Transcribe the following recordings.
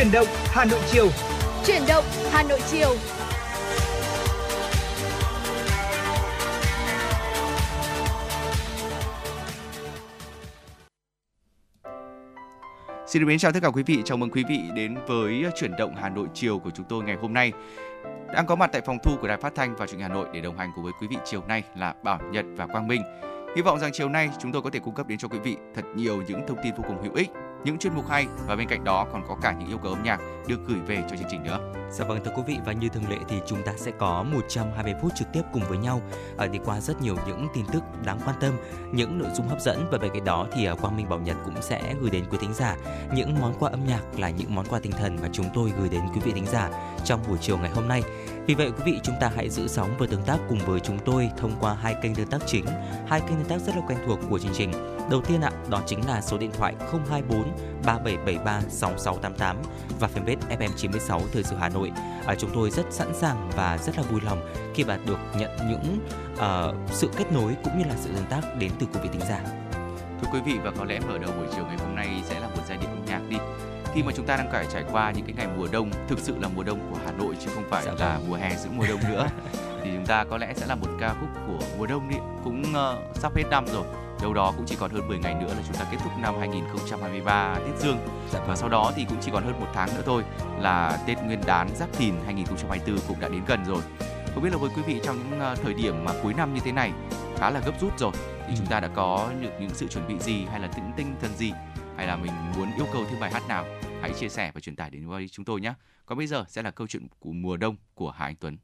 Chuyển động Hà Nội chiều. Chuyển động Hà Nội chiều. Xin được mến chào tất cả quý vị, chào mừng quý vị đến với chuyển động Hà Nội chiều của chúng tôi ngày hôm nay. Đang có mặt tại phòng thu của Đài Phát thanh và Truyền hình Hà Nội để đồng hành cùng với quý vị chiều nay là Bảo Nhật và Quang Minh. Hy vọng rằng chiều nay chúng tôi có thể cung cấp đến cho quý vị thật nhiều những thông tin vô cùng hữu ích, những chuyên mục hay và bên cạnh đó còn có cả những yêu cầu âm nhạc được gửi về cho chương trình nữa. Dạ vâng thưa quý vị và như thường lệ thì chúng ta sẽ có 120 phút trực tiếp cùng với nhau à, đi qua rất nhiều những tin tức đáng quan tâm, những nội dung hấp dẫn và bên cạnh đó thì ờ, Quang Minh Bảo Nhật cũng sẽ gửi đến quý thính giả những món quà âm nhạc là những món quà tinh thần mà chúng tôi gửi đến quý vị thính giả trong buổi chiều ngày hôm nay. Vì vậy quý vị chúng ta hãy giữ sóng và tương tác cùng với chúng tôi thông qua hai kênh tương tác chính, hai kênh tương tác rất là quen thuộc của chương trình. Đầu tiên ạ, đó chính là số điện thoại 024 3773 6688 và fanpage FM96 Thời sự Hà Nội. À, chúng tôi rất sẵn sàng và rất là vui lòng khi bạn được nhận những uh, sự kết nối cũng như là sự tương tác đến từ quý vị thính giả. Thưa quý vị và có lẽ mở đầu buổi chiều ngày hôm nay sẽ khi mà chúng ta đang phải trải qua những cái ngày mùa đông thực sự là mùa đông của Hà Nội chứ không phải dạ là vâng. mùa hè giữa mùa đông nữa thì chúng ta có lẽ sẽ là một ca khúc của mùa đông đi cũng uh, sắp hết năm rồi đâu đó cũng chỉ còn hơn 10 ngày nữa là chúng ta kết thúc năm 2023 Tết Dương dạ. và vâng. sau đó thì cũng chỉ còn hơn một tháng nữa thôi là Tết Nguyên đán Giáp Thìn 2024 cũng đã đến gần rồi không biết là với quý vị trong những ờ, thời điểm mà cuối năm như thế này khá là gấp rút rồi thì ừ. chúng ta đã có được những sự chuẩn bị gì hay là tĩnh tinh thần gì hay là mình muốn yêu cầu thêm bài hát nào hãy chia sẻ và truyền tải đến với chúng tôi nhé. Còn bây giờ sẽ là câu chuyện của mùa đông của Hà Anh Tuấn.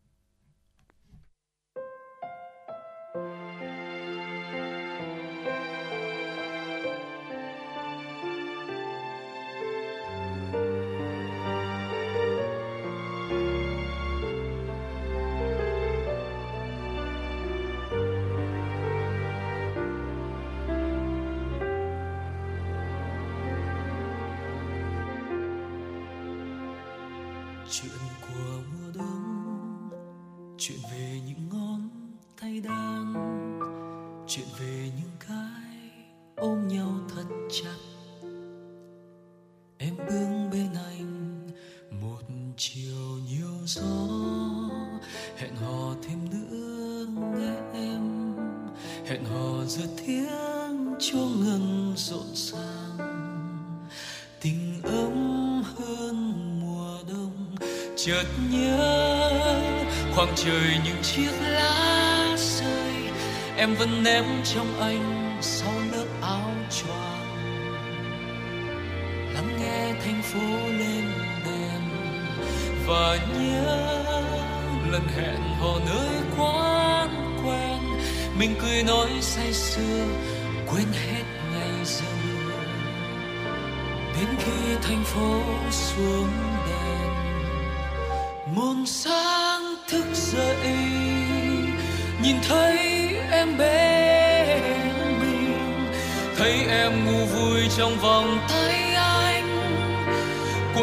Ôm nhau thật chặt. Em bước bên anh một chiều nhiều gió, hẹn hò thêm nữa nghe em. Hẹn hò giữa tiếng chuông ngân rộn ràng. Tình ấm hơn mùa đông, chợt nhớ khoảng trời những chiếc lá rơi. Em vẫn ném trong anh sau và nhớ lần hẹn hò nơi quán quen. Mình cười nói say sưa, quên hết ngày dần đến khi thành phố xuống đèn, muôn sáng thức dậy, nhìn thấy em bên mình. Thấy em ngủ vui trong vòng tay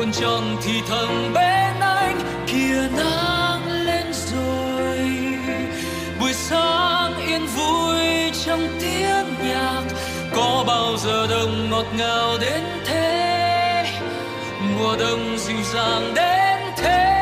cuộn tròn thì thầm bên anh kia nắng lên rồi, buổi sáng yên vui trong tiếng nhạc, có bao giờ đông ngọt ngào đến thế, mùa đông dịu dàng đến thế.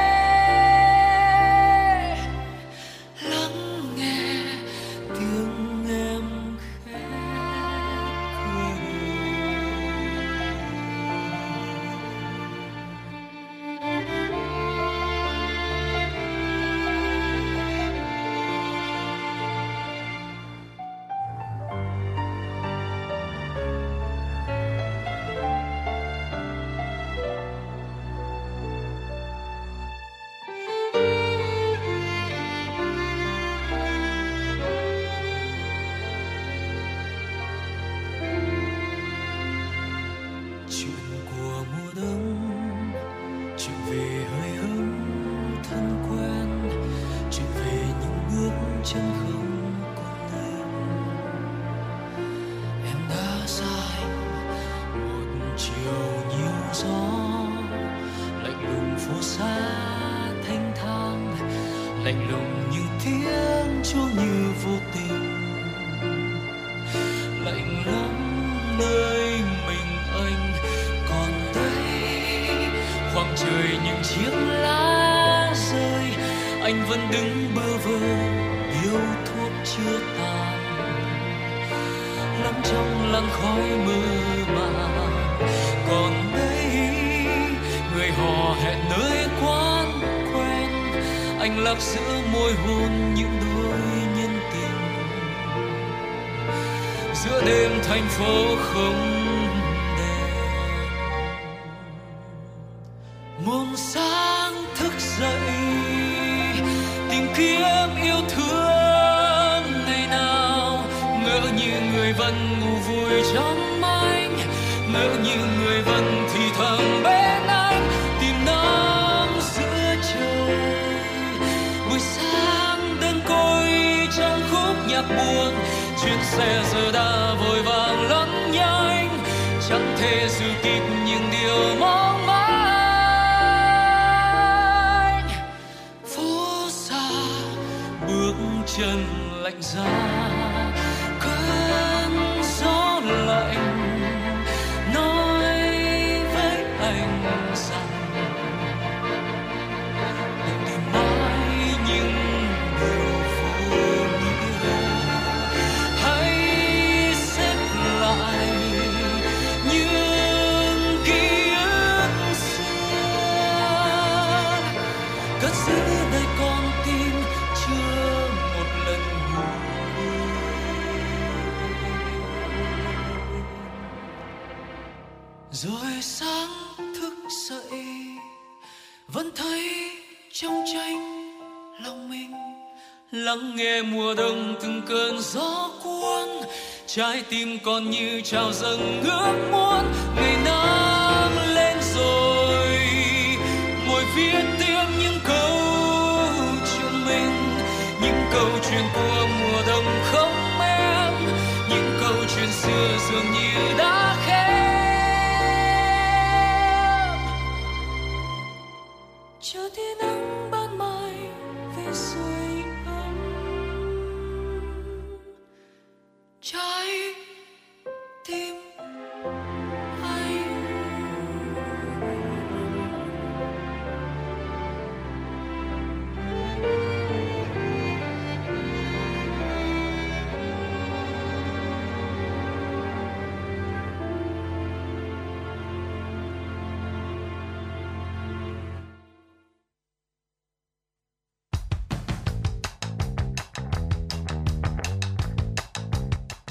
Còn như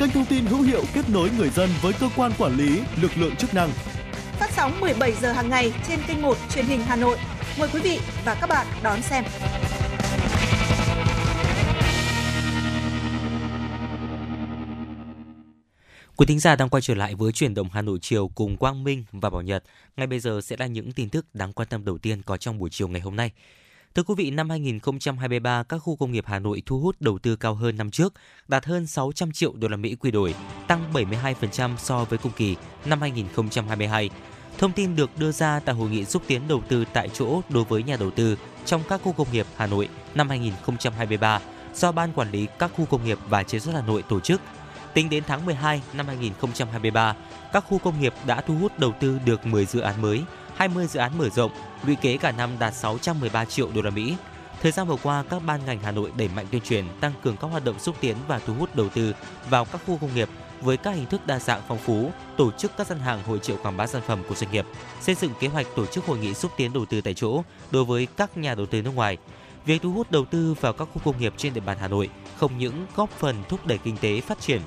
kênh thông tin hữu hiệu kết nối người dân với cơ quan quản lý, lực lượng chức năng. Phát sóng 17 giờ hàng ngày trên kênh 1 truyền hình Hà Nội. Mời quý vị và các bạn đón xem. Quý thính giả đang quay trở lại với chuyển động Hà Nội chiều cùng Quang Minh và Bảo Nhật. Ngay bây giờ sẽ là những tin tức đáng quan tâm đầu tiên có trong buổi chiều ngày hôm nay. Thưa quý vị, năm 2023, các khu công nghiệp Hà Nội thu hút đầu tư cao hơn năm trước, đạt hơn 600 triệu đô la Mỹ quy đổi, tăng 72% so với cùng kỳ năm 2022. Thông tin được đưa ra tại hội nghị xúc tiến đầu tư tại chỗ đối với nhà đầu tư trong các khu công nghiệp Hà Nội năm 2023 do Ban Quản lý các khu công nghiệp và chế xuất Hà Nội tổ chức. Tính đến tháng 12 năm 2023, các khu công nghiệp đã thu hút đầu tư được 10 dự án mới, 20 dự án mở rộng, lũy kế cả năm đạt 613 triệu đô la Mỹ. Thời gian vừa qua, các ban ngành Hà Nội đẩy mạnh tuyên truyền, tăng cường các hoạt động xúc tiến và thu hút đầu tư vào các khu công nghiệp với các hình thức đa dạng phong phú, tổ chức các gian hàng hội triệu quảng bá sản phẩm của doanh nghiệp, xây dựng kế hoạch tổ chức hội nghị xúc tiến đầu tư tại chỗ đối với các nhà đầu tư nước ngoài. Việc thu hút đầu tư vào các khu công nghiệp trên địa bàn Hà Nội không những góp phần thúc đẩy kinh tế phát triển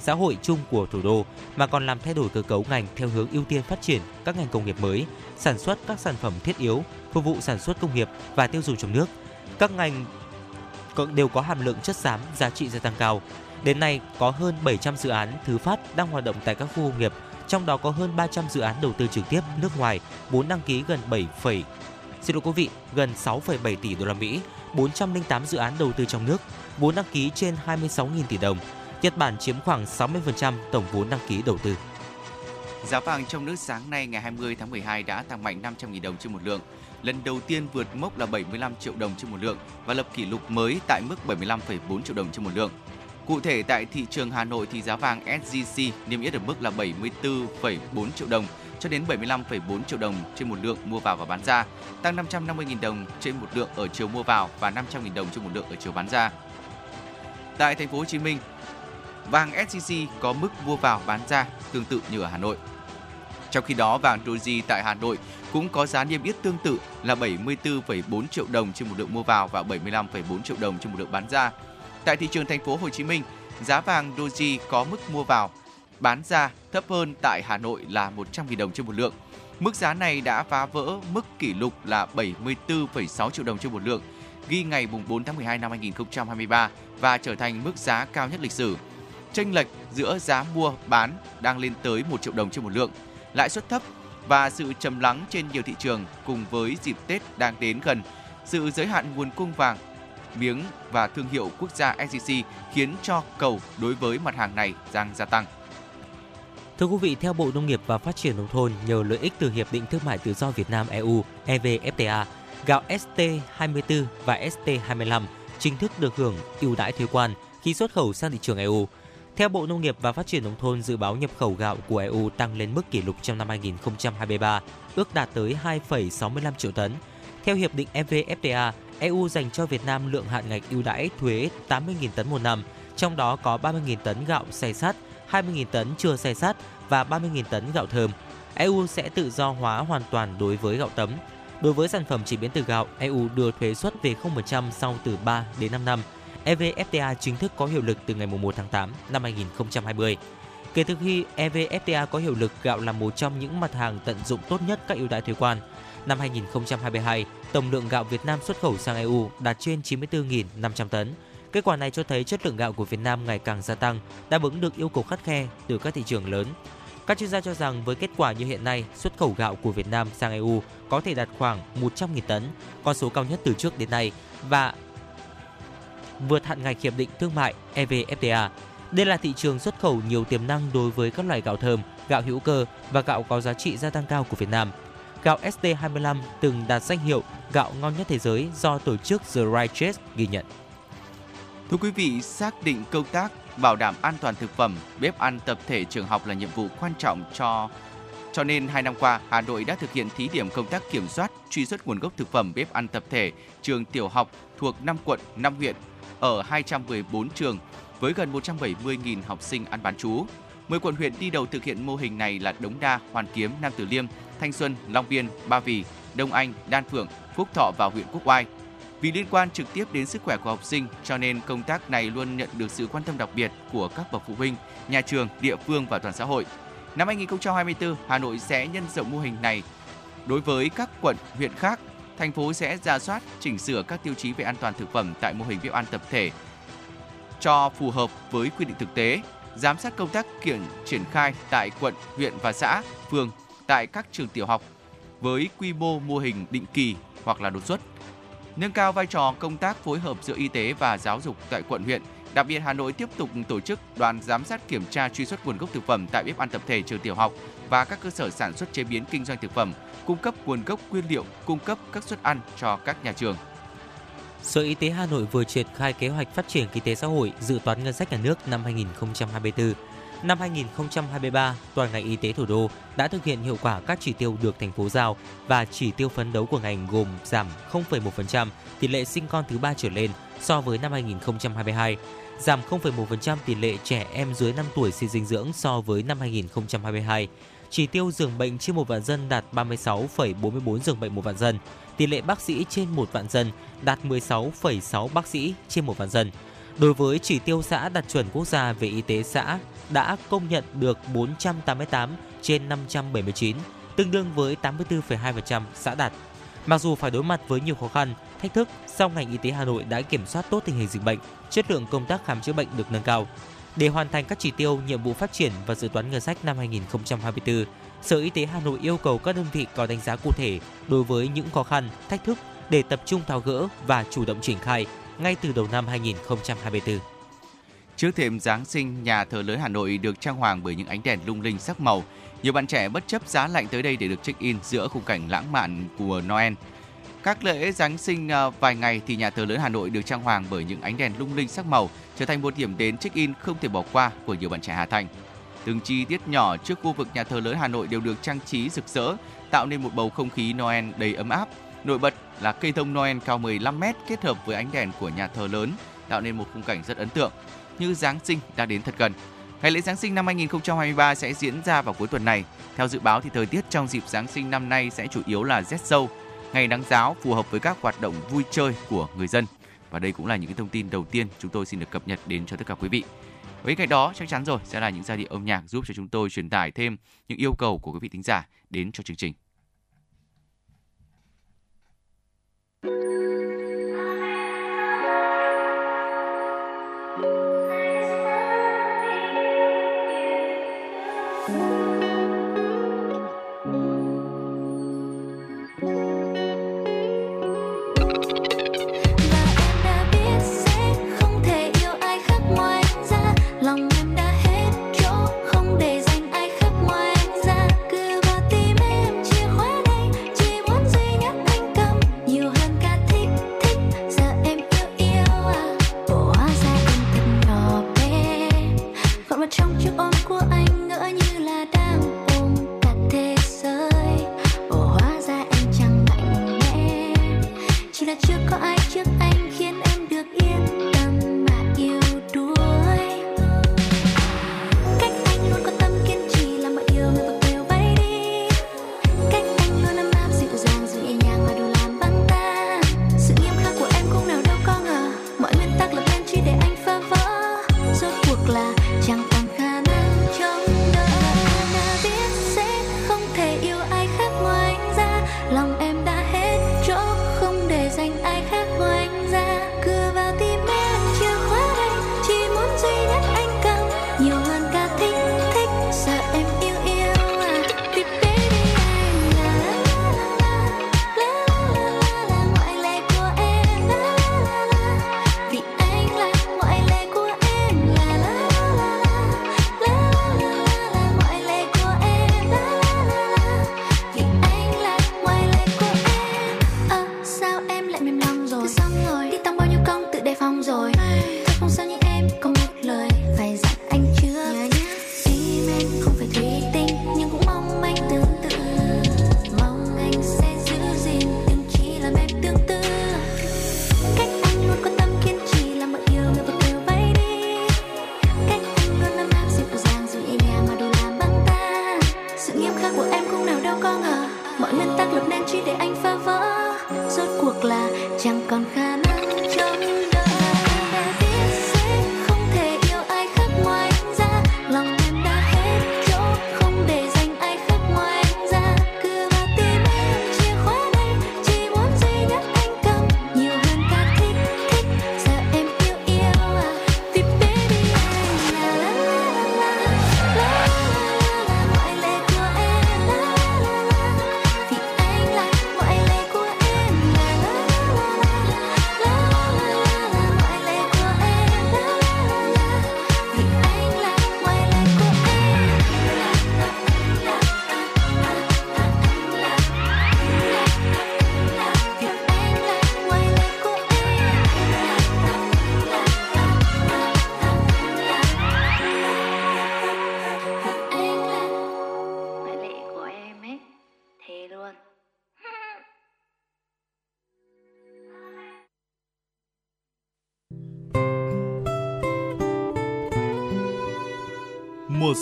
xã hội chung của thủ đô mà còn làm thay đổi cơ cấu ngành theo hướng ưu tiên phát triển các ngành công nghiệp mới, sản xuất các sản phẩm thiết yếu, phục vụ sản xuất công nghiệp và tiêu dùng trong nước. Các ngành đều có hàm lượng chất xám, giá trị gia tăng cao. Đến nay, có hơn 700 dự án thứ phát đang hoạt động tại các khu công nghiệp, trong đó có hơn 300 dự án đầu tư trực tiếp nước ngoài, vốn đăng ký gần 7, xin lỗi quý vị, gần 6,7 tỷ đô la Mỹ, 408 dự án đầu tư trong nước, vốn đăng ký trên 26.000 tỷ đồng. Nhật Bản chiếm khoảng 60% tổng vốn đăng ký đầu tư. Giá vàng trong nước sáng nay ngày 20 tháng 12 đã tăng mạnh 500.000 đồng trên một lượng, lần đầu tiên vượt mốc là 75 triệu đồng trên một lượng và lập kỷ lục mới tại mức 75,4 triệu đồng trên một lượng. Cụ thể tại thị trường Hà Nội thì giá vàng SJC niêm yết ở mức là 74,4 triệu đồng cho đến 75,4 triệu đồng trên một lượng mua vào và bán ra, tăng 550.000 đồng trên một lượng ở chiều mua vào và 500.000 đồng trên một lượng ở chiều bán ra. Tại thành phố Hồ Chí Minh, vàng SJC có mức mua vào bán ra tương tự như ở Hà Nội. Trong khi đó, vàng Doji tại Hà Nội cũng có giá niêm yết tương tự là 74,4 triệu đồng trên một lượng mua vào và 75,4 triệu đồng trên một lượng bán ra. Tại thị trường thành phố Hồ Chí Minh, giá vàng Doji có mức mua vào bán ra thấp hơn tại Hà Nội là 100.000 đồng trên một lượng. Mức giá này đã phá vỡ mức kỷ lục là 74,6 triệu đồng trên một lượng ghi ngày 4 tháng 12 năm 2023 và trở thành mức giá cao nhất lịch sử. Chênh lệch giữa giá mua bán đang lên tới 1 triệu đồng trên một lượng. Lãi suất thấp và sự trầm lắng trên nhiều thị trường cùng với dịp Tết đang đến gần, sự giới hạn nguồn cung vàng miếng và thương hiệu quốc gia SJC khiến cho cầu đối với mặt hàng này đang gia tăng. Thưa quý vị, theo Bộ Nông nghiệp và Phát triển Nông thôn, nhờ lợi ích từ Hiệp định Thương mại Tự do Việt Nam EU EVFTA, gạo ST24 và ST25 chính thức được hưởng ưu đãi thuế quan khi xuất khẩu sang thị trường EU. Theo Bộ Nông nghiệp và Phát triển Nông thôn, dự báo nhập khẩu gạo của EU tăng lên mức kỷ lục trong năm 2023, ước đạt tới 2,65 triệu tấn. Theo Hiệp định EVFTA, EU dành cho Việt Nam lượng hạn ngạch ưu đãi thuế 80.000 tấn một năm, trong đó có 30.000 tấn gạo xay sát, 20.000 tấn chưa xay sát và 30.000 tấn gạo thơm. EU sẽ tự do hóa hoàn toàn đối với gạo tấm. Đối với sản phẩm chế biến từ gạo, EU đưa thuế suất về 0% sau từ 3 đến 5 năm. EVFTA chính thức có hiệu lực từ ngày 1 tháng 8 năm 2020. Kể từ khi EVFTA có hiệu lực, gạo là một trong những mặt hàng tận dụng tốt nhất các ưu đãi thuế quan. Năm 2022, tổng lượng gạo Việt Nam xuất khẩu sang EU đạt trên 94.500 tấn. Kết quả này cho thấy chất lượng gạo của Việt Nam ngày càng gia tăng, đáp ứng được yêu cầu khắt khe từ các thị trường lớn. Các chuyên gia cho rằng với kết quả như hiện nay, xuất khẩu gạo của Việt Nam sang EU có thể đạt khoảng 100.000 tấn, con số cao nhất từ trước đến nay và vượt hạn ngạch hiệp định thương mại EVFTA. Đây là thị trường xuất khẩu nhiều tiềm năng đối với các loại gạo thơm, gạo hữu cơ và gạo có giá trị gia tăng cao của Việt Nam. Gạo ST25 từng đạt danh hiệu gạo ngon nhất thế giới do tổ chức The Righteous ghi nhận. Thưa quý vị, xác định công tác bảo đảm an toàn thực phẩm, bếp ăn tập thể trường học là nhiệm vụ quan trọng cho cho nên hai năm qua, Hà Nội đã thực hiện thí điểm công tác kiểm soát, truy xuất nguồn gốc thực phẩm bếp ăn tập thể trường tiểu học thuộc 5 quận, 5 huyện ở 214 trường với gần 170.000 học sinh ăn bán trú. 10 quận huyện đi đầu thực hiện mô hình này là Đống Đa, Hoàn Kiếm, Nam Từ Liêm, Thanh Xuân, Long Biên, Ba Vì, Đông Anh, Đan Phượng, Phúc Thọ và huyện Quốc Oai. Vì liên quan trực tiếp đến sức khỏe của học sinh, cho nên công tác này luôn nhận được sự quan tâm đặc biệt của các bậc phụ huynh, nhà trường, địa phương và toàn xã hội. Năm 2024, Hà Nội sẽ nhân rộng mô hình này đối với các quận, huyện khác. Thành phố sẽ ra soát, chỉnh sửa các tiêu chí về an toàn thực phẩm tại mô hình bếp ăn tập thể cho phù hợp với quy định thực tế, giám sát công tác kiện triển khai tại quận, huyện và xã, phường tại các trường tiểu học với quy mô mô hình định kỳ hoặc là đột xuất. Nâng cao vai trò công tác phối hợp giữa y tế và giáo dục tại quận huyện. Đặc biệt Hà Nội tiếp tục tổ chức đoàn giám sát kiểm tra truy xuất nguồn gốc thực phẩm tại bếp ăn tập thể trường tiểu học và các cơ sở sản xuất chế biến kinh doanh thực phẩm, cung cấp nguồn gốc nguyên liệu, cung cấp các suất ăn cho các nhà trường. Sở Y tế Hà Nội vừa triển khai kế hoạch phát triển kinh tế xã hội dự toán ngân sách nhà nước năm 2024 Năm 2023, toàn ngành y tế thủ đô đã thực hiện hiệu quả các chỉ tiêu được thành phố giao và chỉ tiêu phấn đấu của ngành gồm giảm 0,1% tỷ lệ sinh con thứ ba trở lên so với năm 2022, giảm 0,1% tỷ lệ trẻ em dưới 5 tuổi suy dinh dưỡng so với năm 2022. Chỉ tiêu giường bệnh trên một vạn dân đạt 36,44 giường bệnh một vạn dân, tỷ lệ bác sĩ trên một vạn dân đạt 16,6 bác sĩ trên một vạn dân. Đối với chỉ tiêu xã đạt chuẩn quốc gia về y tế xã đã công nhận được 488 trên 579, tương đương với 84,2% xã đạt. Mặc dù phải đối mặt với nhiều khó khăn, thách thức, song ngành y tế Hà Nội đã kiểm soát tốt tình hình dịch bệnh, chất lượng công tác khám chữa bệnh được nâng cao. Để hoàn thành các chỉ tiêu, nhiệm vụ phát triển và dự toán ngân sách năm 2024, Sở Y tế Hà Nội yêu cầu các đơn vị có đánh giá cụ thể đối với những khó khăn, thách thức để tập trung tháo gỡ và chủ động triển khai ngay từ đầu năm 2024. Trước thềm Giáng sinh, nhà thờ lớn Hà Nội được trang hoàng bởi những ánh đèn lung linh sắc màu. Nhiều bạn trẻ bất chấp giá lạnh tới đây để được check-in giữa khung cảnh lãng mạn của Noel. Các lễ Giáng sinh à, vài ngày thì nhà thờ lớn Hà Nội được trang hoàng bởi những ánh đèn lung linh sắc màu, trở thành một điểm đến check-in không thể bỏ qua của nhiều bạn trẻ Hà Thành. Từng chi tiết nhỏ trước khu vực nhà thờ lớn Hà Nội đều được trang trí rực rỡ, tạo nên một bầu không khí Noel đầy ấm áp. Nổi bật là cây thông Noel cao 15 mét kết hợp với ánh đèn của nhà thờ lớn, tạo nên một khung cảnh rất ấn tượng. Như Giáng sinh đã đến thật gần. Ngày lễ Giáng sinh năm 2023 sẽ diễn ra vào cuối tuần này. Theo dự báo thì thời tiết trong dịp Giáng sinh năm nay sẽ chủ yếu là rét sâu, ngày nắng giáo phù hợp với các hoạt động vui chơi của người dân. Và đây cũng là những thông tin đầu tiên chúng tôi xin được cập nhật đến cho tất cả quý vị. Bên cạnh đó, chắc chắn rồi sẽ là những giai điệu âm nhạc giúp cho chúng tôi truyền tải thêm những yêu cầu của quý vị thính giả đến cho chương trình.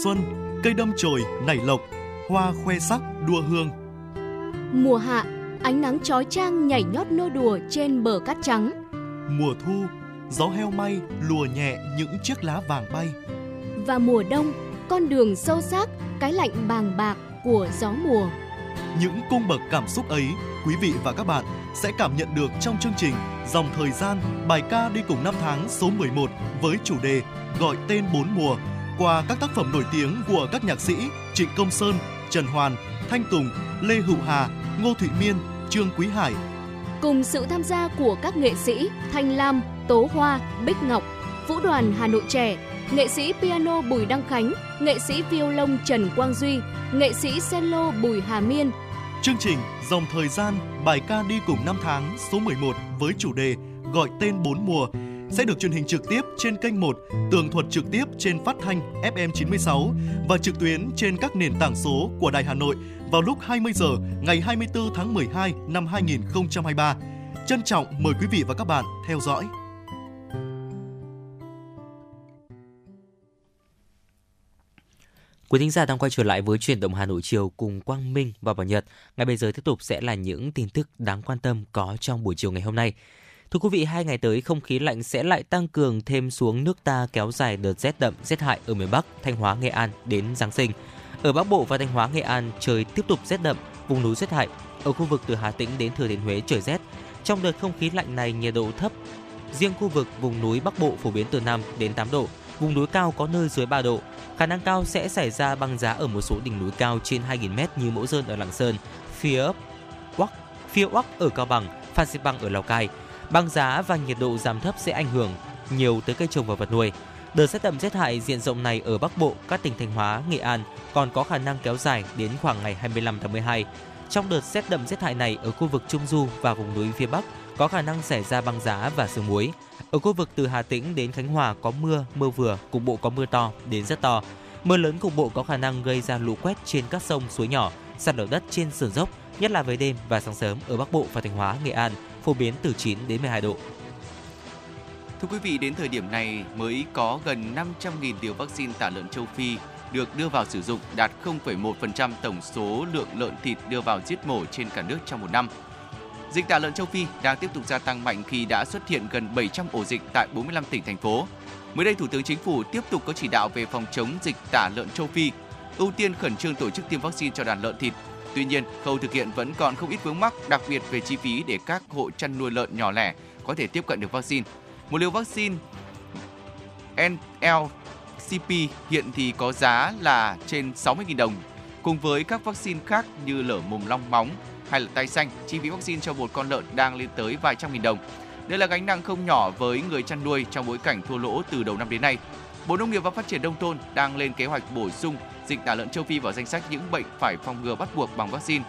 Xuân, cây đâm chồi nảy lộc, hoa khoe sắc đua hương. Mùa hạ, ánh nắng chói chang nhảy nhót nô đùa trên bờ cát trắng. Mùa thu, gió heo may lùa nhẹ những chiếc lá vàng bay. Và mùa đông, con đường sâu xác, cái lạnh bàng bạc của gió mùa. Những cung bậc cảm xúc ấy, quý vị và các bạn sẽ cảm nhận được trong chương trình Dòng thời gian bài ca đi cùng năm tháng số 11 với chủ đề Gọi tên bốn mùa qua các tác phẩm nổi tiếng của các nhạc sĩ Trịnh Công Sơn, Trần Hoàn, Thanh Tùng, Lê Hữu Hà, Ngô Thụy Miên, Trương Quý Hải. Cùng sự tham gia của các nghệ sĩ Thanh Lam, Tố Hoa, Bích Ngọc, Vũ đoàn Hà Nội trẻ, nghệ sĩ piano Bùi Đăng Khánh, nghệ sĩ violon Trần Quang Duy, nghệ sĩ cello Bùi Hà Miên. Chương trình Dòng Thời gian, bài ca đi cùng năm tháng số 11 với chủ đề Gọi tên bốn mùa sẽ được truyền hình trực tiếp trên kênh 1, tường thuật trực tiếp trên phát thanh FM 96 và trực tuyến trên các nền tảng số của Đài Hà Nội vào lúc 20 giờ ngày 24 tháng 12 năm 2023. Trân trọng mời quý vị và các bạn theo dõi. Quý thính giả đang quay trở lại với truyền động Hà Nội chiều cùng Quang Minh và Bảo Nhật. Ngay bây giờ tiếp tục sẽ là những tin tức đáng quan tâm có trong buổi chiều ngày hôm nay. Thưa quý vị, hai ngày tới không khí lạnh sẽ lại tăng cường thêm xuống nước ta kéo dài đợt rét đậm, rét hại ở miền Bắc, Thanh Hóa, Nghệ An đến Giáng sinh. Ở Bắc Bộ và Thanh Hóa, Nghệ An trời tiếp tục rét đậm, vùng núi rét hại. Ở khu vực từ Hà Tĩnh đến Thừa Thiên Huế trời rét. Trong đợt không khí lạnh này nhiệt độ thấp, riêng khu vực vùng núi Bắc Bộ phổ biến từ 5 đến 8 độ, vùng núi cao có nơi dưới 3 độ. Khả năng cao sẽ xảy ra băng giá ở một số đỉnh núi cao trên 2.000m như Mẫu Sơn ở Lạng Sơn, phía Bắc, phía Bắc ở Cao Bằng, Phan Xipang ở Lào Cai. Băng giá và nhiệt độ giảm thấp sẽ ảnh hưởng nhiều tới cây trồng và vật nuôi. Đợt rét đậm rét hại diện rộng này ở Bắc Bộ, các tỉnh Thanh Hóa, Nghệ An còn có khả năng kéo dài đến khoảng ngày 25 tháng 12. Trong đợt rét đậm rét hại này ở khu vực Trung Du và vùng núi phía Bắc có khả năng xảy ra băng giá và sương muối. Ở khu vực từ Hà Tĩnh đến Khánh Hòa có mưa, mưa vừa, cục bộ có mưa to đến rất to. Mưa lớn cục bộ có khả năng gây ra lũ quét trên các sông suối nhỏ, sạt lở đất trên sườn dốc, nhất là về đêm và sáng sớm ở Bắc Bộ và Thanh Hóa, Nghệ An, phổ biến từ 9 đến 12 độ. Thưa quý vị, đến thời điểm này mới có gần 500.000 liều vaccine tả lợn châu Phi được đưa vào sử dụng, đạt 0,1% tổng số lượng lợn thịt đưa vào giết mổ trên cả nước trong một năm. Dịch tả lợn châu Phi đang tiếp tục gia tăng mạnh khi đã xuất hiện gần 700 ổ dịch tại 45 tỉnh thành phố. Mới đây, Thủ tướng Chính phủ tiếp tục có chỉ đạo về phòng chống dịch tả lợn châu Phi, ưu tiên khẩn trương tổ chức tiêm vaccine cho đàn lợn thịt. Tuy nhiên, khâu thực hiện vẫn còn không ít vướng mắc, đặc biệt về chi phí để các hộ chăn nuôi lợn nhỏ lẻ có thể tiếp cận được vaccine. Một liều vaccine NLCP hiện thì có giá là trên 60.000 đồng. Cùng với các vaccine khác như lở mồm long móng hay là tay xanh, chi phí vaccine cho một con lợn đang lên tới vài trăm nghìn đồng. Đây là gánh nặng không nhỏ với người chăn nuôi trong bối cảnh thua lỗ từ đầu năm đến nay. Bộ Nông nghiệp và Phát triển Nông thôn đang lên kế hoạch bổ sung dịch tả lợn châu Phi vào danh sách những bệnh phải phòng ngừa bắt buộc bằng vaccine.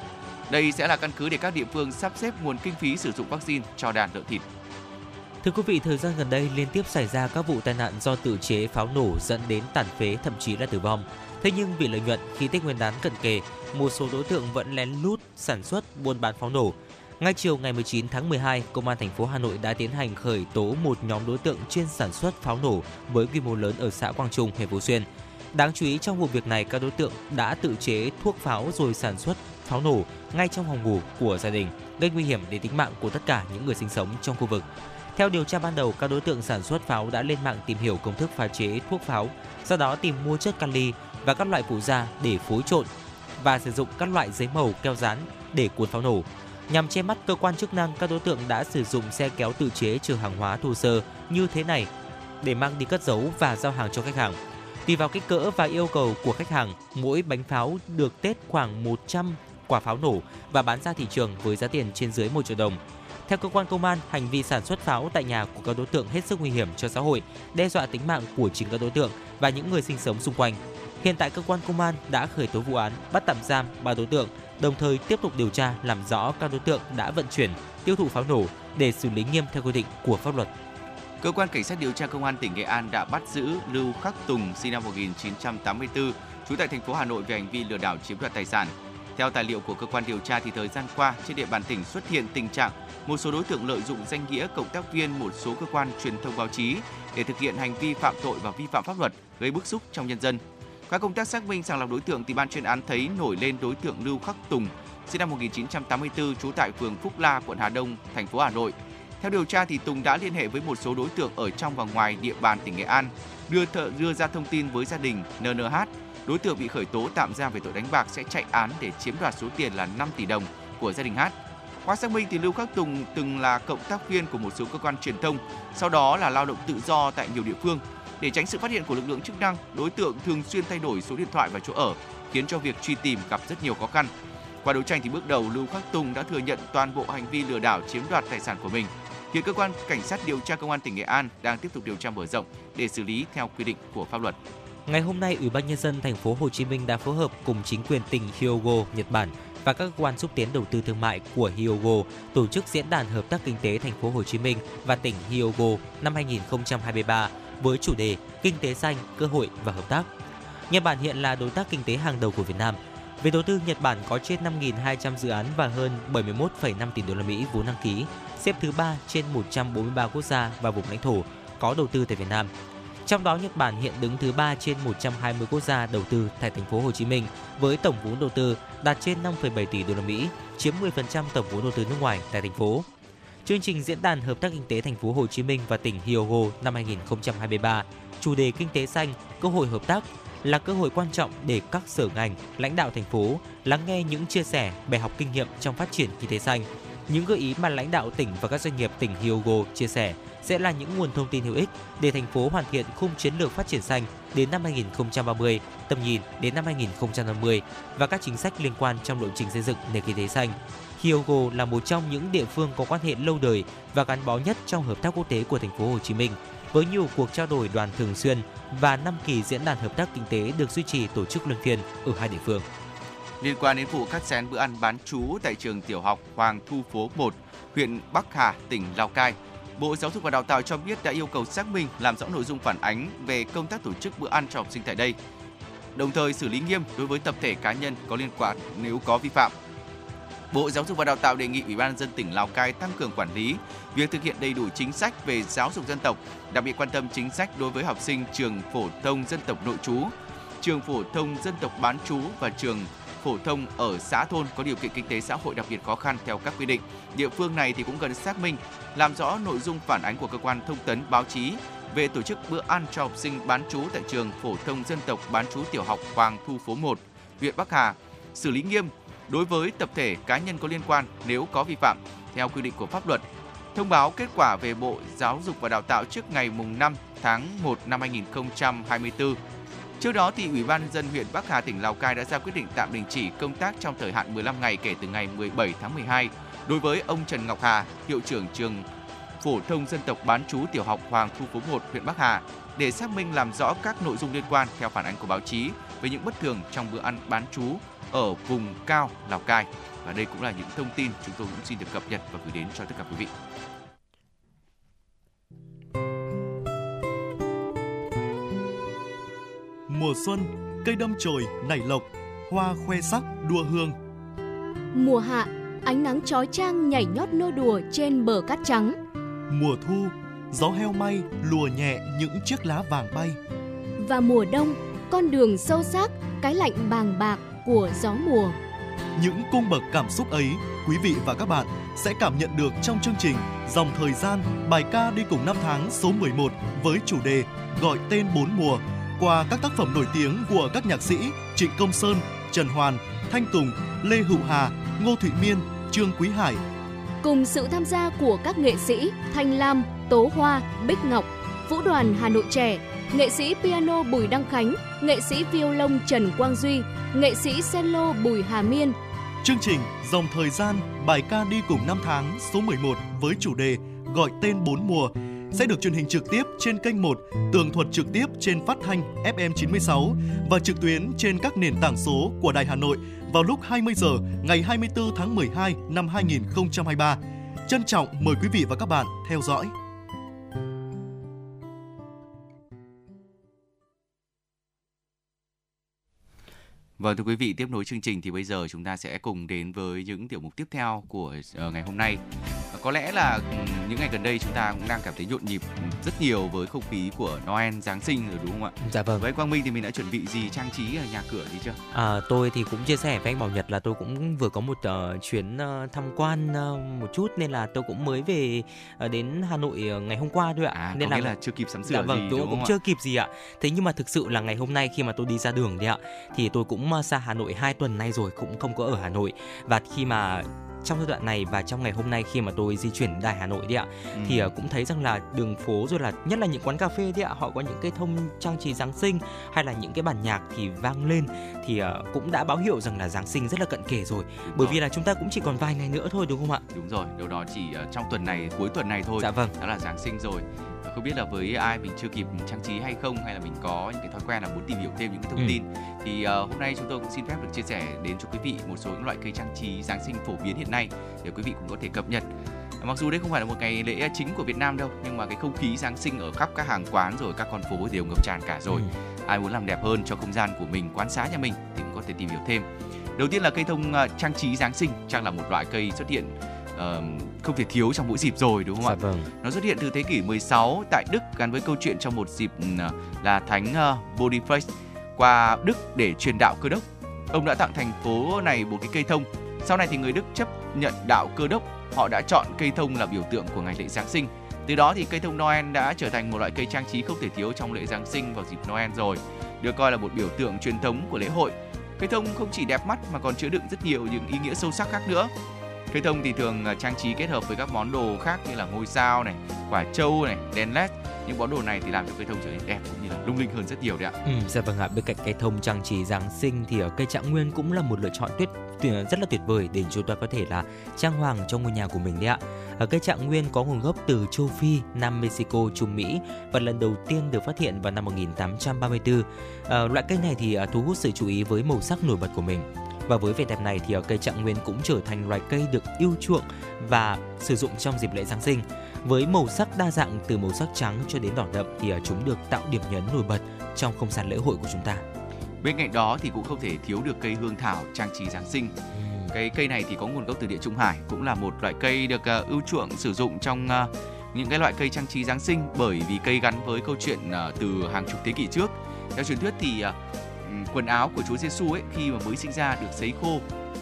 Đây sẽ là căn cứ để các địa phương sắp xếp nguồn kinh phí sử dụng vaccine cho đàn lợn thịt. Thưa quý vị, thời gian gần đây liên tiếp xảy ra các vụ tai nạn do tự chế pháo nổ dẫn đến tàn phế thậm chí là tử vong. Thế nhưng vì lợi nhuận khi Tết Nguyên đán cận kề, một số đối tượng vẫn lén lút sản xuất buôn bán pháo nổ. Ngay chiều ngày 19 tháng 12, Công an thành phố Hà Nội đã tiến hành khởi tố một nhóm đối tượng chuyên sản xuất pháo nổ với quy mô lớn ở xã Quang Trung, huyện Phú Xuyên. Đáng chú ý trong vụ việc này, các đối tượng đã tự chế thuốc pháo rồi sản xuất pháo nổ ngay trong phòng ngủ của gia đình, gây nguy hiểm đến tính mạng của tất cả những người sinh sống trong khu vực. Theo điều tra ban đầu, các đối tượng sản xuất pháo đã lên mạng tìm hiểu công thức pha chế thuốc pháo, sau đó tìm mua chất kali và các loại phụ gia để phối trộn và sử dụng các loại giấy màu keo dán để cuốn pháo nổ. Nhằm che mắt cơ quan chức năng, các đối tượng đã sử dụng xe kéo tự chế chở hàng hóa thô sơ như thế này để mang đi cất giấu và giao hàng cho khách hàng. Tùy vào kích cỡ và yêu cầu của khách hàng, mỗi bánh pháo được tết khoảng 100 quả pháo nổ và bán ra thị trường với giá tiền trên dưới 1 triệu đồng. Theo cơ quan công an, hành vi sản xuất pháo tại nhà của các đối tượng hết sức nguy hiểm cho xã hội, đe dọa tính mạng của chính các đối tượng và những người sinh sống xung quanh. Hiện tại cơ quan công an đã khởi tố vụ án, bắt tạm giam ba đối tượng, đồng thời tiếp tục điều tra làm rõ các đối tượng đã vận chuyển, tiêu thụ pháo nổ để xử lý nghiêm theo quy định của pháp luật. Cơ quan cảnh sát điều tra công an tỉnh Nghệ An đã bắt giữ Lưu Khắc Tùng sinh năm 1984, trú tại thành phố Hà Nội về hành vi lừa đảo chiếm đoạt tài sản. Theo tài liệu của cơ quan điều tra thì thời gian qua trên địa bàn tỉnh xuất hiện tình trạng một số đối tượng lợi dụng danh nghĩa cộng tác viên một số cơ quan truyền thông báo chí để thực hiện hành vi phạm tội và vi phạm pháp luật, gây bức xúc trong nhân dân. Qua công tác xác minh sàng lọc đối tượng thì ban chuyên án thấy nổi lên đối tượng Lưu Khắc Tùng, sinh năm 1984, trú tại phường Phúc La, quận Hà Đông, thành phố Hà Nội. Theo điều tra thì Tùng đã liên hệ với một số đối tượng ở trong và ngoài địa bàn tỉnh Nghệ An, đưa thợ, đưa ra thông tin với gia đình NNH. Đối tượng bị khởi tố tạm giam về tội đánh bạc sẽ chạy án để chiếm đoạt số tiền là 5 tỷ đồng của gia đình H. Qua xác minh thì Lưu Khắc Tùng từng là cộng tác viên của một số cơ quan truyền thông, sau đó là lao động tự do tại nhiều địa phương. Để tránh sự phát hiện của lực lượng chức năng, đối tượng thường xuyên thay đổi số điện thoại và chỗ ở, khiến cho việc truy tìm gặp rất nhiều khó khăn. Qua đấu tranh thì bước đầu Lưu Khắc Tùng đã thừa nhận toàn bộ hành vi lừa đảo chiếm đoạt tài sản của mình. Hiện cơ quan cảnh sát điều tra công an tỉnh Nghệ An đang tiếp tục điều tra mở rộng để xử lý theo quy định của pháp luật. Ngày hôm nay, Ủy ban nhân dân thành phố Hồ Chí Minh đã phối hợp cùng chính quyền tỉnh Hyogo, Nhật Bản và các cơ quan xúc tiến đầu tư thương mại của Hyogo tổ chức diễn đàn hợp tác kinh tế thành phố Hồ Chí Minh và tỉnh Hyogo năm 2023 với chủ đề Kinh tế xanh, cơ hội và hợp tác. Nhật Bản hiện là đối tác kinh tế hàng đầu của Việt Nam. Về đầu tư, Nhật Bản có trên 5.200 dự án và hơn 71,5 tỷ đô la Mỹ vốn đăng ký, xếp thứ 3 trên 143 quốc gia và vùng lãnh thổ có đầu tư tại Việt Nam. Trong đó Nhật Bản hiện đứng thứ 3 trên 120 quốc gia đầu tư tại thành phố Hồ Chí Minh với tổng vốn đầu tư đạt trên 5,7 tỷ đô la Mỹ, chiếm 10% tổng vốn đầu tư nước ngoài tại thành phố. Chương trình diễn đàn hợp tác kinh tế thành phố Hồ Chí Minh và tỉnh Hyogo năm 2023, chủ đề kinh tế xanh, cơ hội hợp tác là cơ hội quan trọng để các sở ngành, lãnh đạo thành phố lắng nghe những chia sẻ, bài học kinh nghiệm trong phát triển kinh tế xanh. Những gợi ý mà lãnh đạo tỉnh và các doanh nghiệp tỉnh Hyogo chia sẻ sẽ là những nguồn thông tin hữu ích để thành phố hoàn thiện khung chiến lược phát triển xanh đến năm 2030, tầm nhìn đến năm 2050 và các chính sách liên quan trong lộ trình xây dựng nền kinh tế xanh. Hyogo là một trong những địa phương có quan hệ lâu đời và gắn bó nhất trong hợp tác quốc tế của thành phố Hồ Chí Minh với nhiều cuộc trao đổi đoàn thường xuyên và 5 kỳ diễn đàn hợp tác kinh tế được duy trì tổ chức luân phiên ở hai địa phương. Liên quan đến vụ cắt xén bữa ăn bán trú tại trường tiểu học Hoàng Thu Phố 1, huyện Bắc Hà, tỉnh Lào Cai, Bộ Giáo dục và Đào tạo cho biết đã yêu cầu xác minh làm rõ nội dung phản ánh về công tác tổ chức bữa ăn cho học sinh tại đây. Đồng thời xử lý nghiêm đối với tập thể cá nhân có liên quan nếu có vi phạm. Bộ Giáo dục và Đào tạo đề nghị Ủy ban nhân dân tỉnh Lào Cai tăng cường quản lý việc thực hiện đầy đủ chính sách về giáo dục dân tộc, đặc biệt quan tâm chính sách đối với học sinh trường phổ thông dân tộc nội trú, trường phổ thông dân tộc bán trú và trường phổ thông ở xã thôn có điều kiện kinh tế xã hội đặc biệt khó khăn theo các quy định. Địa phương này thì cũng cần xác minh, làm rõ nội dung phản ánh của cơ quan thông tấn báo chí về tổ chức bữa ăn cho học sinh bán trú tại trường phổ thông dân tộc bán trú tiểu học Hoàng Thu Phố 1, huyện Bắc Hà, xử lý nghiêm đối với tập thể cá nhân có liên quan nếu có vi phạm theo quy định của pháp luật. Thông báo kết quả về Bộ Giáo dục và Đào tạo trước ngày mùng 5 tháng 1 năm 2024 Trước đó thì Ủy ban dân huyện Bắc Hà tỉnh Lào Cai đã ra quyết định tạm đình chỉ công tác trong thời hạn 15 ngày kể từ ngày 17 tháng 12 đối với ông Trần Ngọc Hà, hiệu trưởng trường phổ thông dân tộc bán trú tiểu học Hoàng Thu Phố 1 huyện Bắc Hà để xác minh làm rõ các nội dung liên quan theo phản ánh của báo chí về những bất thường trong bữa ăn bán trú ở vùng cao Lào Cai. Và đây cũng là những thông tin chúng tôi cũng xin được cập nhật và gửi đến cho tất cả quý vị. Mùa xuân, cây đâm chồi nảy lộc, hoa khoe sắc đua hương. Mùa hạ, ánh nắng chói chang nhảy nhót nô đùa trên bờ cát trắng. Mùa thu, gió heo may lùa nhẹ những chiếc lá vàng bay. Và mùa đông, con đường sâu sắc, cái lạnh bàng bạc của gió mùa. Những cung bậc cảm xúc ấy, quý vị và các bạn sẽ cảm nhận được trong chương trình Dòng thời gian, bài ca đi cùng năm tháng số 11 với chủ đề Gọi tên bốn mùa qua các tác phẩm nổi tiếng của các nhạc sĩ Trịnh Công Sơn, Trần Hoàn, Thanh Tùng, Lê Hữu Hà, Ngô Thụy Miên, Trương Quý Hải. Cùng sự tham gia của các nghệ sĩ Thanh Lam, Tố Hoa, Bích Ngọc, Vũ đoàn Hà Nội trẻ, nghệ sĩ piano Bùi Đăng Khánh, nghệ sĩ violon Trần Quang Duy, nghệ sĩ cello Bùi Hà Miên. Chương trình Dòng Thời gian, bài ca đi cùng năm tháng số 11 với chủ đề Gọi tên bốn mùa sẽ được truyền hình trực tiếp trên kênh 1, tường thuật trực tiếp trên phát thanh FM 96 và trực tuyến trên các nền tảng số của Đài Hà Nội vào lúc 20 giờ ngày 24 tháng 12 năm 2023. Trân trọng mời quý vị và các bạn theo dõi. Vâng thưa quý vị, tiếp nối chương trình thì bây giờ chúng ta sẽ cùng đến với những tiểu mục tiếp theo của uh, ngày hôm nay. Uh, có lẽ là những ngày gần đây chúng ta cũng đang cảm thấy nhộn nhịp rất nhiều với không khí của Noel Giáng sinh rồi đúng không ạ? Dạ vâng. Với Quang Minh thì mình đã chuẩn bị gì trang trí ở nhà cửa gì chưa? À, tôi thì cũng chia sẻ với anh Bảo Nhật là tôi cũng vừa có một uh, chuyến uh, tham quan uh, một chút nên là tôi cũng mới về uh, đến Hà Nội uh, ngày hôm qua thôi ạ. À, nên là, là chưa kịp sắm sửa dạ vâng, gì tôi đúng cũng không chưa ạ? kịp gì ạ. Thế nhưng mà thực sự là ngày hôm nay khi mà tôi đi ra đường đấy ạ thì tôi cũng xa Hà Nội 2 tuần nay rồi cũng không có ở Hà Nội. Và khi mà trong giai đoạn này và trong ngày hôm nay khi mà tôi di chuyển đài Hà Nội đi ạ ừ. thì uh, cũng thấy rằng là đường phố rồi là nhất là những quán cà phê đi ạ họ có những cái thông trang trí Giáng sinh hay là những cái bản nhạc thì vang lên thì uh, cũng đã báo hiệu rằng là Giáng sinh rất là cận kề rồi. Đúng bởi rồi. vì là chúng ta cũng chỉ còn vài ngày nữa thôi đúng không ạ? Đúng rồi điều đó chỉ uh, trong tuần này cuối tuần này thôi. Dạ vâng. Đó là Giáng sinh rồi không biết là với ai mình chưa kịp trang trí hay không hay là mình có những cái thói quen là muốn tìm hiểu thêm những cái thông ừ. tin thì uh, hôm nay chúng tôi cũng xin phép được chia sẻ đến cho quý vị một số những loại cây trang trí Giáng sinh phổ biến hiện nay để quý vị cũng có thể cập nhật mặc dù đây không phải là một ngày lễ chính của Việt Nam đâu nhưng mà cái không khí Giáng sinh ở khắp các hàng quán rồi các con phố đều ngập tràn cả rồi ừ. ai muốn làm đẹp hơn cho không gian của mình quán xá nhà mình thì cũng có thể tìm hiểu thêm đầu tiên là cây thông uh, trang trí Giáng sinh chắc là một loại cây xuất hiện uh, không thể thiếu trong mỗi dịp rồi đúng không dạ ạ? Vâng. Nó xuất hiện từ thế kỷ 16 tại Đức gắn với câu chuyện trong một dịp uh, là thánh uh, Boniface qua Đức để truyền đạo cơ đốc. Ông đã tặng thành phố này một cái cây thông. Sau này thì người Đức chấp nhận đạo cơ đốc, họ đã chọn cây thông là biểu tượng của ngày lễ Giáng sinh. Từ đó thì cây thông Noel đã trở thành một loại cây trang trí không thể thiếu trong lễ Giáng sinh vào dịp Noel rồi. Được coi là một biểu tượng truyền thống của lễ hội. Cây thông không chỉ đẹp mắt mà còn chứa đựng rất nhiều những ý nghĩa sâu sắc khác nữa. Cây thông thì thường à, trang trí kết hợp với các món đồ khác như là ngôi sao này, quả trâu này, đèn led. Những món đồ này thì làm cho cây thông trở nên đẹp cũng như là lung linh hơn rất nhiều đấy ạ. Ừ, dạ vâng ạ. Bên cạnh cây thông trang trí Giáng sinh thì ở cây trạng nguyên cũng là một lựa chọn tuyệt rất là tuyệt vời để chúng ta có thể là trang hoàng trong ngôi nhà của mình đấy ạ. Ở cây trạng nguyên có nguồn gốc từ châu Phi, Nam Mexico, Trung Mỹ và lần đầu tiên được phát hiện vào năm 1834. À, ờ, loại cây này thì à, thu hút sự chú ý với màu sắc nổi bật của mình. Và với vẻ đẹp này thì cây trạng nguyên cũng trở thành loài cây được yêu chuộng và sử dụng trong dịp lễ Giáng sinh. Với màu sắc đa dạng từ màu sắc trắng cho đến đỏ đậm thì chúng được tạo điểm nhấn nổi bật trong không gian lễ hội của chúng ta. Bên cạnh đó thì cũng không thể thiếu được cây hương thảo trang trí Giáng sinh. Cái cây này thì có nguồn gốc từ địa Trung Hải, cũng là một loại cây được uh, ưu chuộng sử dụng trong uh, những cái loại cây trang trí Giáng sinh bởi vì cây gắn với câu chuyện uh, từ hàng chục thế kỷ trước. Theo truyền thuyết thì quần áo của Chúa Giêsu ấy khi mà mới sinh ra được sấy khô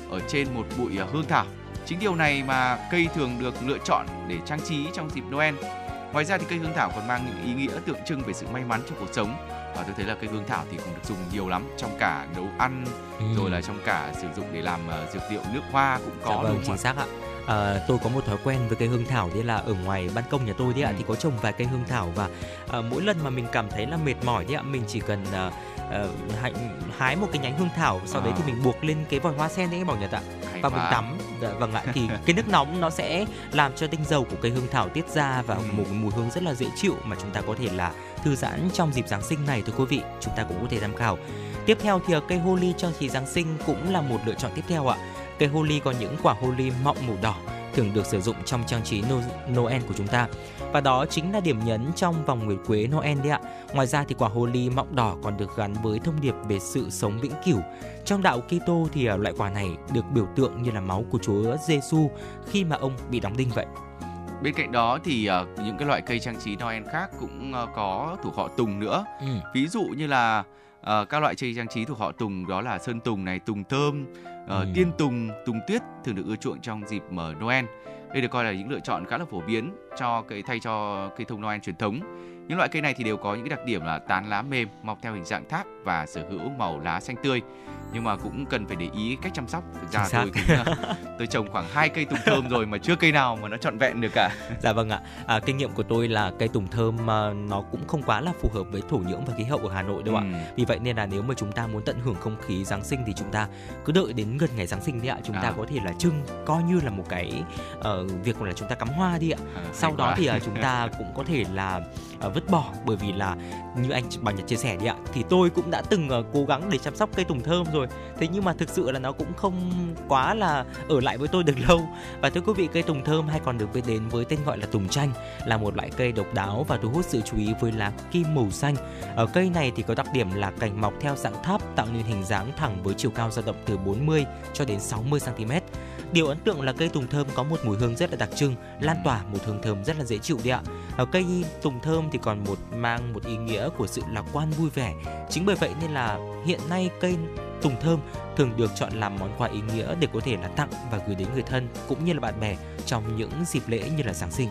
ở trên một bụi à, hương thảo. Chính điều này mà cây thường được lựa chọn để trang trí trong dịp Noel. Ngoài ra thì cây hương thảo còn mang những ý nghĩa tượng trưng về sự may mắn trong cuộc sống và tôi thấy là cây hương thảo thì cũng được dùng nhiều lắm trong cả nấu ăn ừ. rồi là trong cả sử dụng để làm uh, dược liệu nước hoa cũng có dạ vâng, chính xác ạ à, tôi có một thói quen với cây hương thảo đấy là ở ngoài ban công nhà tôi đấy ạ ừ. thì có trồng vài cây hương thảo và à, mỗi lần mà mình cảm thấy là mệt mỏi đấy ạ mình chỉ cần à, uh, hái một cái nhánh hương thảo sau à. đấy thì mình buộc lên cái vòi hoa sen đấy bảo nhật ạ. Và mình tắm. Dạ, vâng ạ. Thì cái nước nóng nó sẽ làm cho tinh dầu của cây hương thảo tiết ra và ừ. một mùi hương rất là dễ chịu mà chúng ta có thể là thư giãn trong dịp giáng sinh này thưa quý vị. Chúng ta cũng có thể tham khảo. Tiếp theo thì cây holly trang trí giáng sinh cũng là một lựa chọn tiếp theo ạ. Cây holly có những quả holly mọng màu đỏ thường được sử dụng trong trang trí Noel của chúng ta. Và đó chính là điểm nhấn trong vòng nguyệt quế Noel đấy ạ. Ngoài ra thì quả hồ ly mọng đỏ còn được gắn với thông điệp về sự sống vĩnh cửu. Trong đạo Kitô thì à, loại quả này được biểu tượng như là máu của Chúa Giêsu khi mà ông bị đóng đinh vậy. Bên cạnh đó thì uh, những cái loại cây trang trí Noel khác cũng uh, có thuộc họ Tùng nữa. Ừ. Ví dụ như là uh, các loại cây trang trí thuộc họ Tùng đó là sơn tùng này, tùng thơm, uh, ừ. tiên tùng, tùng tuyết thường được ưa chuộng trong dịp mở Noel. Đây được coi là những lựa chọn khá là phổ biến cho cây thay cho cây thông Noel truyền thống. Những loại cây này thì đều có những đặc điểm là tán lá mềm, mọc theo hình dạng tháp và sở hữu màu lá xanh tươi nhưng mà cũng cần phải để ý cách chăm sóc. Thực ra tôi cũng, tôi trồng khoảng hai cây tùng thơm rồi mà chưa cây nào mà nó trọn vẹn được cả. Dạ vâng ạ. À, kinh nghiệm của tôi là cây tùng thơm uh, nó cũng không quá là phù hợp với thổ nhưỡng và khí hậu ở Hà Nội đâu ừ. ạ vì vậy nên là nếu mà chúng ta muốn tận hưởng không khí Giáng sinh thì chúng ta cứ đợi đến gần ngày Giáng sinh đi ạ. Chúng à. ta có thể là trưng coi như là một cái uh, việc là chúng ta cắm hoa đi ạ. À, sau đó quá. thì uh, chúng ta cũng có thể là uh, vứt bỏ. Bởi vì là như anh Bảo Nhật chia sẻ đi ạ thì tôi cũng đã từng uh, cố gắng để chăm sóc cây tùng thơm rồi thế nhưng mà thực sự là nó cũng không quá là ở lại với tôi được lâu. Và thưa quý vị, cây tùng thơm hay còn được biết đến với tên gọi là tùng chanh là một loại cây độc đáo và thu hút sự chú ý với lá kim màu xanh. Ở cây này thì có đặc điểm là cành mọc theo dạng tháp tạo nên hình dáng thẳng với chiều cao dao động từ 40 cho đến 60 cm Điều ấn tượng là cây tùng thơm có một mùi hương rất là đặc trưng, lan tỏa một hương thơm rất là dễ chịu đấy ạ. Ở cây tùng thơm thì còn một mang một ý nghĩa của sự lạc quan vui vẻ. Chính bởi vậy nên là hiện nay cây tùng thơm thường được chọn làm món quà ý nghĩa để có thể là tặng và gửi đến người thân cũng như là bạn bè trong những dịp lễ như là Giáng sinh.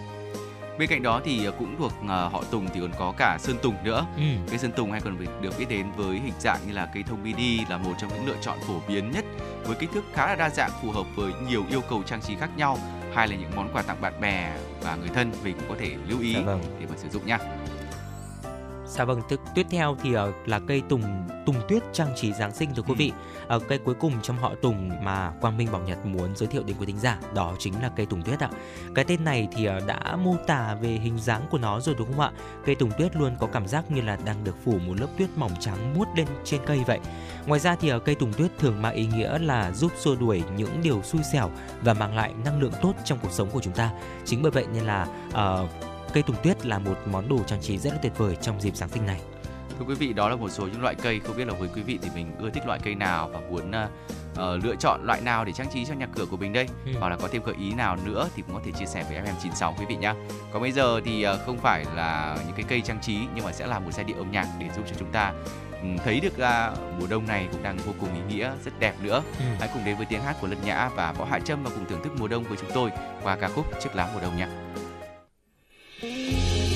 Bên cạnh đó thì cũng thuộc uh, họ Tùng thì còn có cả Sơn Tùng nữa. Ừ. Cây Sơn Tùng hay còn được biết đến với hình dạng như là cây thông mini là một trong những lựa chọn phổ biến nhất với kích thước khá là đa dạng phù hợp với nhiều yêu cầu trang trí khác nhau hay là những món quà tặng bạn bè và người thân mình cũng có thể lưu ý dạ vâng. để mà sử dụng nha. Dạ vâng, tiếp, tiếp theo thì uh, là cây tùng tùng tuyết trang trí Giáng sinh thưa quý ừ. vị. Uh, cây cuối cùng trong họ tùng mà Quang Minh Bảo Nhật muốn giới thiệu đến quý thính giả đó chính là cây tùng tuyết ạ. Cái tên này thì uh, đã mô tả về hình dáng của nó rồi đúng không ạ? Cây tùng tuyết luôn có cảm giác như là đang được phủ một lớp tuyết mỏng trắng muốt lên trên cây vậy. Ngoài ra thì uh, cây tùng tuyết thường mang ý nghĩa là giúp xua đuổi những điều xui xẻo và mang lại năng lượng tốt trong cuộc sống của chúng ta. Chính bởi vậy nên là uh, cây tùng tuyết là một món đồ trang trí rất là tuyệt vời trong dịp Giáng sinh này. Thưa quý vị, đó là một số những loại cây không biết là với quý vị thì mình ưa thích loại cây nào và muốn uh, uh, lựa chọn loại nào để trang trí cho nhà cửa của mình đây ừ. hoặc là có thêm gợi ý nào nữa thì cũng có thể chia sẻ với FM96 quý vị nhé. Còn bây giờ thì uh, không phải là những cái cây trang trí nhưng mà sẽ là một giai điệu âm nhạc để giúp cho chúng ta um, thấy được là mùa đông này cũng đang vô cùng ý nghĩa rất đẹp nữa. Ừ. Hãy cùng đến với tiếng hát của Lân Nhã và Võ Hạ Trâm và cùng thưởng thức mùa đông với chúng tôi qua ca khúc Chiếc lá mùa đông nhé. Xin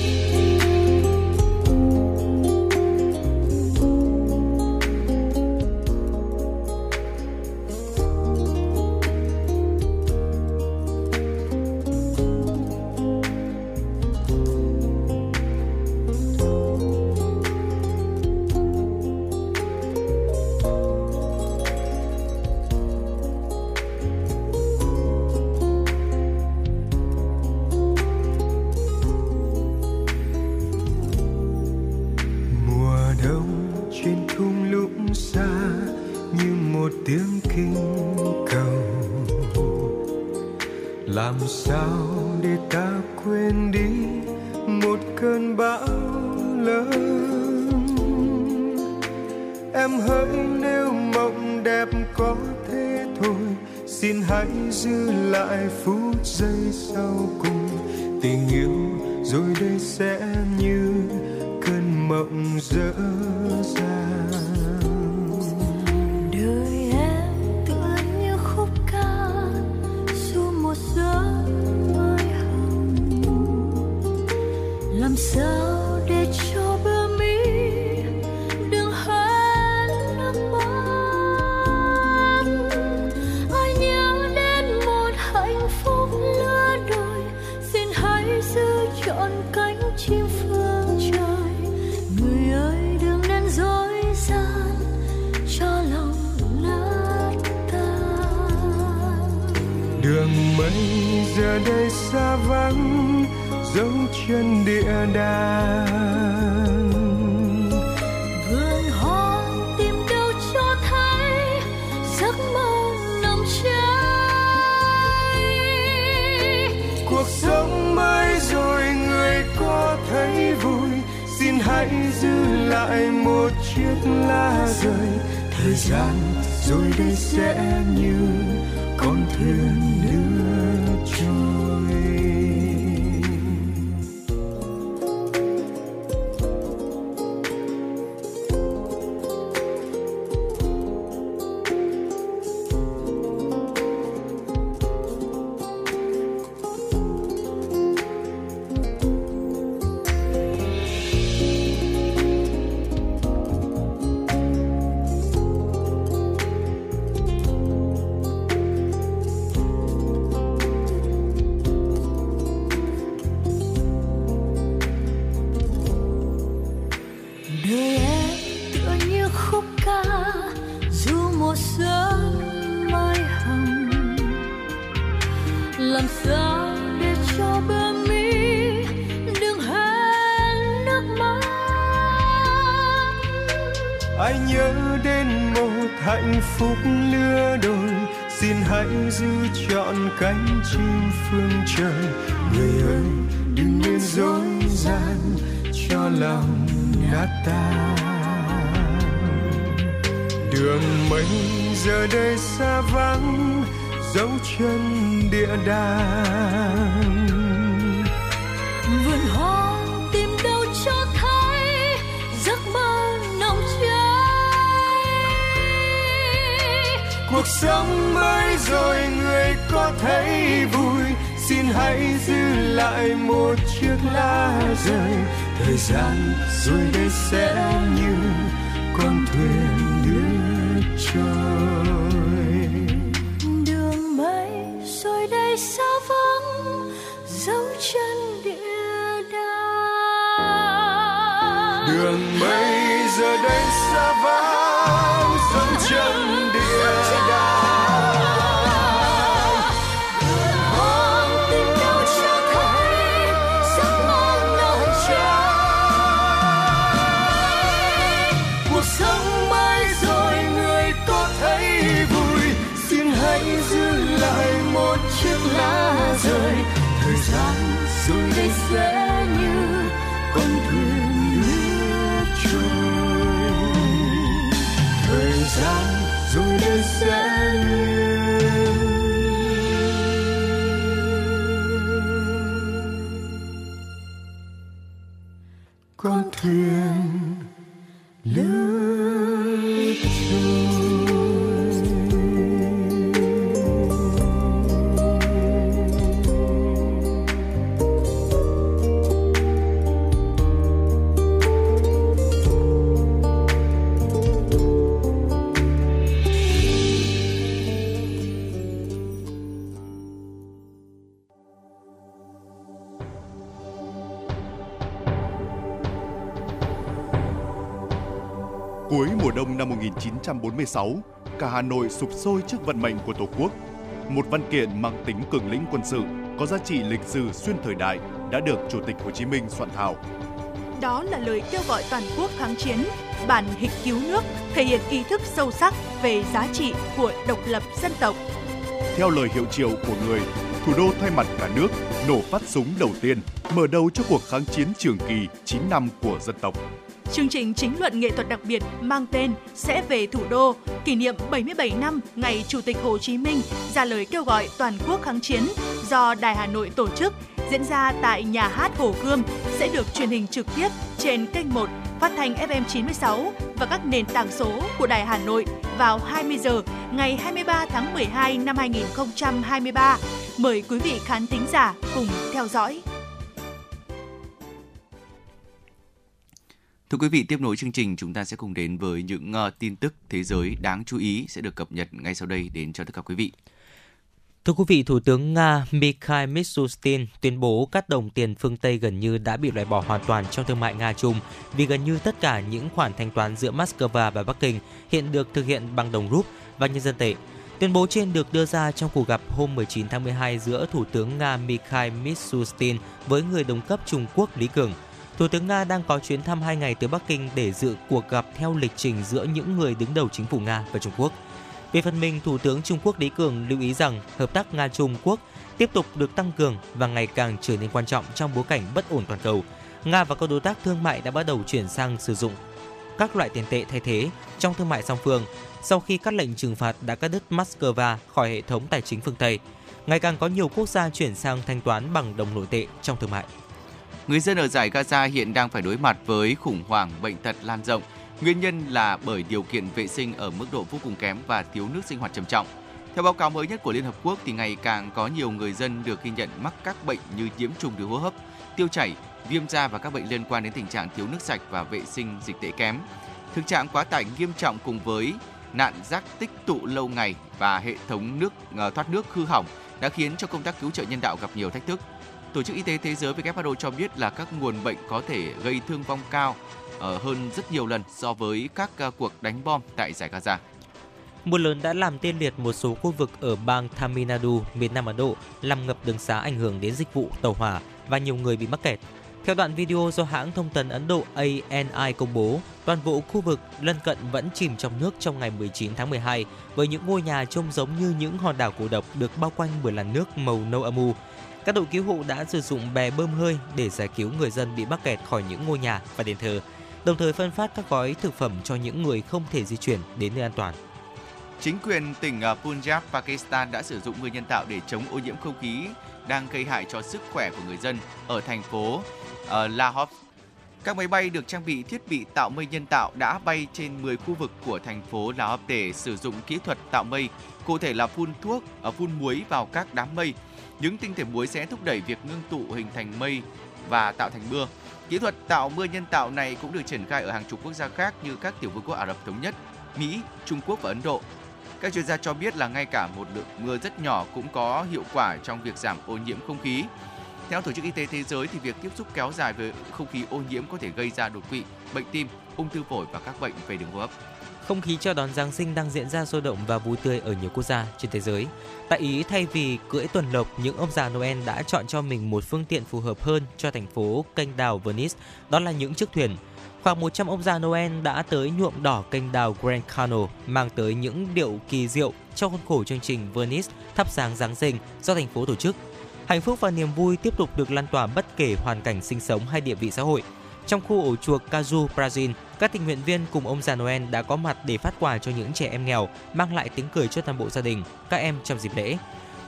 giờ đây xa vắng dấu chân địa đàng. Vườn hoa tìm đâu cho thấy giấc mơ nồng cháy. Cuộc sống mới rồi người có thấy vui. Xin hãy giữ lại một chiếc lá rơi thời gian rồi đây sẽ như còn thêm Cuối mùa đông năm 1946, cả Hà Nội sụp sôi trước vận mệnh của Tổ quốc. Một văn kiện mang tính cường lĩnh quân sự, có giá trị lịch sử xuyên thời đại đã được Chủ tịch Hồ Chí Minh soạn thảo. Đó là lời kêu gọi toàn quốc kháng chiến, bản hịch cứu nước, thể hiện ý thức sâu sắc về giá trị của độc lập dân tộc. Theo lời hiệu triệu của người, thủ đô thay mặt cả nước nổ phát súng đầu tiên, mở đầu cho cuộc kháng chiến trường kỳ 9 năm của dân tộc. Chương trình chính luận nghệ thuật đặc biệt mang tên Sẽ về thủ đô, kỷ niệm 77 năm ngày Chủ tịch Hồ Chí Minh ra lời kêu gọi toàn quốc kháng chiến do Đài Hà Nội tổ chức diễn ra tại nhà hát Hồ Gươm sẽ được truyền hình trực tiếp trên kênh 1 phát thanh FM 96 và các nền tảng số của Đài Hà Nội vào 20 giờ ngày 23 tháng 12 năm 2023. Mời quý vị khán thính giả cùng theo dõi. Thưa quý vị, tiếp nối chương trình chúng ta sẽ cùng đến với những uh, tin tức thế giới đáng chú ý sẽ được cập nhật ngay sau đây đến cho tất cả quý vị. Thưa quý vị, Thủ tướng Nga Mikhail Mishustin tuyên bố các đồng tiền phương Tây gần như đã bị loại bỏ hoàn toàn trong thương mại Nga-Trung vì gần như tất cả những khoản thanh toán giữa Moscow và Bắc Kinh hiện được thực hiện bằng đồng rúp và nhân dân tệ. Tuyên bố trên được đưa ra trong cuộc gặp hôm 19 tháng 12 giữa Thủ tướng Nga Mikhail Mishustin với người đồng cấp Trung Quốc Lý Cường. Thủ tướng Nga đang có chuyến thăm 2 ngày tới Bắc Kinh để dự cuộc gặp theo lịch trình giữa những người đứng đầu chính phủ Nga và Trung Quốc. Về phần mình, Thủ tướng Trung Quốc Lý Cường lưu ý rằng hợp tác Nga-Trung Quốc tiếp tục được tăng cường và ngày càng trở nên quan trọng trong bối cảnh bất ổn toàn cầu. Nga và các đối tác thương mại đã bắt đầu chuyển sang sử dụng các loại tiền tệ thay thế trong thương mại song phương sau khi các lệnh trừng phạt đã cắt đứt Moscow khỏi hệ thống tài chính phương Tây. Ngày càng có nhiều quốc gia chuyển sang thanh toán bằng đồng nội tệ trong thương mại. Người dân ở giải Gaza hiện đang phải đối mặt với khủng hoảng bệnh tật lan rộng. Nguyên nhân là bởi điều kiện vệ sinh ở mức độ vô cùng kém và thiếu nước sinh hoạt trầm trọng. Theo báo cáo mới nhất của Liên Hợp Quốc thì ngày càng có nhiều người dân được ghi nhận mắc các bệnh như nhiễm trùng đường hô hấp, tiêu chảy, viêm da và các bệnh liên quan đến tình trạng thiếu nước sạch và vệ sinh dịch tễ kém. Thực trạng quá tải nghiêm trọng cùng với nạn rác tích tụ lâu ngày và hệ thống nước ờ, thoát nước hư hỏng đã khiến cho công tác cứu trợ nhân đạo gặp nhiều thách thức. Tổ chức Y tế Thế giới WHO cho biết là các nguồn bệnh có thể gây thương vong cao ở hơn rất nhiều lần so với các ờ, cuộc đánh bom tại giải Gaza. Mưa lớn đã làm tê liệt một số khu vực ở bang Tamil Nadu, miền Nam Ấn Độ, làm ngập đường xá ảnh hưởng đến dịch vụ tàu hỏa và nhiều người bị mắc kẹt. Theo đoạn video do hãng thông tấn Ấn Độ ANI công bố, toàn bộ khu vực lân cận vẫn chìm trong nước trong ngày 19 tháng 12 với những ngôi nhà trông giống như những hòn đảo cổ độc được bao quanh bởi làn nước màu nâu âm u. Các đội cứu hộ đã sử dụng bè bơm hơi để giải cứu người dân bị mắc kẹt khỏi những ngôi nhà và đền thờ, đồng thời phân phát các gói thực phẩm cho những người không thể di chuyển đến nơi an toàn. Chính quyền tỉnh à, Punjab, Pakistan đã sử dụng người nhân tạo để chống ô nhiễm không khí đang gây hại cho sức khỏe của người dân ở thành phố à, Lahore. Các máy bay được trang bị thiết bị tạo mây nhân tạo đã bay trên 10 khu vực của thành phố Lahore để sử dụng kỹ thuật tạo mây Cụ thể là phun thuốc, à, phun muối vào các đám mây. Những tinh thể muối sẽ thúc đẩy việc ngưng tụ hình thành mây và tạo thành mưa. Kỹ thuật tạo mưa nhân tạo này cũng được triển khai ở hàng chục quốc gia khác như các tiểu vương quốc Ả Rập thống nhất, Mỹ, Trung Quốc và Ấn Độ. Các chuyên gia cho biết là ngay cả một lượng mưa rất nhỏ cũng có hiệu quả trong việc giảm ô nhiễm không khí. Theo Tổ chức Y tế Thế giới thì việc tiếp xúc kéo dài với không khí ô nhiễm có thể gây ra đột quỵ, bệnh tim, ung thư phổi và các bệnh về đường hô hấp. Không khí chào đón Giáng sinh đang diễn ra sôi động và vui tươi ở nhiều quốc gia trên thế giới. Tại Ý, thay vì cưỡi tuần lộc, những ông già Noel đã chọn cho mình một phương tiện phù hợp hơn cho thành phố kênh đào Venice, đó là những chiếc thuyền. Khoảng 100 ông già Noel đã tới nhuộm đỏ kênh đào Grand Canal, mang tới những điệu kỳ diệu trong khuôn khổ chương trình Venice thắp sáng Giáng sinh do thành phố tổ chức. Hạnh phúc và niềm vui tiếp tục được lan tỏa bất kể hoàn cảnh sinh sống hay địa vị xã hội. Trong khu ổ chuột Kazu, Brazil, các tình nguyện viên cùng ông già Noel đã có mặt để phát quà cho những trẻ em nghèo, mang lại tiếng cười cho toàn bộ gia đình, các em trong dịp lễ.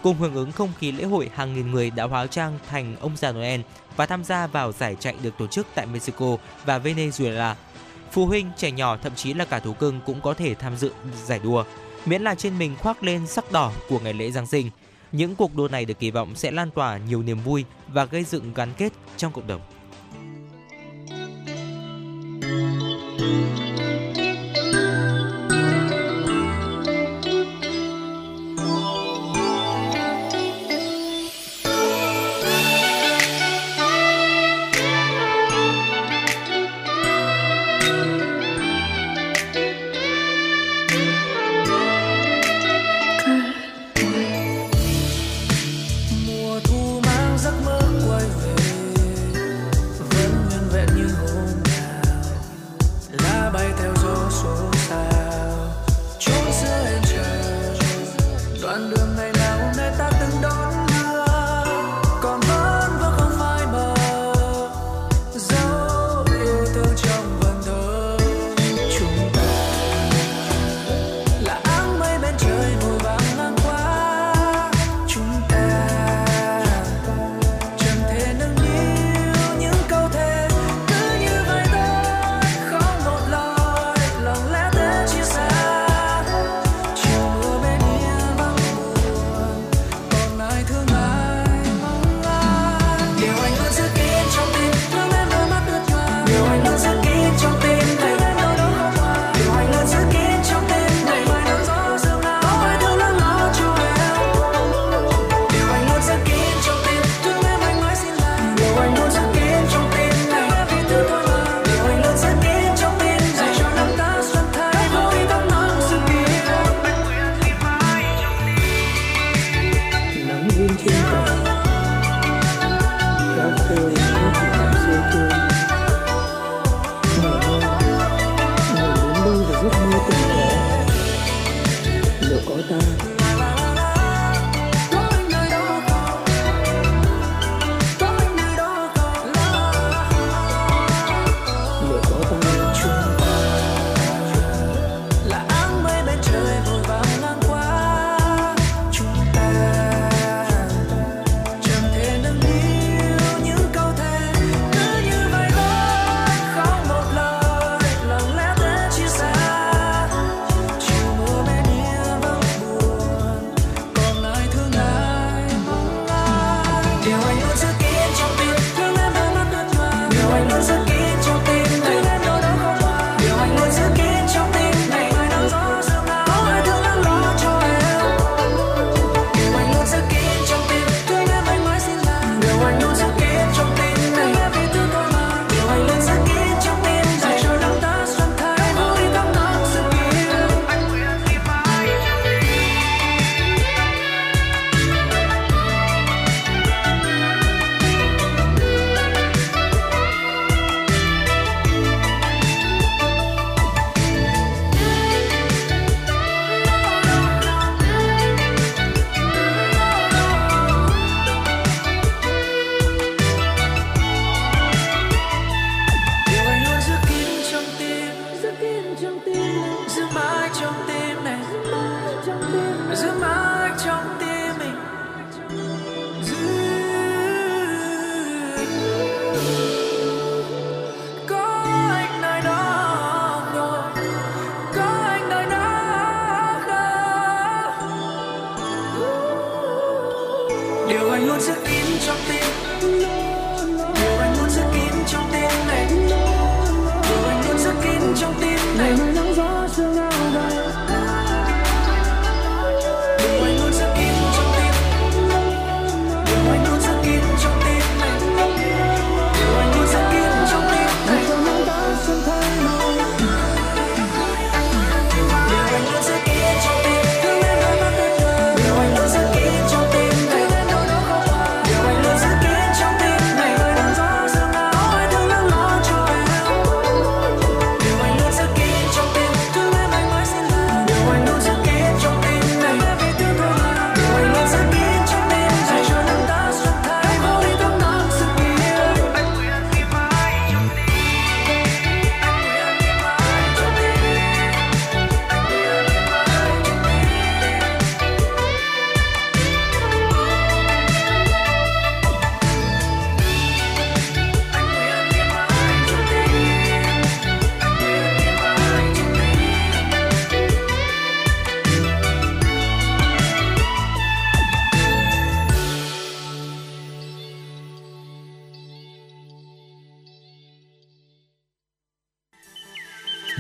Cùng hưởng ứng không khí lễ hội, hàng nghìn người đã hóa trang thành ông già Noel và tham gia vào giải chạy được tổ chức tại Mexico và Venezuela. Phụ huynh, trẻ nhỏ, thậm chí là cả thú cưng cũng có thể tham dự giải đua, miễn là trên mình khoác lên sắc đỏ của ngày lễ Giáng sinh. Những cuộc đua này được kỳ vọng sẽ lan tỏa nhiều niềm vui và gây dựng gắn kết trong cộng đồng.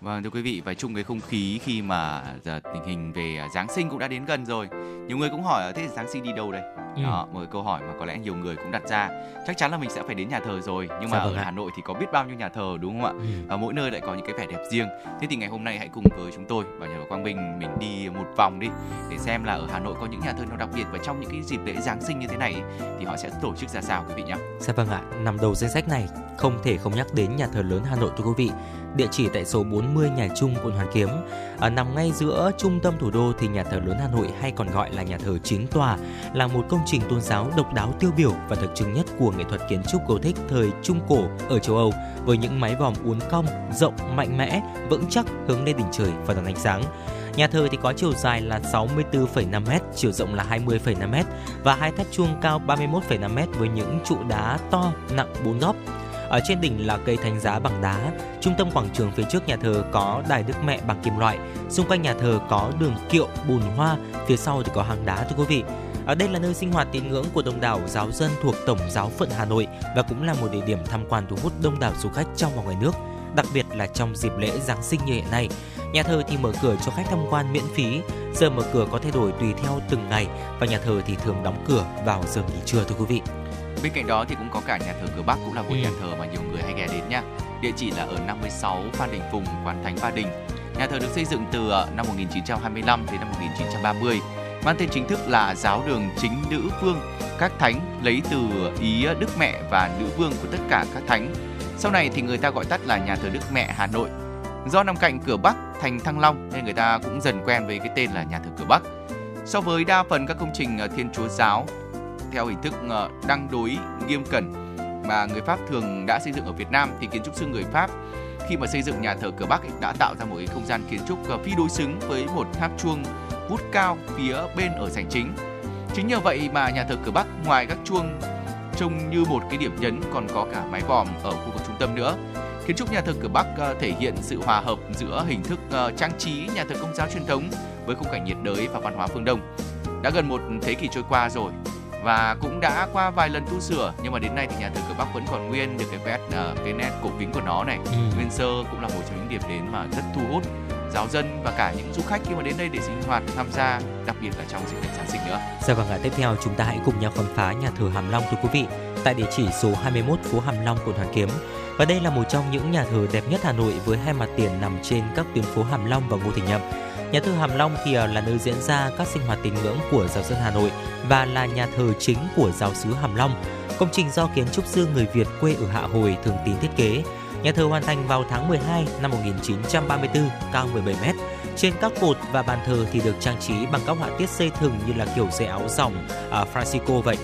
Vâng thưa quý vị, và chung cái không khí khi mà giờ tình hình về à, Giáng sinh cũng đã đến gần rồi. Nhiều người cũng hỏi thế Giáng sinh đi đâu đây? Ừ. Đó, một câu hỏi mà có lẽ nhiều người cũng đặt ra. Chắc chắn là mình sẽ phải đến nhà thờ rồi, nhưng mà Dạ vâng ở ạ. Hà Nội thì có biết bao nhiêu nhà thờ đúng không ạ? Ừ. Và mỗi nơi lại có những cái vẻ đẹp riêng. Thế thì ngày hôm nay hãy cùng với chúng tôi và nhờ Quang Minh mình đi một vòng đi để xem là ở Hà Nội có những nhà thờ nào đặc biệt và trong những cái dịp lễ Giáng sinh như thế này thì họ sẽ tổ chức ra sao quý vị nhé. Dạ vâng ạ, nằm đầu danh sách này không thể không nhắc đến nhà thờ lớn Hà Nội thưa quý vị. Địa chỉ tại số 40 Nhà Trung, quận Hoàn Kiếm. À, nằm ngay giữa trung tâm thủ đô thì nhà thờ lớn Hà Nội hay còn gọi là nhà thờ chính tòa là một công trình tôn giáo độc đáo tiêu biểu và đặc trưng nhất của nghệ thuật kiến trúc Gothic thời Trung Cổ ở châu Âu với những mái vòm uốn cong, rộng, mạnh mẽ, vững chắc hướng lên đỉnh trời và đón ánh sáng. Nhà thờ thì có chiều dài là 64,5m, chiều rộng là 20,5m và hai tháp chuông cao 31,5m với những trụ đá to nặng 4 góc. Ở trên đỉnh là cây thánh giá bằng đá, trung tâm quảng trường phía trước nhà thờ có đài Đức Mẹ bằng kim loại, xung quanh nhà thờ có đường kiệu bùn hoa, phía sau thì có hàng đá thưa quý vị. Ở đây là nơi sinh hoạt tín ngưỡng của đông đảo giáo dân thuộc Tổng giáo phận Hà Nội và cũng là một địa điểm tham quan thu hút đông đảo du khách trong và ngoài nước, đặc biệt là trong dịp lễ Giáng sinh như hiện nay. Nhà thờ thì mở cửa cho khách tham quan miễn phí, giờ mở cửa có thay đổi tùy theo từng ngày và nhà thờ thì thường đóng cửa vào giờ nghỉ trưa thưa quý vị. Bên cạnh đó thì cũng có cả nhà thờ cửa Bắc cũng là một Ừ. nhà thờ mà nhiều người hay ghé đến nha. Địa chỉ là ở 56 Phan Đình Phùng, Quán Thánh Ba Đình. Nhà thờ được xây dựng từ ờ, năm 1925 đến năm 1930. Mang tên chính thức là Giáo đường Chính Nữ Vương. Các thánh lấy từ ý Đức Mẹ và Nữ Vương của tất cả các thánh. Sau này thì người ta gọi tắt là nhà thờ Đức Mẹ Hà Nội. Do nằm cạnh cửa Bắc thành Thăng Long nên người ta cũng dần quen với cái tên là nhà thờ cửa Bắc. So với đa phần các công trình ờ, Thiên Chúa giáo, theo hình thức ờ, đăng đối, nghiêm cẩn mà người Pháp thường đã xây dựng ở Việt Nam thì kiến trúc sư người Pháp khi mà xây dựng nhà thờ cửa Bắc ấy, đã tạo ra một cái không gian kiến trúc ờ, phi đối xứng với một tháp chuông vút cao phía bên ở sảnh chính. Chính nhờ vậy mà nhà thờ cửa Bắc ngoài các chuông trông như một cái điểm nhấn còn có cả mái vòm ở khu vực trung tâm nữa. Kiến trúc nhà thờ cửa Bắc ờ, thể hiện sự hòa hợp giữa hình thức ờ, trang trí nhà thờ công giáo truyền thống với khung cảnh nhiệt đới và văn hóa phương Đông. Đã gần một thế kỷ trôi qua rồi và cũng đã qua vài lần tu sửa nhưng mà đến nay thì nhà thờ cửa Bắc vẫn còn nguyên được cái nét ờ, cái nét cổ kính của nó này. Ừ. Nguyên sơ cũng là một trong những điểm đến mà rất thu hút giáo dân và cả những du khách khi mà đến đây để sinh hoạt tham gia đặc biệt là trong dịp lễ Giáng sinh nữa. Dạ vâng ạ, tiếp theo chúng ta hãy cùng nhau khám phá nhà thờ Hàm Long thưa quý vị. tại địa chỉ số 21 phố Hàm Long, quận Hoàn Kiếm. Và đây là một trong những nhà thờ đẹp nhất Hà Nội với hai mặt tiền nằm trên các tuyến phố Hàm Long và Ngô Thị Nhậm. Nhà thờ Hàm Long thì là nơi diễn ra các sinh hoạt tín ngưỡng của giáo dân Hà Nội và là nhà thờ chính của giáo sứ Hàm Long. Công trình do kiến trúc sư người Việt quê ở Hạ Hồi thường tín thiết kế. Nhà thờ hoàn thành vào tháng 12 năm 1934, cao 17 m. Trên các cột và bàn thờ thì được trang trí bằng các họa tiết xây thừng như là kiểu dây áo dòng ở Francisco vậy.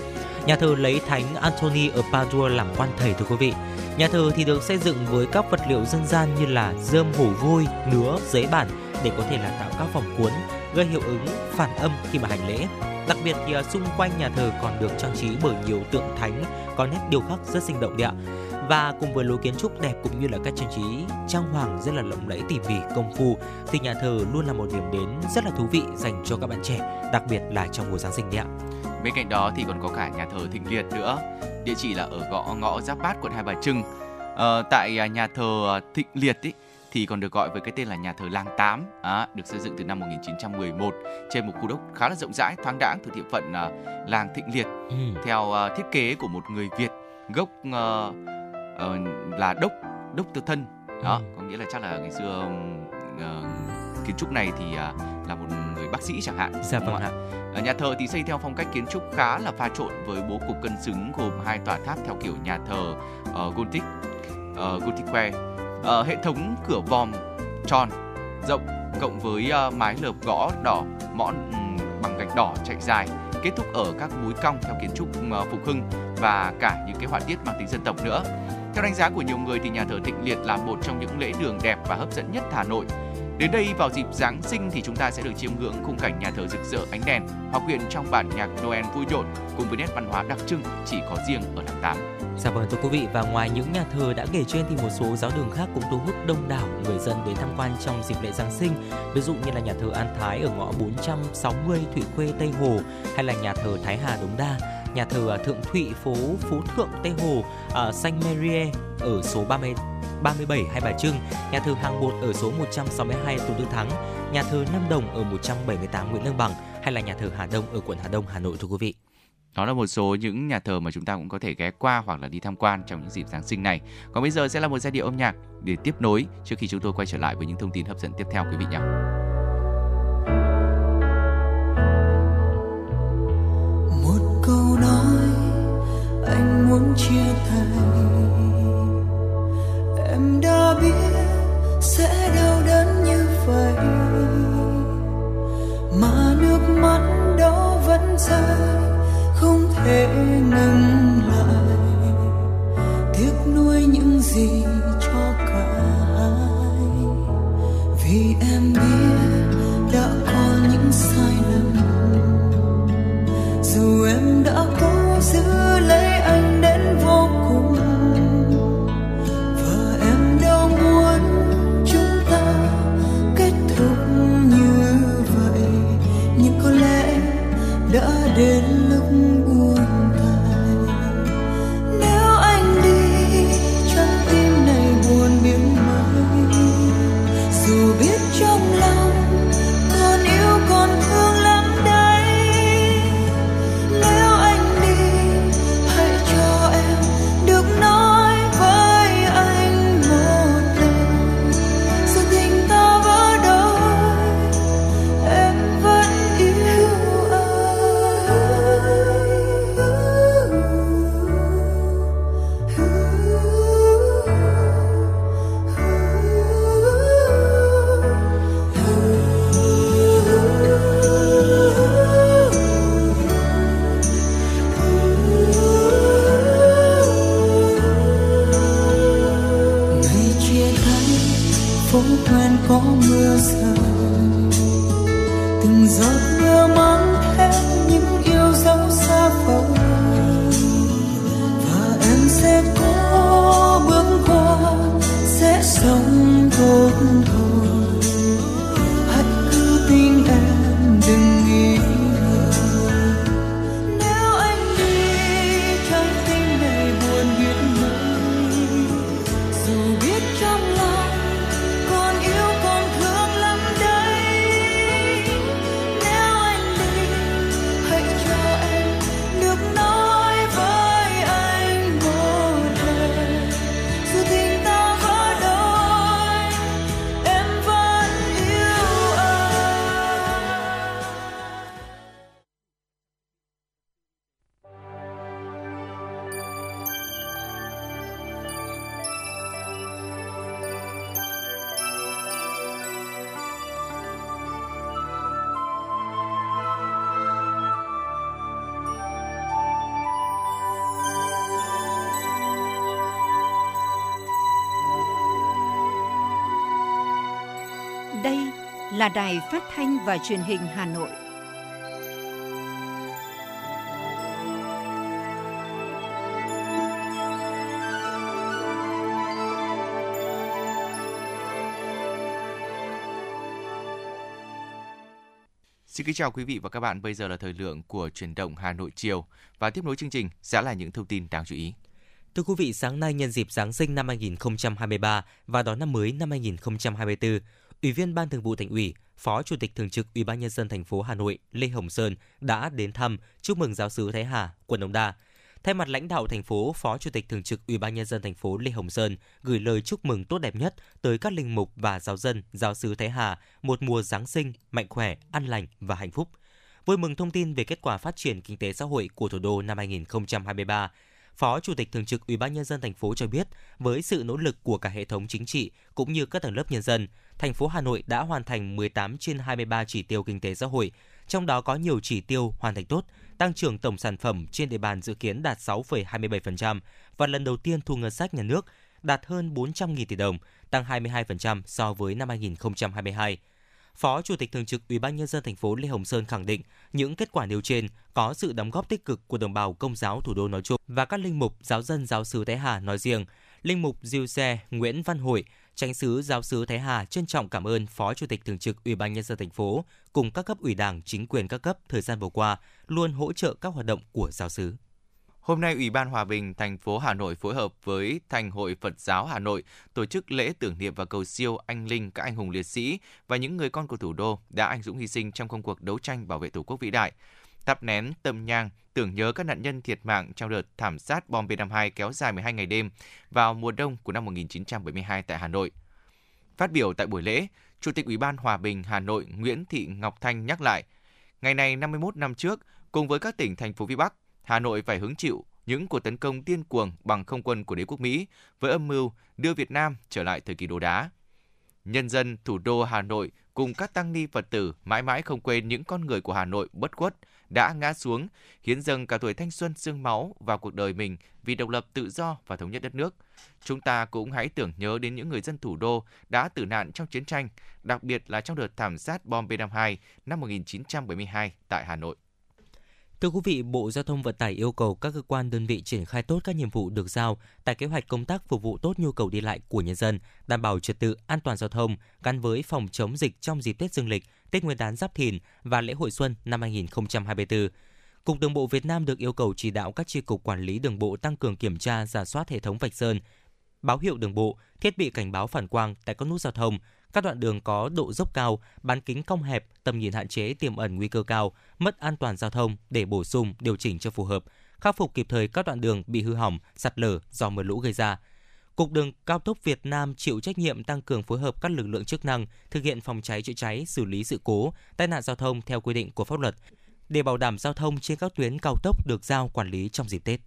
Nhà thờ lấy Thánh Anthony ở Padua làm quan thầy thưa quý vị. Nhà thờ thì được xây dựng với các vật liệu dân gian như là dơm hổ vôi, nứa, giấy bản để có thể là tạo các vòng cuốn, gây hiệu ứng phản âm khi mà hành lễ. Đặc biệt thì à, xung quanh nhà thờ còn được trang trí bởi nhiều tượng thánh có nét điêu khắc rất sinh động đấy ạ và cùng với lối kiến trúc đẹp cũng như là các trang trí trang hoàng rất là lộng lẫy tỉ mỉ công phu thì nhà thờ luôn là một điểm đến rất là thú vị dành cho các bạn trẻ đặc biệt là trong mùa giáng sinh đấy ạ bên cạnh đó thì còn có cả nhà thờ Thịnh Liệt nữa địa chỉ là ở gõ ngõ Giáp Bát quận Hai Bà Trưng ờ, tại nhà thờ Thịnh Liệt ý, thì còn được gọi với cái tên là nhà thờ Làng Tám, à, được xây dựng từ năm 1911 trên một khu đất khá là rộng rãi, thoáng đãng thuộc địa phận uh, làng Thịnh Liệt, ừ. theo uh, thiết kế của một người Việt gốc uh, uh, là đốc đốc tư thân, đó, ừ. có nghĩa là chắc là ngày xưa uh, kiến trúc này thì uh, là một người bác sĩ chẳng hạn. Dạ vâng ạ. Ở nhà thờ thì xây theo phong cách kiến trúc khá là pha trộn với bố cục cân xứng gồm hai tòa tháp theo kiểu nhà thờ uh, Gothic, uh, Gothic uh, hệ thống cửa vòm tròn rộng cộng với uh, mái lợp gõ đỏ mõn um, bằng gạch đỏ chạy dài kết thúc ở các múi cong theo kiến trúc uh, phục hưng và cả những cái họa tiết mang tính dân tộc nữa. Theo đánh giá của nhiều người thì nhà thờ Thịnh Liệt là một trong những lễ đường đẹp và hấp dẫn nhất Hà Nội. Đến đây vào dịp Giáng sinh thì chúng ta sẽ được chiêm ngưỡng khung cảnh nhà thờ rực rỡ ánh đèn, hòa quyện trong bản nhạc Noel vui nhộn cùng với nét văn hóa đặc trưng chỉ có riêng ở tháng 8. Dạ vâng thưa quý vị và ngoài những nhà thờ đã kể trên thì một số giáo đường khác cũng thu hút đông đảo người dân đến tham quan trong dịp lễ Giáng sinh. Ví dụ như là nhà thờ An Thái ở ngõ 460 Thủy Khuê Tây Hồ hay là nhà thờ Thái Hà Đống Đa, nhà thờ Thượng Thụy phố Phú Thượng Tây Hồ, ở Saint Marie ở số 30 37 Hai Bà Trưng, nhà thờ Hàng Bột ở số 162 Tôn Đức Thắng, nhà thờ Nam Đồng ở 178 Nguyễn Lương Bằng hay là nhà thờ Hà Đông ở quận Hà Đông, Hà Nội thưa quý vị. Đó là một số những nhà thờ mà chúng ta cũng có thể ghé qua hoặc là đi tham quan trong những dịp Giáng sinh này. Còn bây giờ sẽ là một giai điệu âm nhạc để tiếp nối trước khi chúng tôi quay trở lại với những thông tin hấp dẫn tiếp theo quý vị nhé. Một câu nói anh muốn chia tay Em đã biết sẽ đau đớn như vậy. Mà nước mắt đó vẫn rơi, không thể ngừng lại. Tiếc nuối những gì cho cả hai. Vì em biết đã có những sai lầm. Dù em đã cố giữ đến là đài phát thanh và truyền hình Hà Nội. Xin kính chào quý vị và các bạn. Bây giờ là thời lượng của truyền động Hà Nội chiều và tiếp nối chương trình sẽ là những thông tin đáng chú ý. Thưa quý vị, sáng nay nhân dịp Giáng sinh năm 2023 và đón năm mới năm 2024, Ủy viên Ban Thường vụ Thành ủy, Phó Chủ tịch Thường trực Ủy ban nhân dân thành phố Hà Nội Lê Hồng Sơn đã đến thăm chúc mừng giáo sứ Thái Hà, quận Đống Đa. Thay mặt lãnh đạo thành phố, Phó Chủ tịch Thường trực Ủy ban nhân dân thành phố Lê Hồng Sơn gửi lời chúc mừng tốt đẹp nhất tới các linh mục và giáo dân, giáo sứ Thái Hà một mùa Giáng sinh mạnh khỏe, an lành và hạnh phúc. Vui mừng thông tin về kết quả phát triển kinh tế xã hội của thủ đô năm 2023, Phó Chủ tịch Thường trực Ủy ban nhân dân thành phố cho biết, với sự nỗ lực của cả hệ thống chính trị cũng như các tầng lớp nhân dân, thành phố Hà Nội đã hoàn thành 18 trên 23 chỉ tiêu kinh tế xã hội, trong đó có nhiều chỉ tiêu hoàn thành tốt, tăng trưởng tổng sản phẩm trên địa bàn dự kiến đạt 6,27% và lần đầu tiên thu ngân sách nhà nước đạt hơn 400.000 tỷ đồng, tăng 22% so với năm 2022. Phó Chủ tịch Thường trực Ủy ban nhân dân thành phố Lê Hồng Sơn khẳng định những kết quả nêu trên có sự đóng góp tích cực của đồng bào công giáo thủ đô nói chung và các linh mục giáo dân giáo sứ Thái Hà nói riêng. Linh mục Diêu Xe Nguyễn Văn Hội, Tránh sứ giáo sứ Thái Hà trân trọng cảm ơn Phó Chủ tịch Thường trực Ủy ban nhân dân thành phố cùng các cấp ủy Đảng, chính quyền các cấp thời gian vừa qua luôn hỗ trợ các hoạt động của giáo sứ. Hôm nay, Ủy ban Hòa bình thành phố Hà Nội phối hợp với Thành hội Phật giáo Hà Nội tổ chức lễ tưởng niệm và cầu siêu anh linh các anh hùng liệt sĩ và những người con của thủ đô đã anh dũng hy sinh trong công cuộc đấu tranh bảo vệ Tổ quốc vĩ đại. Thắp nén tâm nhang tưởng nhớ các nạn nhân thiệt mạng trong đợt thảm sát bom B-52 kéo dài 12 ngày đêm vào mùa đông của năm 1972 tại Hà Nội. Phát biểu tại buổi lễ, Chủ tịch Ủy ban Hòa bình Hà Nội Nguyễn Thị Ngọc Thanh nhắc lại, ngày này 51 năm trước, cùng với các tỉnh thành phố phía Bắc, Hà Nội phải hứng chịu những cuộc tấn công điên cuồng bằng không quân của đế quốc Mỹ với âm mưu đưa Việt Nam trở lại thời kỳ đồ đá. Nhân dân thủ đô Hà Nội cùng các tăng ni Phật tử mãi mãi không quên những con người của Hà Nội bất khuất đã ngã xuống, hiến dâng cả tuổi thanh xuân xương máu vào cuộc đời mình vì độc lập tự do và thống nhất đất nước. Chúng ta cũng hãy tưởng nhớ đến những người dân thủ đô đã tử nạn trong chiến tranh, đặc biệt là trong đợt thảm sát bom B-52 năm 1972 tại Hà Nội. Thưa quý vị, Bộ Giao thông Vận tải yêu cầu các cơ quan đơn vị triển khai tốt các nhiệm vụ được giao tại kế hoạch công tác phục vụ tốt nhu cầu đi lại của nhân dân, đảm bảo trật tự an toàn giao thông gắn với phòng chống dịch trong dịp Tết Dương lịch, Tết Nguyên đán Giáp Thìn và lễ hội xuân năm 2024. Cục Đường bộ Việt Nam được yêu cầu chỉ đạo các chi cục quản lý đường bộ tăng cường kiểm tra, giả soát hệ thống vạch sơn, báo hiệu đường bộ, thiết bị cảnh báo phản quang tại các nút giao thông, các đoạn đường có độ dốc cao, bán kính cong hẹp, tầm nhìn hạn chế tiềm ẩn nguy cơ cao, mất an toàn giao thông để bổ sung, điều chỉnh cho phù hợp, khắc phục kịp thời các đoạn đường bị hư hỏng, sạt lở do mưa lũ gây ra. Cục Đường cao tốc Việt Nam chịu trách nhiệm tăng cường phối hợp các lực lượng chức năng thực hiện phòng cháy chữa cháy, xử lý sự cố, tai nạn giao thông theo quy định của pháp luật để bảo đảm giao thông trên các tuyến cao tốc được giao quản lý trong dịp Tết.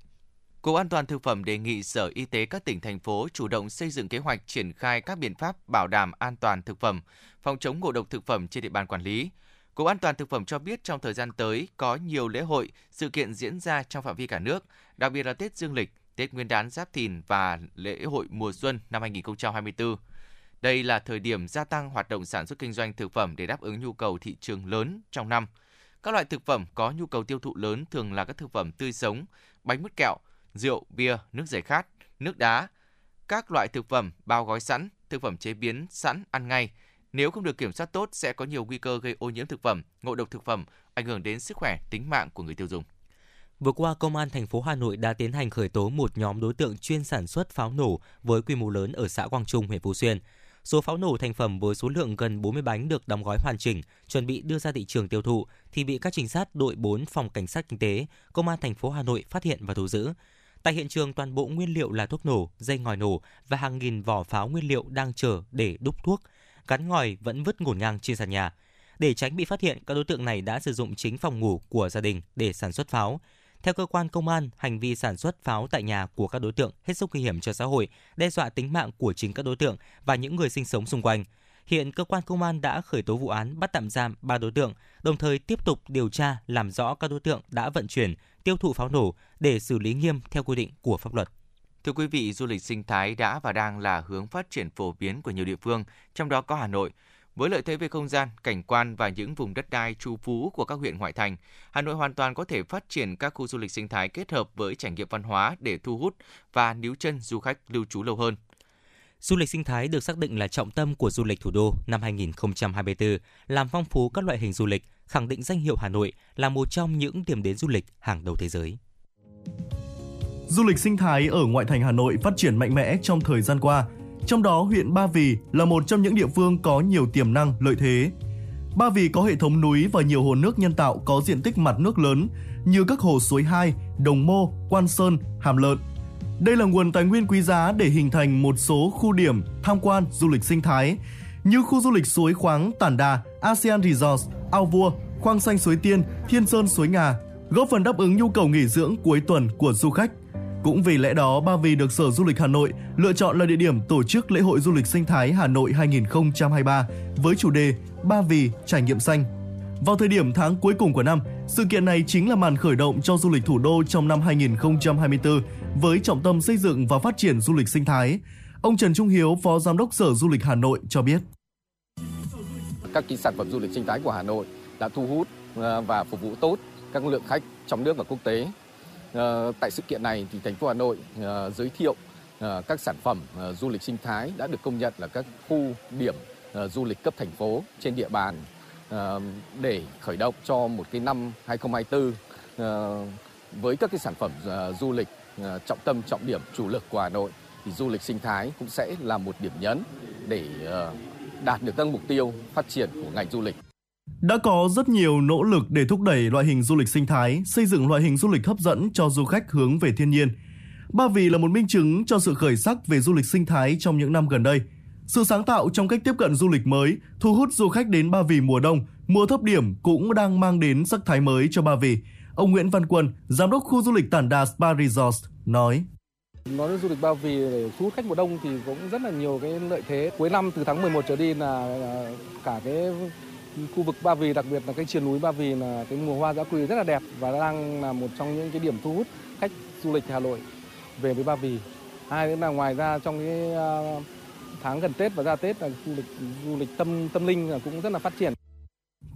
Cục An toàn thực phẩm đề nghị Sở Y tế các tỉnh thành phố chủ động xây dựng kế hoạch triển khai các biện pháp bảo đảm an toàn thực phẩm, phòng chống ngộ độc thực phẩm trên địa bàn quản lý. Cục An toàn thực phẩm cho biết trong thời gian tới có nhiều lễ hội, sự kiện diễn ra trong phạm vi cả nước, đặc biệt là Tết Dương lịch, Tết Nguyên đán Giáp Thìn và lễ hội mùa xuân năm 2024. Đây là thời điểm gia tăng hoạt động sản xuất kinh doanh thực phẩm để đáp ứng nhu cầu thị trường lớn trong năm. Các loại thực phẩm có nhu cầu tiêu thụ lớn thường là các thực phẩm tươi sống, bánh mứt kẹo, rượu, bia, nước giải khát, nước đá, các loại thực phẩm bao gói sẵn, thực phẩm chế biến sẵn ăn ngay. Nếu không được kiểm soát tốt sẽ có nhiều nguy cơ gây ô nhiễm thực phẩm, ngộ độc thực phẩm, ảnh hưởng đến sức khỏe, tính mạng của người tiêu dùng. Vừa qua, Công an thành phố Hà Nội đã tiến hành khởi tố một nhóm đối tượng chuyên sản xuất pháo nổ với quy mô lớn ở xã Quang Trung, huyện Phú Xuyên. Số pháo nổ thành phẩm với số lượng gần 40 bánh được đóng gói hoàn chỉnh, chuẩn bị đưa ra thị trường tiêu thụ thì bị các trinh sát đội 4 phòng cảnh sát kinh tế, Công an thành phố Hà Nội phát hiện và thu giữ. Tại hiện trường toàn bộ nguyên liệu là thuốc nổ, dây ngòi nổ và hàng nghìn vỏ pháo nguyên liệu đang chờ để đúc thuốc. Gắn ngòi vẫn vứt ngổn ngang trên sàn nhà. Để tránh bị phát hiện, các đối tượng này đã sử dụng chính phòng ngủ của gia đình để sản xuất pháo. Theo cơ quan công an, hành vi sản xuất pháo tại nhà của các đối tượng hết sức nguy hiểm cho xã hội, đe dọa tính mạng của chính các đối tượng và những người sinh sống xung quanh. Hiện cơ quan công an đã khởi tố vụ án bắt tạm giam 3 đối tượng, đồng thời tiếp tục điều tra làm rõ các đối tượng đã vận chuyển, tiêu thụ pháo nổ để xử lý nghiêm theo quy định của pháp luật. Thưa quý vị, du lịch sinh thái đã và đang là hướng phát triển phổ biến của nhiều địa phương, trong đó có Hà Nội. Với lợi thế về không gian, cảnh quan và những vùng đất đai trù phú của các huyện ngoại thành, Hà Nội hoàn toàn có thể phát triển các khu du lịch sinh thái kết hợp với trải nghiệm văn hóa để thu hút và níu chân du khách lưu trú lâu hơn. Du lịch sinh thái được xác định là trọng tâm của du lịch thủ đô năm 2024, làm phong phú các loại hình du lịch, khẳng định danh hiệu Hà Nội là một trong những điểm đến du lịch hàng đầu thế giới. Du lịch sinh thái ở ngoại thành Hà Nội phát triển mạnh mẽ trong thời gian qua, trong đó huyện Ba Vì là một trong những địa phương có nhiều tiềm năng, lợi thế. Ba Vì có hệ thống núi và nhiều hồ nước nhân tạo có diện tích mặt nước lớn như các hồ suối Hai, Đồng Mô, Quan Sơn, Hàm Lợn. Đây là nguồn tài nguyên quý giá để hình thành một số khu điểm tham quan du lịch sinh thái như khu du lịch suối khoáng Tản Đà, ASEAN Resorts, Ao Vua, Khoang Xanh Suối Tiên, Thiên Sơn Suối Ngà, góp phần đáp ứng nhu cầu nghỉ dưỡng cuối tuần của du khách. Cũng vì lẽ đó, Ba Vì được Sở Du lịch Hà Nội lựa chọn là địa điểm tổ chức lễ hội du lịch sinh thái Hà Nội 2023 với chủ đề Ba Vì trải nghiệm xanh. Vào thời điểm tháng cuối cùng của năm, sự kiện này chính là màn khởi động cho du lịch thủ đô trong năm 2024 với trọng tâm xây dựng và phát triển du lịch sinh thái. Ông Trần Trung Hiếu, Phó Giám đốc Sở Du lịch Hà Nội cho biết. Các cái sản phẩm du lịch sinh thái của Hà Nội đã thu hút ờ, và phục vụ tốt các lượng khách trong nước và quốc tế. Ờ, tại sự kiện này thì thành phố Hà Nội ờ, giới thiệu các sản phẩm du lịch sinh thái đã được công nhận là các khu điểm du lịch cấp thành phố trên địa bàn để khởi động cho một cái năm 2024 với các cái sản phẩm du lịch trọng tâm, trọng điểm, chủ lực của Hà Nội thì du lịch sinh thái cũng sẽ là một điểm nhấn để đạt được các mục tiêu phát triển của ngành du lịch. Đã có rất nhiều nỗ lực để thúc đẩy loại hình du lịch sinh thái, xây dựng loại hình du lịch hấp dẫn cho du khách hướng về thiên nhiên. Ba Vì là một minh chứng cho sự khởi sắc về du lịch sinh thái trong những năm gần đây. Sự sáng tạo trong cách tiếp cận du lịch mới, thu hút du khách đến Ba Vì mùa đông, mùa thấp điểm cũng đang mang đến sắc thái mới cho Ba Vì. Ông Nguyễn Văn Quân, giám đốc khu du lịch Tản Đà Spa Resort, nói. Nói đến du lịch Ba Vì để thu hút khách mùa đông thì cũng rất là nhiều cái lợi thế. Cuối năm từ tháng 11 trở đi là à, cả cái khu vực Ba Vì đặc biệt là cái triền núi Ba Vì là cái mùa hoa dã quỳ rất là đẹp và đang là một trong những cái điểm thu hút khách du lịch Hà Nội về với Ba Vì. Hai nữa là ngoài ra trong cái à, tháng gần Tết và ra Tết là du lịch du lịch tâm tâm linh là cũng rất là phát triển.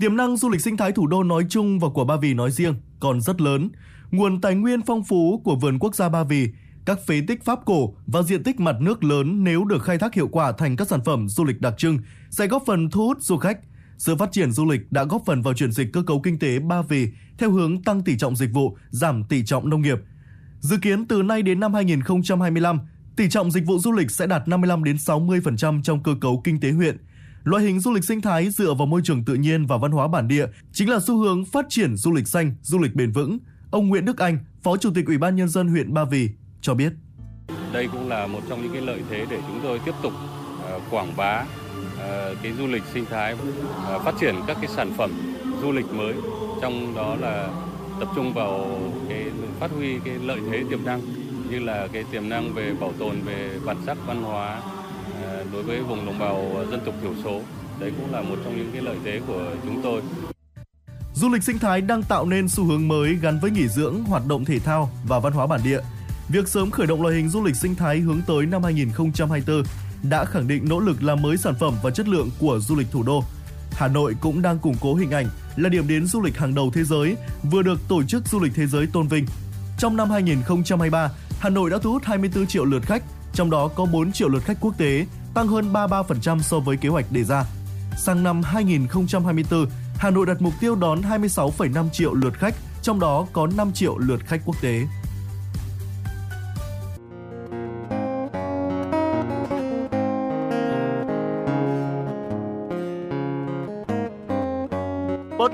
Tiềm năng du lịch sinh thái thủ đô nói chung và của Ba Vì nói riêng còn rất lớn. Nguồn tài nguyên phong phú của vườn quốc gia Ba Vì, các phế tích pháp cổ và diện tích mặt nước lớn nếu được khai thác hiệu quả thành các sản phẩm du lịch đặc trưng sẽ góp phần thu hút du khách. Sự phát triển du lịch đã góp phần vào chuyển dịch cơ cấu kinh tế Ba Vì theo hướng tăng tỷ trọng dịch vụ, giảm tỷ trọng nông nghiệp. Dự kiến từ nay đến năm 2025, tỷ trọng dịch vụ du lịch sẽ đạt 55 đến 60% trong cơ cấu kinh tế huyện. Loại hình du lịch sinh thái dựa vào môi trường tự nhiên và văn hóa bản địa chính là xu hướng phát triển du lịch xanh, du lịch bền vững. Ông Nguyễn Đức Anh, Phó Chủ tịch Ủy ban nhân dân huyện Ba Vì cho biết. Đây cũng là một trong những cái lợi thế để chúng tôi tiếp tục uh, quảng bá uh, cái du lịch sinh thái, uh, phát triển các cái sản phẩm du lịch mới, trong đó là tập trung vào cái phát huy cái lợi thế tiềm năng như là cái tiềm năng về bảo tồn về bản sắc văn hóa đối với vùng đồng bào dân tộc thiểu số. Đấy cũng là một trong những cái lợi thế của chúng tôi. Du lịch sinh thái đang tạo nên xu hướng mới gắn với nghỉ dưỡng, hoạt động thể thao và văn hóa bản địa. Việc sớm khởi động loại hình du lịch sinh thái hướng tới năm 2024 đã khẳng định nỗ lực làm mới sản phẩm và chất lượng của du lịch thủ đô. Hà Nội cũng đang củng cố hình ảnh là điểm đến du lịch hàng đầu thế giới, vừa được Tổ chức Du lịch Thế giới tôn vinh. Trong năm 2023, Hà Nội đã thu hút 24 triệu lượt khách, trong đó có 4 triệu lượt khách quốc tế, tăng hơn 33% so với kế hoạch đề ra. Sang năm 2024, Hà Nội đặt mục tiêu đón 26,5 triệu lượt khách, trong đó có 5 triệu lượt khách quốc tế.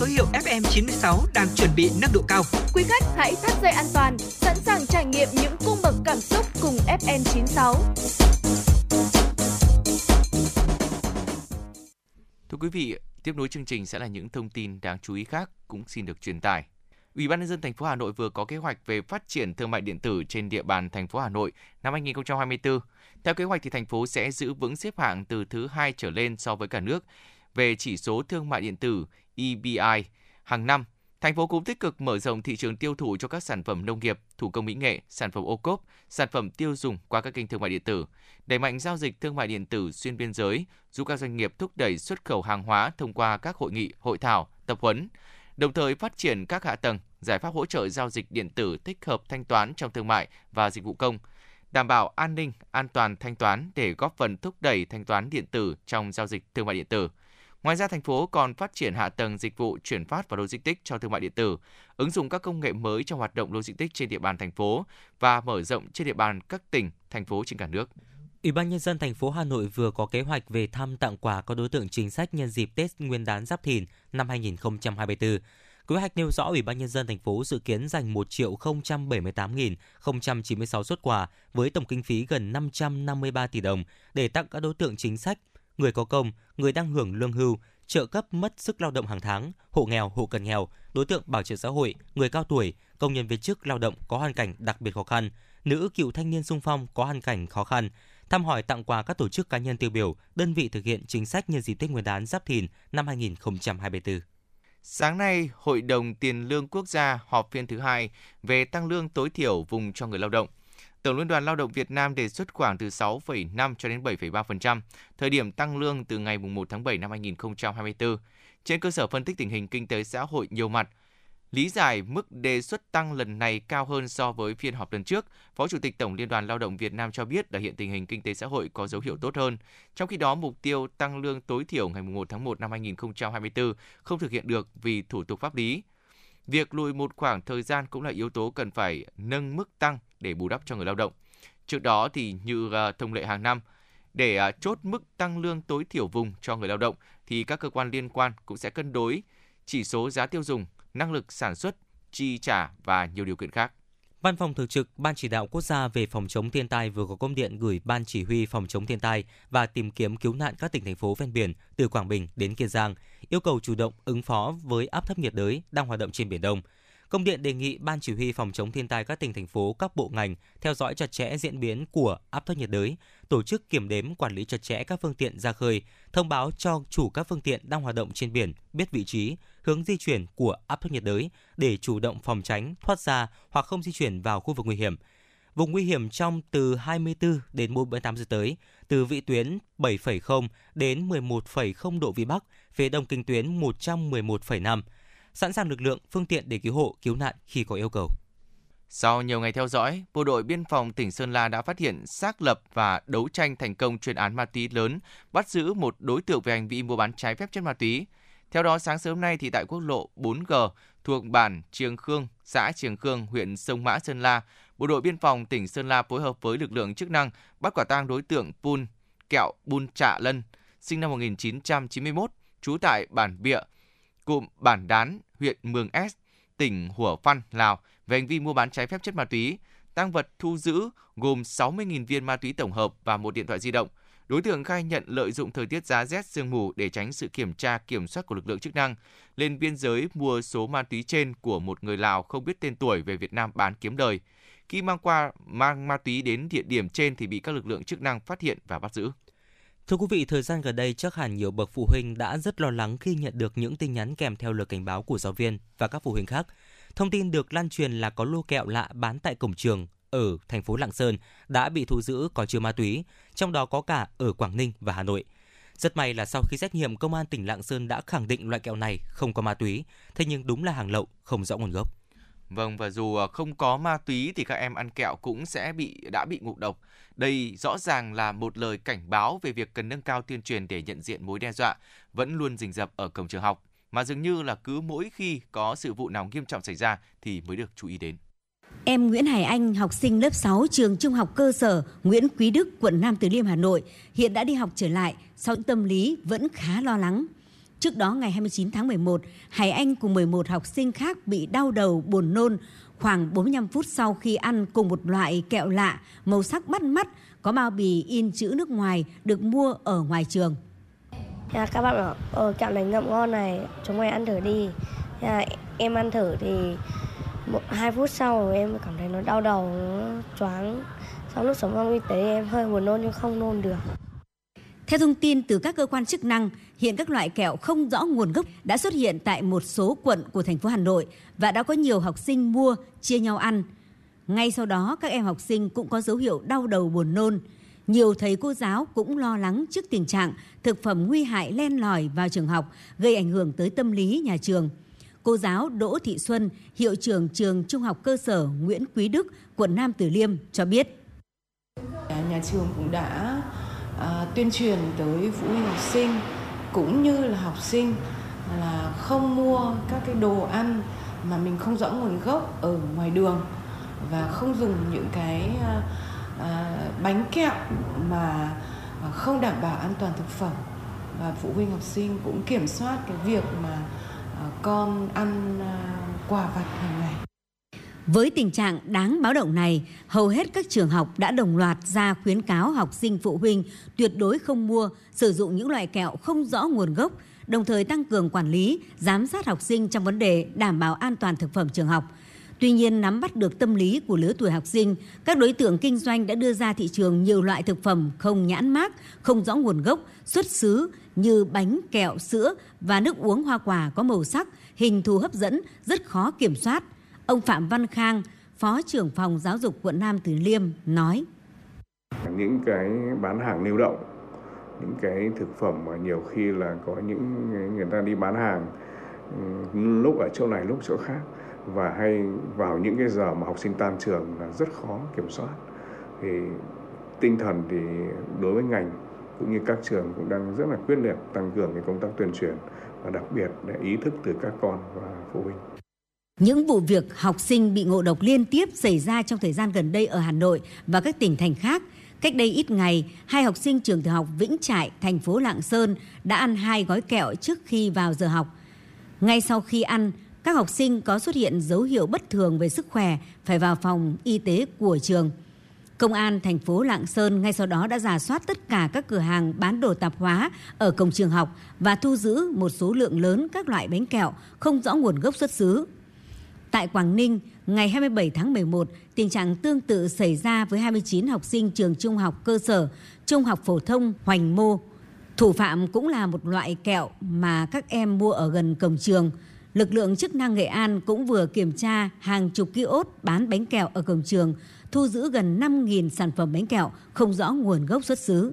Số hiệu FM96 đang chuẩn bị nâng độ cao. Quý khách hãy thắt dây an toàn, sẵn sàng trải nghiệm những cung bậc cảm xúc cùng FN96. Thưa quý vị, tiếp nối chương trình sẽ là những thông tin đáng chú ý khác cũng xin được truyền tải. Ủy ban nhân dân thành phố Hà Nội vừa có kế hoạch về phát triển thương mại điện tử trên địa bàn thành phố Hà Nội năm 2024. Theo kế hoạch thì thành phố sẽ giữ vững xếp hạng từ thứ hai trở lên so với cả nước về chỉ số thương mại điện tử EBI hàng năm. Thành phố cũng tích cực mở rộng thị trường tiêu thụ cho các sản phẩm nông nghiệp, thủ công mỹ nghệ, sản phẩm ô cốp, sản phẩm tiêu dùng qua các kênh thương mại điện tử, đẩy mạnh giao dịch thương mại điện tử xuyên biên giới, giúp các doanh nghiệp thúc đẩy xuất khẩu hàng hóa thông qua các hội nghị, hội thảo, tập huấn, đồng thời phát triển các hạ tầng, giải pháp hỗ trợ giao dịch điện tử tích hợp thanh toán trong thương mại và dịch vụ công, đảm bảo an ninh, an toàn thanh toán để góp phần thúc đẩy thanh toán điện tử trong giao dịch thương mại điện tử. Ngoài ra, thành phố còn phát triển hạ tầng dịch vụ chuyển phát và logistics cho thương mại điện tử, ứng dụng các công nghệ mới trong hoạt động logistics trên địa bàn thành phố và mở rộng trên địa bàn các tỉnh, thành phố trên cả nước. Ủy ban nhân dân thành phố Hà Nội vừa có kế hoạch về thăm tặng quà các đối tượng chính sách nhân dịp Tết Nguyên đán Giáp Thìn năm 2024. Kế hoạch nêu rõ Ủy ban nhân dân thành phố dự kiến dành 1 triệu 078.096 xuất quà với tổng kinh phí gần 553 tỷ đồng để tặng các đối tượng chính sách, người có công, người đang hưởng lương hưu, trợ cấp mất sức lao động hàng tháng, hộ nghèo, hộ cận nghèo, đối tượng bảo trợ xã hội, người cao tuổi, công nhân viên chức lao động có hoàn cảnh đặc biệt khó khăn, nữ cựu thanh niên sung phong có hoàn cảnh khó khăn, thăm hỏi tặng quà các tổ chức cá nhân tiêu biểu, đơn vị thực hiện chính sách nhân dịp Tết Nguyên đán Giáp Thìn năm 2024. Sáng nay, Hội đồng Tiền lương Quốc gia họp phiên thứ hai về tăng lương tối thiểu vùng cho người lao động. Tổng Liên đoàn Lao động Việt Nam đề xuất khoảng từ 6,5 cho đến 7,3%, thời điểm tăng lương từ ngày 1 tháng 7 năm 2024. Trên cơ sở phân tích tình hình kinh tế xã hội nhiều mặt, lý giải mức đề xuất tăng lần này cao hơn so với phiên họp lần trước, Phó Chủ tịch Tổng Liên đoàn Lao động Việt Nam cho biết là hiện tình hình kinh tế xã hội có dấu hiệu tốt hơn. Trong khi đó, mục tiêu tăng lương tối thiểu ngày 1 tháng 1 năm 2024 không thực hiện được vì thủ tục pháp lý. Việc lùi một khoảng thời gian cũng là yếu tố cần phải nâng mức tăng để bù đắp cho người lao động. Trước đó thì như ờ, thông lệ hàng năm, để ờ, chốt mức tăng lương tối thiểu vùng cho người lao động thì các cơ quan liên quan cũng sẽ cân đối chỉ số giá tiêu dùng, năng lực sản xuất, chi trả và nhiều điều kiện khác. Văn phòng Thường trực Ban Chỉ đạo Quốc gia về phòng chống thiên tai vừa có công điện gửi Ban Chỉ huy phòng chống thiên tai và tìm kiếm cứu nạn các tỉnh thành phố ven biển từ Quảng Bình đến Kiên Giang, yêu cầu chủ động ứng phó với áp thấp nhiệt đới đang hoạt động trên biển Đông. Công điện đề nghị Ban Chỉ huy phòng chống thiên tai các tỉnh thành phố, các bộ ngành theo dõi chặt chẽ diễn biến của áp thấp nhiệt đới, tổ chức kiểm đếm quản lý chặt chẽ các phương tiện ra khơi, thông báo cho chủ các phương tiện đang hoạt động trên biển biết vị trí, hướng di chuyển của áp thấp nhiệt đới để chủ động phòng tránh, thoát ra hoặc không di chuyển vào khu vực nguy hiểm. Vùng nguy hiểm trong từ 24 đến 48 giờ tới, từ vị tuyến 7,0 đến 11,0 độ vĩ Bắc, phía đông kinh tuyến 111,5 sẵn sàng lực lượng, phương tiện để cứu hộ, cứu nạn khi có yêu cầu. Sau nhiều ngày theo dõi, Bộ đội Biên phòng tỉnh Sơn La đã phát hiện xác lập và đấu tranh thành công chuyên án ma túy lớn, bắt giữ một đối tượng về hành vi mua bán trái phép chất ma túy. Theo đó, sáng sớm nay thì tại quốc lộ 4G thuộc bản Triềng Khương, xã Triềng Khương, huyện Sông Mã, Sơn La, Bộ đội Biên phòng tỉnh Sơn La phối hợp với lực lượng chức năng bắt quả tang đối tượng Pun Kẹo Bun Trạ Lân, sinh năm 1991, trú tại bản Bịa, cụm Bản Đán, huyện Mường S, tỉnh Hủa Phăn, Lào về hành vi mua bán trái phép chất ma túy. Tăng vật thu giữ gồm 60.000 viên ma túy tổng hợp và một điện thoại di động. Đối tượng khai nhận lợi dụng thời tiết giá rét sương mù để tránh sự kiểm tra kiểm soát của lực lượng chức năng, lên biên giới mua số ma túy trên của một người Lào không biết tên tuổi về Việt Nam bán kiếm lời. Khi mang qua mang ma túy đến địa điểm trên thì bị các lực lượng chức năng phát hiện và bắt giữ. Thưa quý vị, thời gian gần đây chắc hẳn nhiều bậc phụ huynh đã rất lo lắng khi nhận được những tin nhắn kèm theo lời cảnh báo của giáo viên và các phụ huynh khác. Thông tin được lan truyền là có lô kẹo lạ bán tại cổng trường ở thành phố Lạng Sơn đã bị thu giữ có chứa ma túy, trong đó có cả ở Quảng Ninh và Hà Nội. Rất may là sau khi xét nghiệm, công an tỉnh Lạng Sơn đã khẳng định loại kẹo này không có ma túy, thế nhưng đúng là hàng lậu, không rõ nguồn gốc. Vâng và dù ờ, không có ma túy thì các em ăn kẹo cũng sẽ bị đã bị ngộ độc. Đây rõ ràng là một lời cảnh báo về việc cần nâng cao tuyên truyền để nhận diện mối đe dọa vẫn luôn rình rập ở cổng trường học mà dường như là cứ mỗi khi có sự vụ nào nghiêm trọng xảy ra thì mới được chú ý đến. Em Nguyễn Hải Anh, học sinh lớp 6 trường Trung học cơ sở Nguyễn Quý Đức, quận Nam Từ Liêm, Hà Nội, hiện đã đi học trở lại, sau tâm lý vẫn khá lo lắng. Trước đó ngày 29 tháng 11, Hải Anh cùng 11 học sinh khác bị đau đầu, buồn nôn khoảng 45 phút sau khi ăn cùng một loại kẹo lạ, màu sắc bắt mắt, có bao bì in chữ nước ngoài được mua ở ngoài trường. À, các bạn bảo, ờ, kẹo này ngậm ngon này, chúng mày ăn thử đi. À, em ăn thử thì một hai phút sau em cảm thấy nó đau đầu, nó choáng. Sau lúc sống trong y tế em hơi buồn nôn nhưng không nôn được. Theo thông tin từ các cơ quan chức năng, hiện các loại kẹo không rõ nguồn gốc đã xuất hiện tại một số quận của thành phố Hà Nội và đã có nhiều học sinh mua chia nhau ăn. Ngay sau đó, các em học sinh cũng có dấu hiệu đau đầu buồn nôn. Nhiều thầy cô giáo cũng lo lắng trước tình trạng thực phẩm nguy hại len lỏi vào trường học, gây ảnh hưởng tới tâm lý nhà trường. Cô giáo Đỗ Thị Xuân, hiệu trưởng trường Trung học cơ sở Nguyễn Quý Đức, quận Nam Từ Liêm cho biết. Nhà trường cũng đã à, tuyên truyền tới phụ huynh học sinh cũng như là học sinh là không mua các cái đồ ăn mà mình không rõ nguồn gốc ở ngoài đường và không dùng những cái à, à, bánh kẹo mà không đảm bảo an toàn thực phẩm và phụ huynh học sinh cũng kiểm soát cái việc mà à, con ăn à, quà vặt hàng ngày. Với tình trạng đáng báo động này, hầu hết các trường học đã đồng loạt ra khuyến cáo học sinh phụ huynh tuyệt đối không mua, sử dụng những loại kẹo không rõ nguồn gốc, đồng thời tăng cường quản lý, giám sát học sinh trong vấn đề đảm bảo an toàn thực phẩm trường học. Tuy nhiên, nắm bắt được tâm lý của lứa tuổi học sinh, các đối tượng kinh doanh đã đưa ra thị trường nhiều loại thực phẩm không nhãn mác, không rõ nguồn gốc, xuất xứ như bánh, kẹo, sữa và nước uống hoa quả có màu sắc, hình thù hấp dẫn, rất khó kiểm soát. Ông Phạm Văn Khang, Phó trưởng phòng giáo dục quận Nam Từ Liêm nói. Những cái bán hàng lưu động, những cái thực phẩm mà nhiều khi là có những người ta đi bán hàng ừ, lúc ở chỗ này lúc chỗ khác và hay vào những cái giờ mà học sinh tan trường là rất khó kiểm soát. Thì tinh thần thì đối với ngành cũng như các trường cũng đang rất là quyết liệt tăng cường cái công tác tuyên truyền và đặc biệt để ý thức từ các con và phụ huynh. Những vụ việc học sinh bị ngộ độc liên tiếp xảy ra trong thời gian gần đây ở Hà Nội và các tỉnh thành khác. Cách đây ít ngày, hai học sinh trường tiểu học Vĩnh Trại, thành phố Lạng Sơn đã ăn hai gói kẹo trước khi vào giờ học. Ngay sau khi ăn, các học sinh có xuất hiện dấu hiệu bất thường về sức khỏe phải vào phòng y tế của trường. Công an thành phố Lạng Sơn ngay sau đó đã giả soát tất cả các cửa hàng bán đồ tạp hóa ở cổng trường học và thu giữ một số lượng lớn các loại bánh kẹo không rõ nguồn gốc xuất xứ. Tại Quảng Ninh, ngày 27 tháng 11, tình trạng tương tự xảy ra với 29 học sinh trường trung học cơ sở, trung học phổ thông Hoành Mô. Thủ phạm cũng là một loại kẹo mà các em mua ở gần cổng trường. Lực lượng chức năng Nghệ An cũng vừa kiểm tra hàng chục kiosk bán bánh kẹo ở cổng trường, thu giữ gần 5.000 sản phẩm bánh kẹo không rõ nguồn gốc xuất xứ.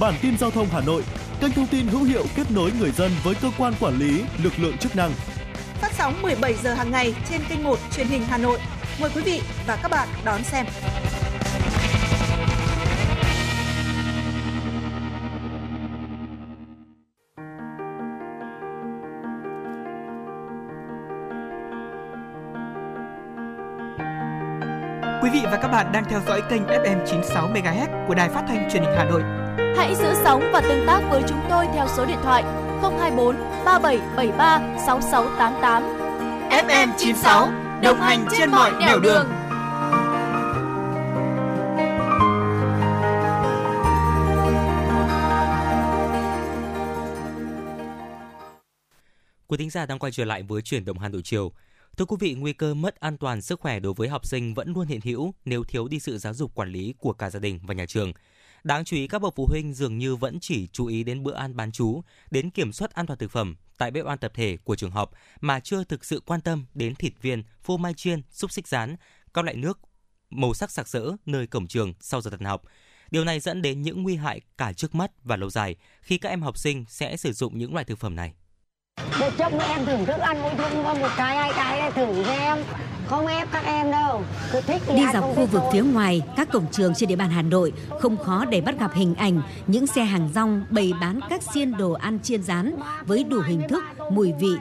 Bản tin giao thông Hà Nội, kênh thông tin hữu hiệu kết nối người dân với cơ quan quản lý, lực lượng chức năng. Phát sóng 17 giờ hàng ngày trên kênh 1 truyền hình Hà Nội. Mời quý vị và các bạn đón xem. Quý vị và các bạn đang theo dõi kênh FM 96 MHz của Đài Phát thanh Truyền hình Hà Nội. Hãy giữ sóng và tương tác với chúng tôi theo số điện thoại 024 3773 6688. FM 96 đồng hành trên mọi nẻo đường. Quý thính giả đang quay trở lại với chuyển động Hà Nội chiều. Thưa quý vị, nguy cơ mất an toàn sức khỏe đối với học sinh vẫn luôn hiện hữu nếu thiếu đi sự giáo dục quản lý của cả gia đình và nhà trường. Đáng chú ý các bậc phụ huynh dường như vẫn chỉ chú ý đến bữa ăn bán chú, đến kiểm soát an toàn thực phẩm tại bếp ăn tập thể của trường học mà chưa thực sự quan tâm đến thịt viên, phô mai chiên, xúc xích rán, các loại nước màu sắc sặc sỡ nơi cổng trường sau giờ tan học. Điều này dẫn đến những nguy hại cả trước mắt và lâu dài khi các em học sinh sẽ sử dụng những loại thực phẩm này. Để cho các em thưởng thức ăn mỗi thứ một cái hai cái để thử em không ép các em đâu cứ thích thì Đi dọc khu vực thôi. phía ngoài các cổng trường trên địa bàn Hà Nội không khó để bắt gặp hình ảnh những xe hàng rong bày bán các xiên đồ ăn chiên rán với đủ hình thức, mùi vị.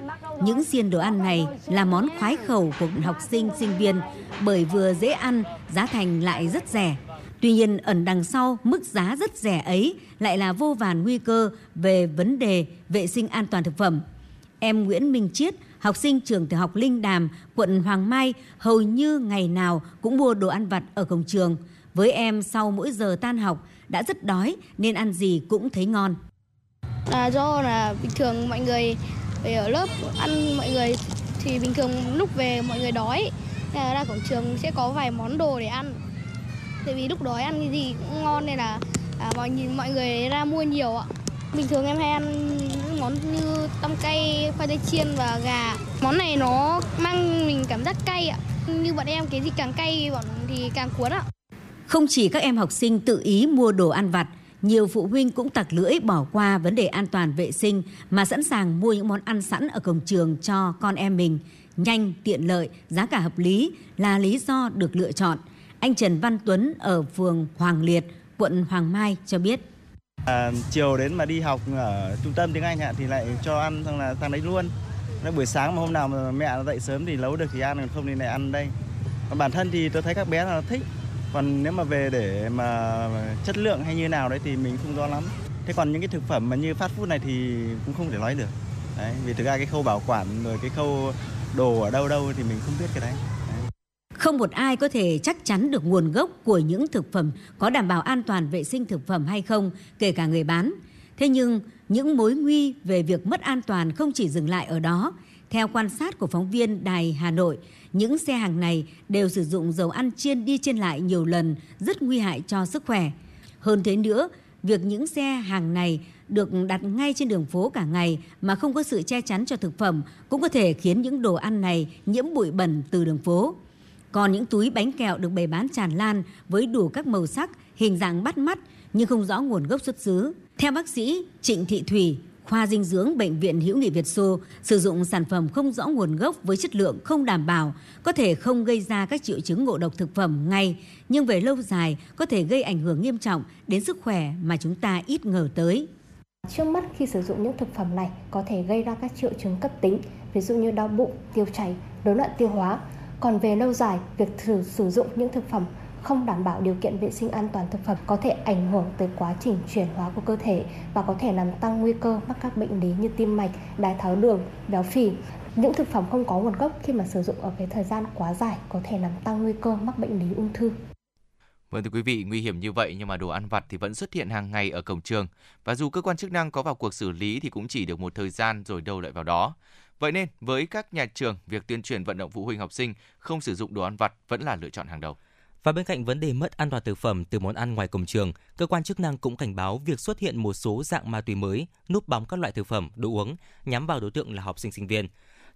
Những xiên đồ ăn này là món khoái khẩu của học sinh, sinh viên bởi vừa dễ ăn, giá thành lại rất rẻ. Tuy nhiên ẩn đằng sau mức giá rất rẻ ấy lại là vô vàn nguy cơ về vấn đề vệ sinh an toàn thực phẩm. Em Nguyễn Minh Chiết, học sinh trường tiểu học Linh Đàm, quận Hoàng Mai, hầu như ngày nào cũng mua đồ ăn vặt ở cổng trường. Với em sau mỗi giờ tan học đã rất đói nên ăn gì cũng thấy ngon. là do là bình thường mọi người về ở lớp ăn mọi người thì bình thường lúc về mọi người đói nên là ra cổng trường sẽ có vài món đồ để ăn tại vì lúc đói ăn cái gì cũng ngon nên là à, mọi mọi người ra mua nhiều ạ bình thường em hay ăn những món như tăm cay khoai tây chiên và gà món này nó mang mình cảm giác cay ạ như bọn em cái gì càng cay bọn thì càng cuốn ạ Không chỉ các em học sinh tự ý mua đồ ăn vặt, nhiều phụ huynh cũng tặc lưỡi bỏ qua vấn đề an toàn vệ sinh mà sẵn sàng mua những món ăn sẵn ở cổng trường cho con em mình. Nhanh, tiện lợi, giá cả hợp lý là lý do được lựa chọn. Anh Trần Văn Tuấn ở phường Hoàng Liệt, quận Hoàng Mai cho biết. À, chiều đến mà đi học ở trung tâm tiếng Anh ạ thì lại cho ăn xong là sang đấy luôn. Nói buổi sáng mà hôm nào mà mẹ nó dậy sớm thì nấu được thì ăn còn không thì lại ăn đây. Còn bản thân thì tôi thấy các bé là thích. Còn nếu mà về để mà chất lượng hay như nào đấy thì mình không rõ lắm. Thế còn những cái thực phẩm mà như fast food này thì cũng không thể nói được. Đấy, vì thực ra cái khâu bảo quản rồi cái khâu đồ ở đâu đâu thì mình không biết cái đấy. Không một ai có thể chắc chắn được nguồn gốc của những thực phẩm có đảm bảo an toàn vệ sinh thực phẩm hay không, kể cả người bán. Thế nhưng, những mối nguy về việc mất an toàn không chỉ dừng lại ở đó. Theo quan sát của phóng viên Đài Hà Nội, những xe hàng này đều sử dụng dầu ăn chiên đi trên lại nhiều lần, rất nguy hại cho sức khỏe. Hơn thế nữa, việc những xe hàng này được đặt ngay trên đường phố cả ngày mà không có sự che chắn cho thực phẩm cũng có thể khiến những đồ ăn này nhiễm bụi bẩn từ đường phố. Còn những túi bánh kẹo được bày bán tràn lan với đủ các màu sắc, hình dạng bắt mắt nhưng không rõ nguồn gốc xuất xứ. Theo bác sĩ Trịnh Thị Thủy, khoa dinh dưỡng bệnh viện Hữu nghị Việt Xô, sử dụng sản phẩm không rõ nguồn gốc với chất lượng không đảm bảo có thể không gây ra các triệu chứng ngộ độc thực phẩm ngay, nhưng về lâu dài có thể gây ảnh hưởng nghiêm trọng đến sức khỏe mà chúng ta ít ngờ tới. Trước mắt khi sử dụng những thực phẩm này có thể gây ra các triệu chứng cấp tính, ví dụ như đau bụng, tiêu chảy, rối loạn tiêu hóa. Còn về lâu dài, việc thử sử dụng những thực phẩm không đảm bảo điều kiện vệ sinh an toàn thực phẩm có thể ảnh hưởng tới quá trình chuyển hóa của cơ thể và có thể làm tăng nguy cơ mắc các bệnh lý như tim mạch, đái tháo đường, béo phì. Những thực phẩm không có nguồn gốc khi mà sử dụng ở cái thời gian quá dài có thể làm tăng nguy cơ mắc bệnh lý ung thư. Vâng thưa quý vị, nguy hiểm như vậy nhưng mà đồ ăn vặt thì vẫn xuất hiện hàng ngày ở cổng trường. Và dù cơ quan chức năng có vào cuộc xử lý thì cũng chỉ được một thời gian rồi đâu lại vào đó. Vậy nên, với các nhà trường, việc tuyên truyền vận động phụ huynh học sinh không sử dụng đồ ăn vặt vẫn là lựa chọn hàng đầu. Và bên cạnh vấn đề mất an toàn thực phẩm từ món ăn ngoài cổng trường, cơ quan chức năng cũng cảnh báo việc xuất hiện một số dạng ma túy mới, núp bóng các loại thực phẩm, đồ uống nhắm vào đối tượng là học sinh sinh viên.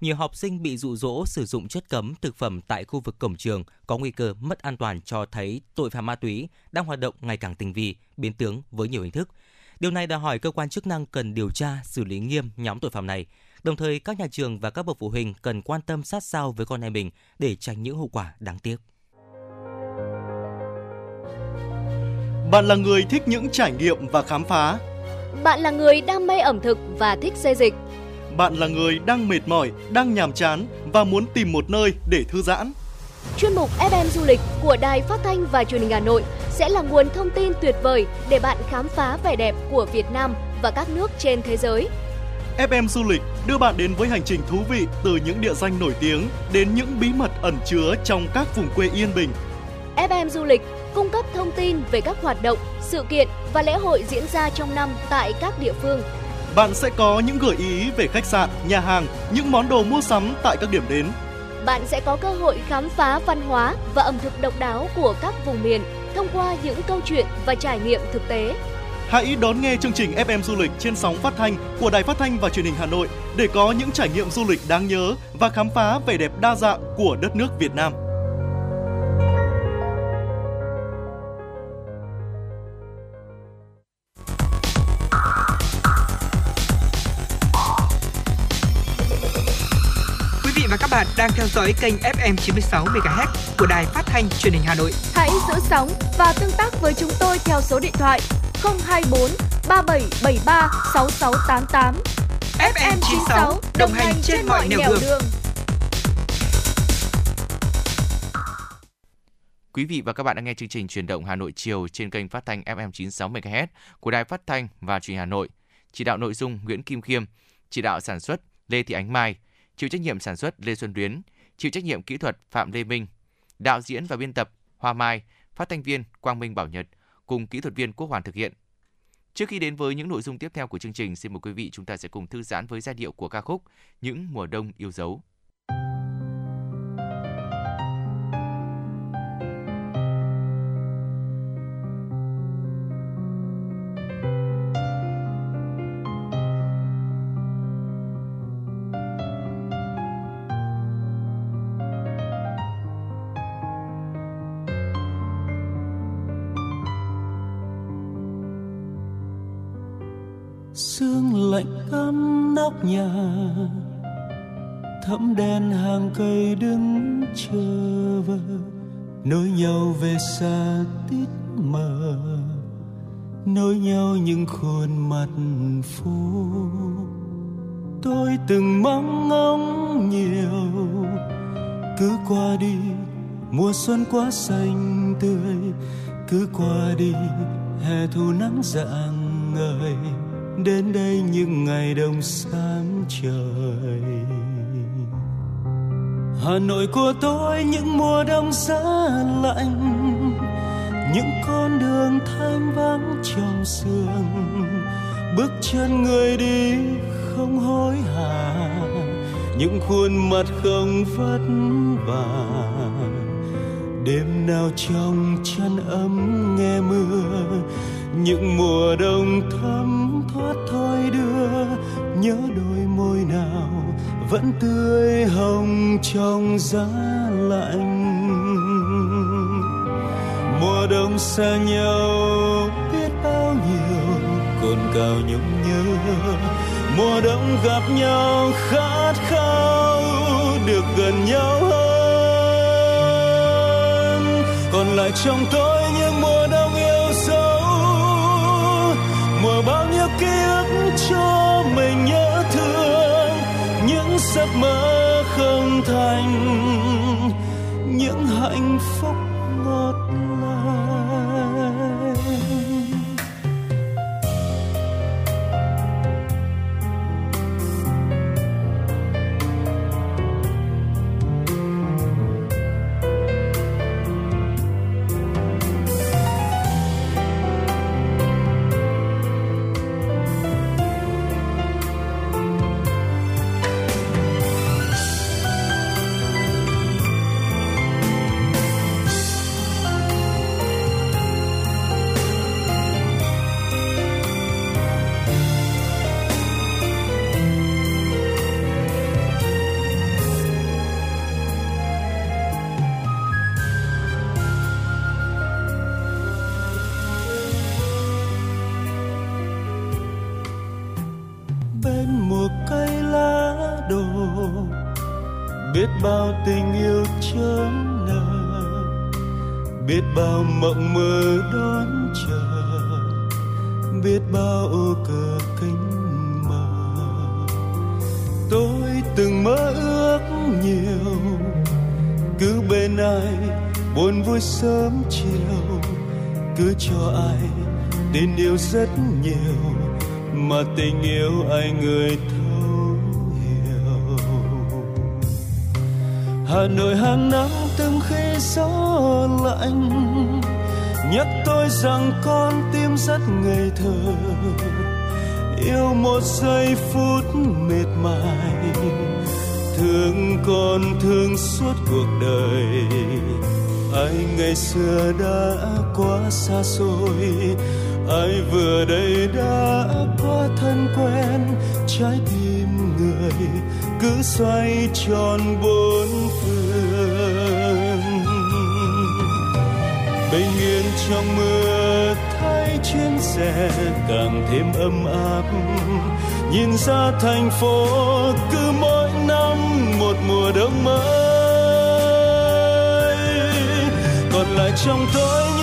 Nhiều học sinh bị dụ dỗ sử dụng chất cấm thực phẩm tại khu vực cổng trường có nguy cơ mất an toàn cho thấy tội phạm ma túy đang hoạt động ngày càng tinh vi, biến tướng với nhiều hình thức. Điều này đòi hỏi cơ quan chức năng cần điều tra, xử lý nghiêm nhóm tội phạm này. Đồng thời, các nhà trường và các bậc phụ huynh cần quan tâm sát sao với con em mình để tránh những hậu quả đáng tiếc. Bạn là người thích những trải nghiệm và khám phá. Bạn là người đam mê ẩm thực và thích xê dịch. Bạn là người đang mệt mỏi, đang nhàm chán và muốn tìm một nơi để thư giãn. Chuyên mục FM Du lịch của Đài Phát thanh và Truyền hình Hà Nội sẽ là nguồn thông tin tuyệt vời để bạn khám phá vẻ đẹp của Việt Nam và các nước trên thế giới. FM Du lịch đưa bạn đến với hành trình thú vị từ những địa danh nổi tiếng đến những bí mật ẩn chứa trong các vùng quê yên bình. FM Du lịch cung cấp thông tin về các hoạt động, sự kiện và lễ hội diễn ra trong năm tại các địa phương. Bạn sẽ có những gợi ý về khách sạn, nhà hàng, những món đồ mua sắm tại các điểm đến. Bạn sẽ có cơ hội khám phá văn hóa và ẩm thực độc đáo của các vùng miền thông qua những câu chuyện và trải nghiệm thực tế. Hãy đón nghe chương trình FM du lịch trên sóng phát thanh của Đài Phát thanh và Truyền hình Hà Nội để có những trải nghiệm du lịch đáng nhớ và khám phá vẻ đẹp đa dạng của đất nước Việt Nam. Quý vị và các bạn đang theo dõi kênh FM 96 MHz của Đài Phát thanh Truyền hình Hà Nội. Hãy giữ sóng và tương tác với chúng tôi theo số điện thoại 024 3773 6688. FM 96 đồng hành trên mọi nẻo đường. đường. Quý vị và các bạn đang nghe chương trình truyền động Hà Nội chiều trên kênh phát thanh FM 96 MHz của Đài Phát thanh và Truyền hình Hà Nội. Chỉ đạo nội dung Nguyễn Kim Khiêm, chỉ đạo sản xuất Lê Thị Ánh Mai, chịu trách nhiệm sản xuất Lê Xuân Luyến, chịu trách nhiệm kỹ thuật Phạm Lê Minh, đạo diễn và biên tập Hoa Mai, phát thanh viên Quang Minh Bảo Nhật cùng kỹ thuật viên Quốc Hoàn thực hiện. Trước khi đến với những nội dung tiếp theo của chương trình, xin mời quý vị chúng ta sẽ cùng thư giãn với giai điệu của ca khúc Những mùa đông yêu dấu. Thẫm đèn hàng cây đứng chờ vợ nối nhau về xa tít mờ, nối nhau những khuôn mặt phố tôi từng mong ngóng nhiều, cứ qua đi, mùa xuân quá xanh tươi, cứ qua đi, hè thu nắng rạng ngời, đến đây những ngày đông sáng trời. Hà Nội của tôi, những mùa đông giá lạnh, những con đường thanh vắng trong sương. Bước chân người đi không hối hả, những khuôn mặt không vất vả. Đêm nào trong chân ấm nghe mưa, những mùa đông thấm thoát thôi đưa, nhớ đôi môi nào vẫn tươi hồng trong giá lạnh. Mùa đông xa nhau biết bao nhiêu, cồn cào nhung nhớ. Mùa đông gặp nhau khát khao, được gần nhau hơn. Còn lại trong tôi những mùa đông yêu dấu. Mùa bao nhiêu ký ức cho mình nhớ thương những giấc mơ không thành những hạnh phúc cứ cho ai tình yêu rất nhiều, mà tình yêu ai người thấu hiểu. Hà Nội hàng năm từng khi gió lạnh, nhắc tôi rằng con tim rất ngây thơ. Yêu một giây phút mệt mỏi thương con thương suốt cuộc đời. Ai ngày xưa đã quá xa xôi. Ai vừa đây đã quá thân quen, trái tim người cứ xoay tròn bốn phương. Bình yên trong mưa thấy chuyến xe càng thêm ấm áp. Nhìn ra thành phố cứ mỗi năm một mùa đông mới. Còn lại trong tôi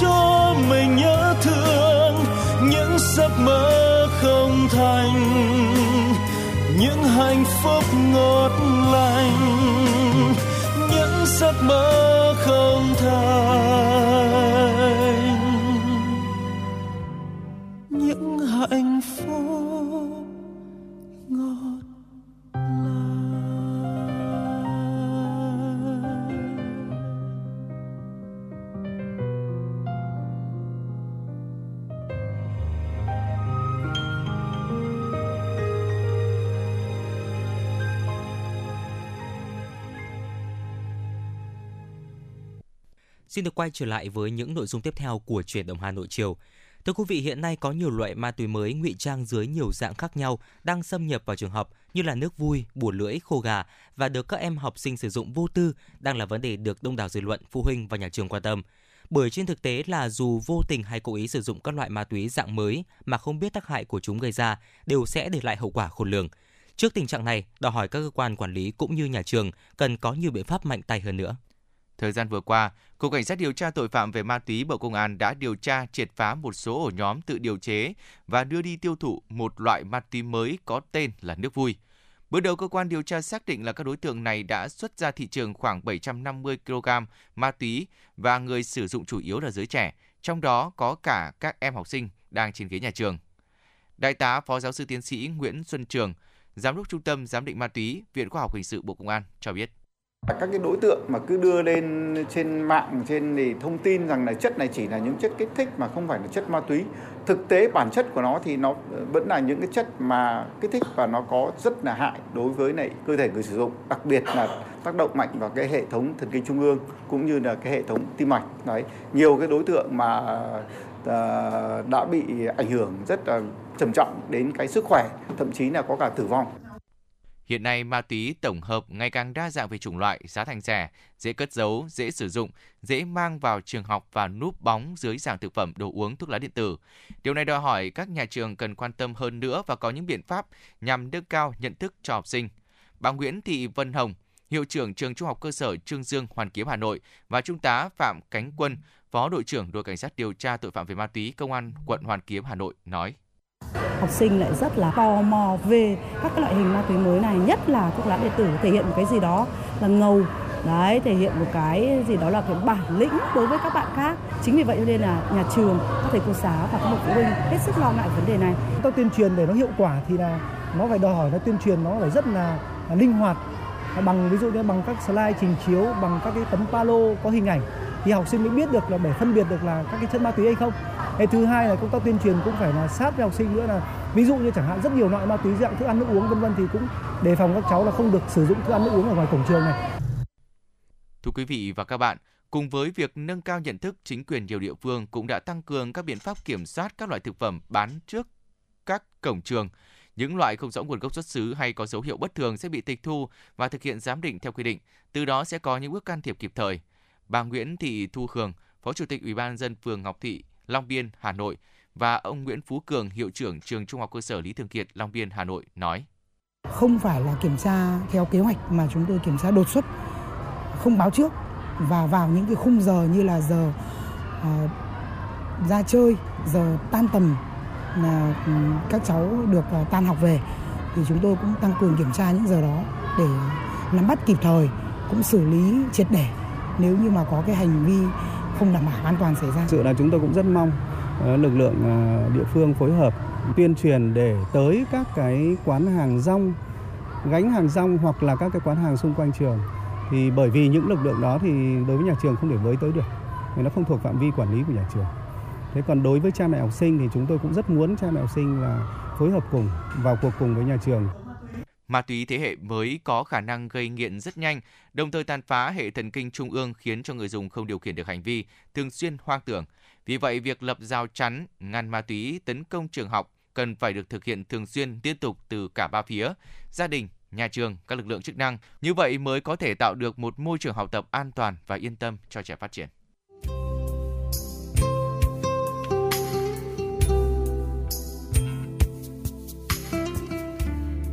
cho mình nhớ thương những giấc mơ không thành, những hạnh phúc ngọt lành, những giấc mơ không thành Xin được quay trở lại với những nội dung tiếp theo của chuyển động Hà Nội chiều. Thưa quý vị, hiện nay có nhiều loại ma túy mới ngụy trang dưới nhiều dạng khác nhau đang xâm nhập vào trường học như là nước vui, bùa lưỡi, khô gà và được các em học sinh sử dụng vô tư đang là vấn đề được đông đảo dư luận, phụ huynh và nhà trường quan tâm. Bởi trên thực tế là dù vô tình hay cố ý sử dụng các loại ma túy dạng mới mà không biết tác hại của chúng gây ra đều sẽ để lại hậu quả khôn lường. Trước tình trạng này, đòi hỏi các cơ quan quản lý cũng như nhà trường cần có nhiều biện pháp mạnh tay hơn nữa. Thời gian vừa qua, Cục Cảnh sát điều tra tội phạm về ma túy Bộ Công an đã điều tra triệt phá một số ổ nhóm tự điều chế và đưa đi tiêu thụ một loại ma túy mới có tên là nước vui. Bước đầu cơ quan điều tra xác định là các đối tượng này đã xuất ra thị trường khoảng 750 kg ma túy và người sử dụng chủ yếu là giới trẻ, trong đó có cả các em học sinh đang trên ghế nhà trường. Đại tá Phó Giáo sư Tiến sĩ Nguyễn Xuân Trường, Giám đốc Trung tâm Giám định Ma túy, Viện Khoa học Hình sự Bộ Công an cho biết. Các cái đối tượng mà cứ đưa lên trên mạng trên thì thông tin rằng là chất này chỉ là những chất kích thích mà không phải là chất ma túy. Thực tế bản chất của nó thì nó vẫn là những cái chất mà kích thích và nó có rất là hại đối với lại cơ thể người sử dụng, đặc biệt là tác động mạnh vào cái hệ thống thần kinh trung ương cũng như là cái hệ thống tim mạch. Đấy, nhiều cái đối tượng mà ờ, đã bị ảnh hưởng rất là trầm trọng đến cái sức khỏe, thậm chí là có cả tử vong. Hiện nay, ma túy tổng hợp ngày càng đa dạng về chủng loại, giá thành rẻ, dễ cất giấu, dễ sử dụng, dễ mang vào trường học và núp bóng dưới dạng thực phẩm, đồ uống, thuốc lá điện tử. Điều này đòi hỏi các nhà trường cần quan tâm hơn nữa và có những biện pháp nhằm nâng cao nhận thức cho học sinh. Bà Nguyễn Thị Vân Hồng, Hiệu trưởng Trường Trung học cơ sở Trương Dương, Hoàn Kiếm, Hà Nội và Trung tá Phạm Cánh Quân, Phó đội trưởng đội cảnh sát điều tra tội phạm về ma túy Công an quận Hoàn Kiếm, Hà Nội nói học sinh lại rất là tò mò về các cái loại hình ma túy mới này nhất là thuốc lá điện tử thể hiện một cái gì đó là ngầu. Đấy thể hiện một cái gì đó là cái bản lĩnh đối với các bạn khác. Chính vì vậy cho nên là nhà trường các thầy cô giáo và các bậc phụ huynh hết sức lo ngại vấn đề này. Chúng ta tuyên truyền để nó hiệu quả thì là nó phải đòi hỏi nó tuyên truyền nó phải rất là, là linh hoạt. Bằng ví dụ như bằng các slide trình chiếu bằng các cái tấm palo có hình ảnh thì học sinh mới biết được là để phân biệt được là các cái chất ma túy hay không. Thế thứ hai là công tác tuyên truyền cũng phải là sát với học sinh nữa là ví dụ như chẳng hạn rất nhiều loại ma túy dạng thức ăn nước uống vân vân thì cũng đề phòng các cháu là không được sử dụng thức ăn nước uống ở ngoài cổng trường này. Thưa quý vị và các bạn, cùng với việc nâng cao nhận thức, chính quyền nhiều địa phương cũng đã tăng cường các biện pháp kiểm soát các loại thực phẩm bán trước các cổng trường. Những loại không rõ nguồn gốc xuất xứ hay có dấu hiệu bất thường sẽ bị tịch thu và thực hiện giám định theo quy định. Từ đó sẽ có những bước can thiệp kịp thời. Bà Nguyễn Thị Thu Khương, Phó Chủ tịch Ủy ban dân phường Ngọc Thị, Long Biên, Hà Nội và ông Nguyễn Phú Cường, hiệu trưởng trường Trung học cơ sở Lý Thường Kiệt, Long Biên, Hà Nội nói: Không phải là kiểm tra theo kế hoạch mà chúng tôi kiểm tra đột xuất, không báo trước và vào những cái khung giờ như là giờ uh, ra chơi, giờ tan tầm là ừ, các cháu được uh, tan học về thì chúng tôi cũng tăng cường kiểm tra những giờ đó để nắm bắt kịp thời cũng xử lý triệt để. Nếu như mà có cái hành vi không đảm bảo an toàn xảy ra. Sự là chúng tôi cũng rất mong ờ, lực lượng ờ, địa phương phối hợp tuyên truyền để tới các cái quán hàng rong, gánh hàng rong hoặc là các cái quán hàng xung quanh trường. Thì bởi vì những lực lượng đó thì đối với nhà trường không để với tới được vì nó không thuộc phạm vi quản lý của nhà trường. Thế còn đối với cha mẹ học sinh thì chúng tôi cũng rất muốn cha mẹ học sinh là phối hợp cùng, vào cuộc cùng với nhà trường. Ma túy thế hệ mới có khả năng gây nghiện rất nhanh, đồng thời tàn phá hệ thần kinh trung ương khiến cho người dùng không điều khiển được hành vi, thường xuyên hoang tưởng. Vì vậy, việc lập rào chắn, ngăn ma túy tấn công trường học cần phải được thực hiện thường xuyên liên tục từ cả ba phía, gia đình, nhà trường, các lực lượng chức năng. Như vậy mới có thể tạo được một môi trường học tập an toàn và yên tâm cho trẻ phát triển.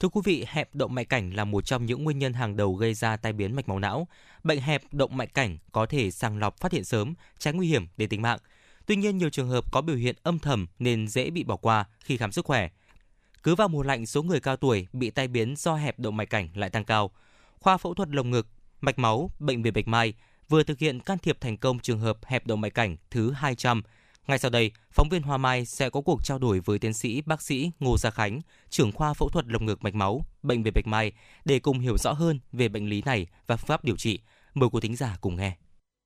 Thưa quý vị, hẹp động mạch cảnh là một trong những nguyên nhân hàng đầu gây ra tai biến mạch máu não. Bệnh hẹp động mạch cảnh có thể sàng lọc phát hiện sớm, tránh nguy hiểm đến tính mạng. Tuy nhiên, nhiều trường hợp có biểu hiện âm thầm nên dễ bị bỏ qua khi khám sức khỏe. Cứ vào mùa lạnh, số người cao tuổi bị tai biến do hẹp động mạch cảnh lại tăng cao. Khoa phẫu thuật lồng ngực, mạch máu, bệnh viện Bạch Mai vừa thực hiện can thiệp thành công trường hợp hẹp động mạch cảnh thứ 200 ngay sau đây, phóng viên Hoa Mai sẽ có cuộc trao đổi với tiến sĩ bác sĩ Ngô Gia Khánh, trưởng khoa phẫu thuật lồng ngực mạch máu, bệnh viện Bạch Mai để cùng hiểu rõ hơn về bệnh lý này và phương pháp điều trị. Mời quý thính giả cùng nghe.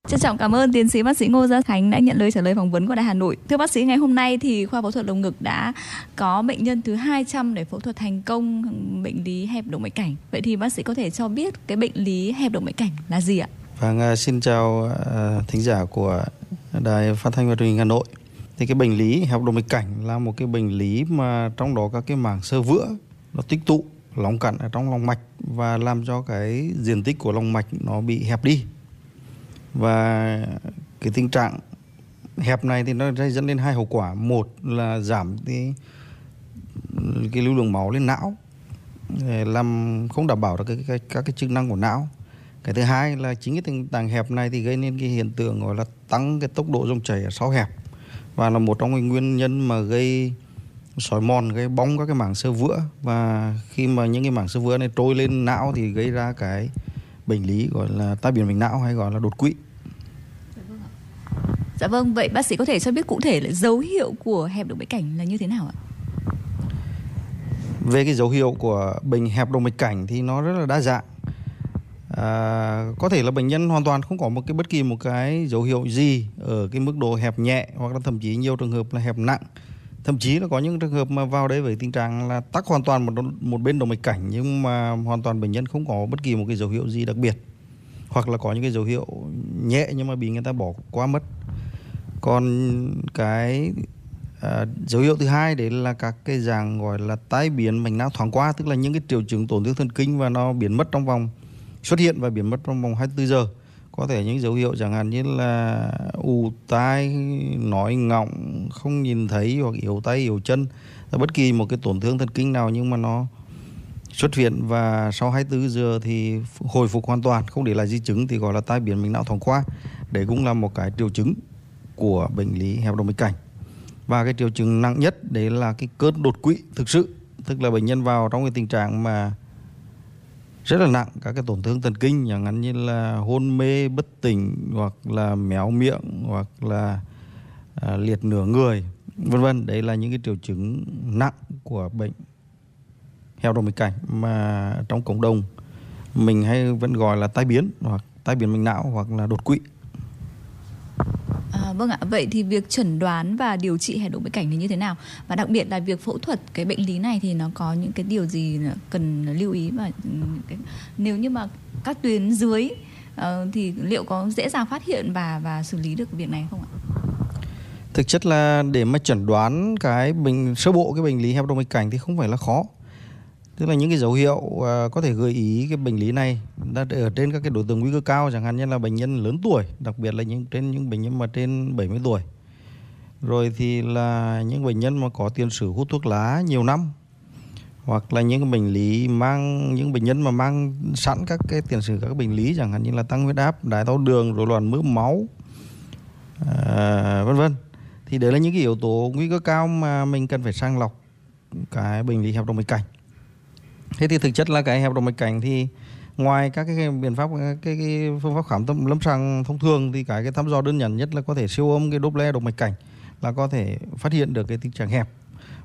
Trân trọng cảm ơn tiến sĩ bác sĩ Ngô Gia Khánh đã nhận lời trả lời phỏng vấn của Đài Hà Nội. Thưa bác sĩ, ngày hôm nay thì khoa phẫu thuật lồng ngực đã có bệnh nhân thứ 200 để phẫu thuật thành công bệnh lý hẹp động mạch cảnh. Vậy thì bác sĩ có thể cho biết cái bệnh lý hẹp động mạch cảnh là gì ạ? Vâng, à, xin chào à, thính giả của Đài Phát thanh và Truyền hình Hà Nội. Thì cái bệnh lý hẹp động mạch cảnh là một cái bệnh lý mà trong đó các cái mảng sơ vữa nó tích tụ lóng cặn ở trong lòng mạch và làm cho cái diện tích của lòng mạch nó bị hẹp đi. Và cái tình trạng hẹp này thì nó dẫn đến hai hậu quả. Một là giảm cái cái lưu lượng máu lên não làm không đảm bảo được cái, cái, các cái chức năng của não cái thứ hai là chính cái tình trạng hẹp này thì gây nên cái hiện tượng gọi là tăng cái tốc độ dòng chảy ở sau hẹp và là một trong những nguyên nhân mà gây sỏi mòn gây bong các cái mảng sơ vữa và khi mà những cái mảng sơ vữa này trôi lên não thì gây ra cái bệnh lý gọi là tai biến mạch não hay gọi là đột quỵ. Dạ vâng, vậy bác sĩ có thể cho biết cụ thể là dấu hiệu của hẹp động mạch cảnh là như thế nào ạ? Về cái dấu hiệu của bệnh hẹp động mạch cảnh thì nó rất là đa dạng à, có thể là bệnh nhân hoàn toàn không có một cái bất kỳ một cái dấu hiệu gì ở cái mức độ hẹp nhẹ hoặc là thậm chí nhiều trường hợp là hẹp nặng. Thậm chí là có những trường hợp mà vào đấy với tình trạng là tắc hoàn toàn một một bên động mạch cảnh nhưng mà hoàn toàn bệnh nhân không có bất kỳ một cái dấu hiệu gì đặc biệt. Hoặc là có những cái dấu hiệu nhẹ nhưng mà bị người ta bỏ qua mất. Còn cái à, dấu hiệu thứ hai đấy là các cái dạng gọi là tái biến mạch não thoáng qua tức là những cái triệu chứng tổn thương thần kinh và nó biến mất trong vòng xuất hiện và biến mất trong vòng 24 giờ. Có thể những dấu hiệu chẳng hạn như là ù tai, nói ngọng, không nhìn thấy hoặc yếu tay, yếu chân bất kỳ một cái tổn thương thần kinh nào nhưng mà nó xuất hiện. Và sau 24 giờ thì hồi phục hoàn toàn, không để lại di chứng thì gọi là tai biến mạch não thoáng qua. Đấy cũng là một cái triệu chứng của bệnh lý hẹp động mạch cảnh. Và cái triệu chứng nặng nhất đấy là cái cơn đột quỵ thực sự, tức là bệnh nhân vào trong cái tình trạng mà rất là nặng các cái tổn thương thần kinh chẳng hạn như là hôn mê bất tỉnh hoặc là méo miệng hoặc là à, liệt nửa người vân vân. Đấy là những cái triệu chứng nặng của bệnh heo đồng mạch cảnh mà trong cộng đồng mình hay vẫn gọi là tai biến hoặc tai biến mạch não hoặc là đột quỵ. À, vâng ạ, vậy thì việc chẩn đoán và điều trị hẹp động mạch cảnh thì như thế nào? Và đặc biệt là việc phẫu thuật cái bệnh lý này thì nó có những cái điều gì cần lưu ý và cái, nếu như mà các tuyến dưới uh, thì liệu có dễ dàng phát hiện và và xử lý được việc này không ạ? Thực chất là để mà chẩn đoán cái bệnh sơ bộ cái bệnh lý hẹp động mạch cảnh thì không phải là khó. Tức là những cái dấu hiệu uh, có thể gợi ý cái bệnh lý này đã ở trên các cái đối tượng nguy cơ cao chẳng hạn như là bệnh nhân lớn tuổi, đặc biệt là những trên những bệnh nhân mà trên 70 tuổi. Rồi thì là những bệnh nhân mà có tiền sử hút thuốc lá nhiều năm hoặc là những bệnh lý mang những bệnh nhân mà mang sẵn các cái tiền sử các bệnh lý chẳng hạn như là tăng huyết áp, đái tháo đường, rối loạn mỡ máu, à, vân vân thì đấy là những cái yếu tố nguy cơ cao mà mình cần phải sàng lọc cái bệnh lý hẹp động mạch cảnh thế thì thực chất là cái hẹp động mạch cảnh thì ngoài các cái biện pháp cái, cái phương pháp khám tâm lâm sàng thông thường thì cái cái thăm dò đơn giản nhất là có thể siêu âm cái Doppler động mạch cảnh là có thể phát hiện được cái tình trạng hẹp.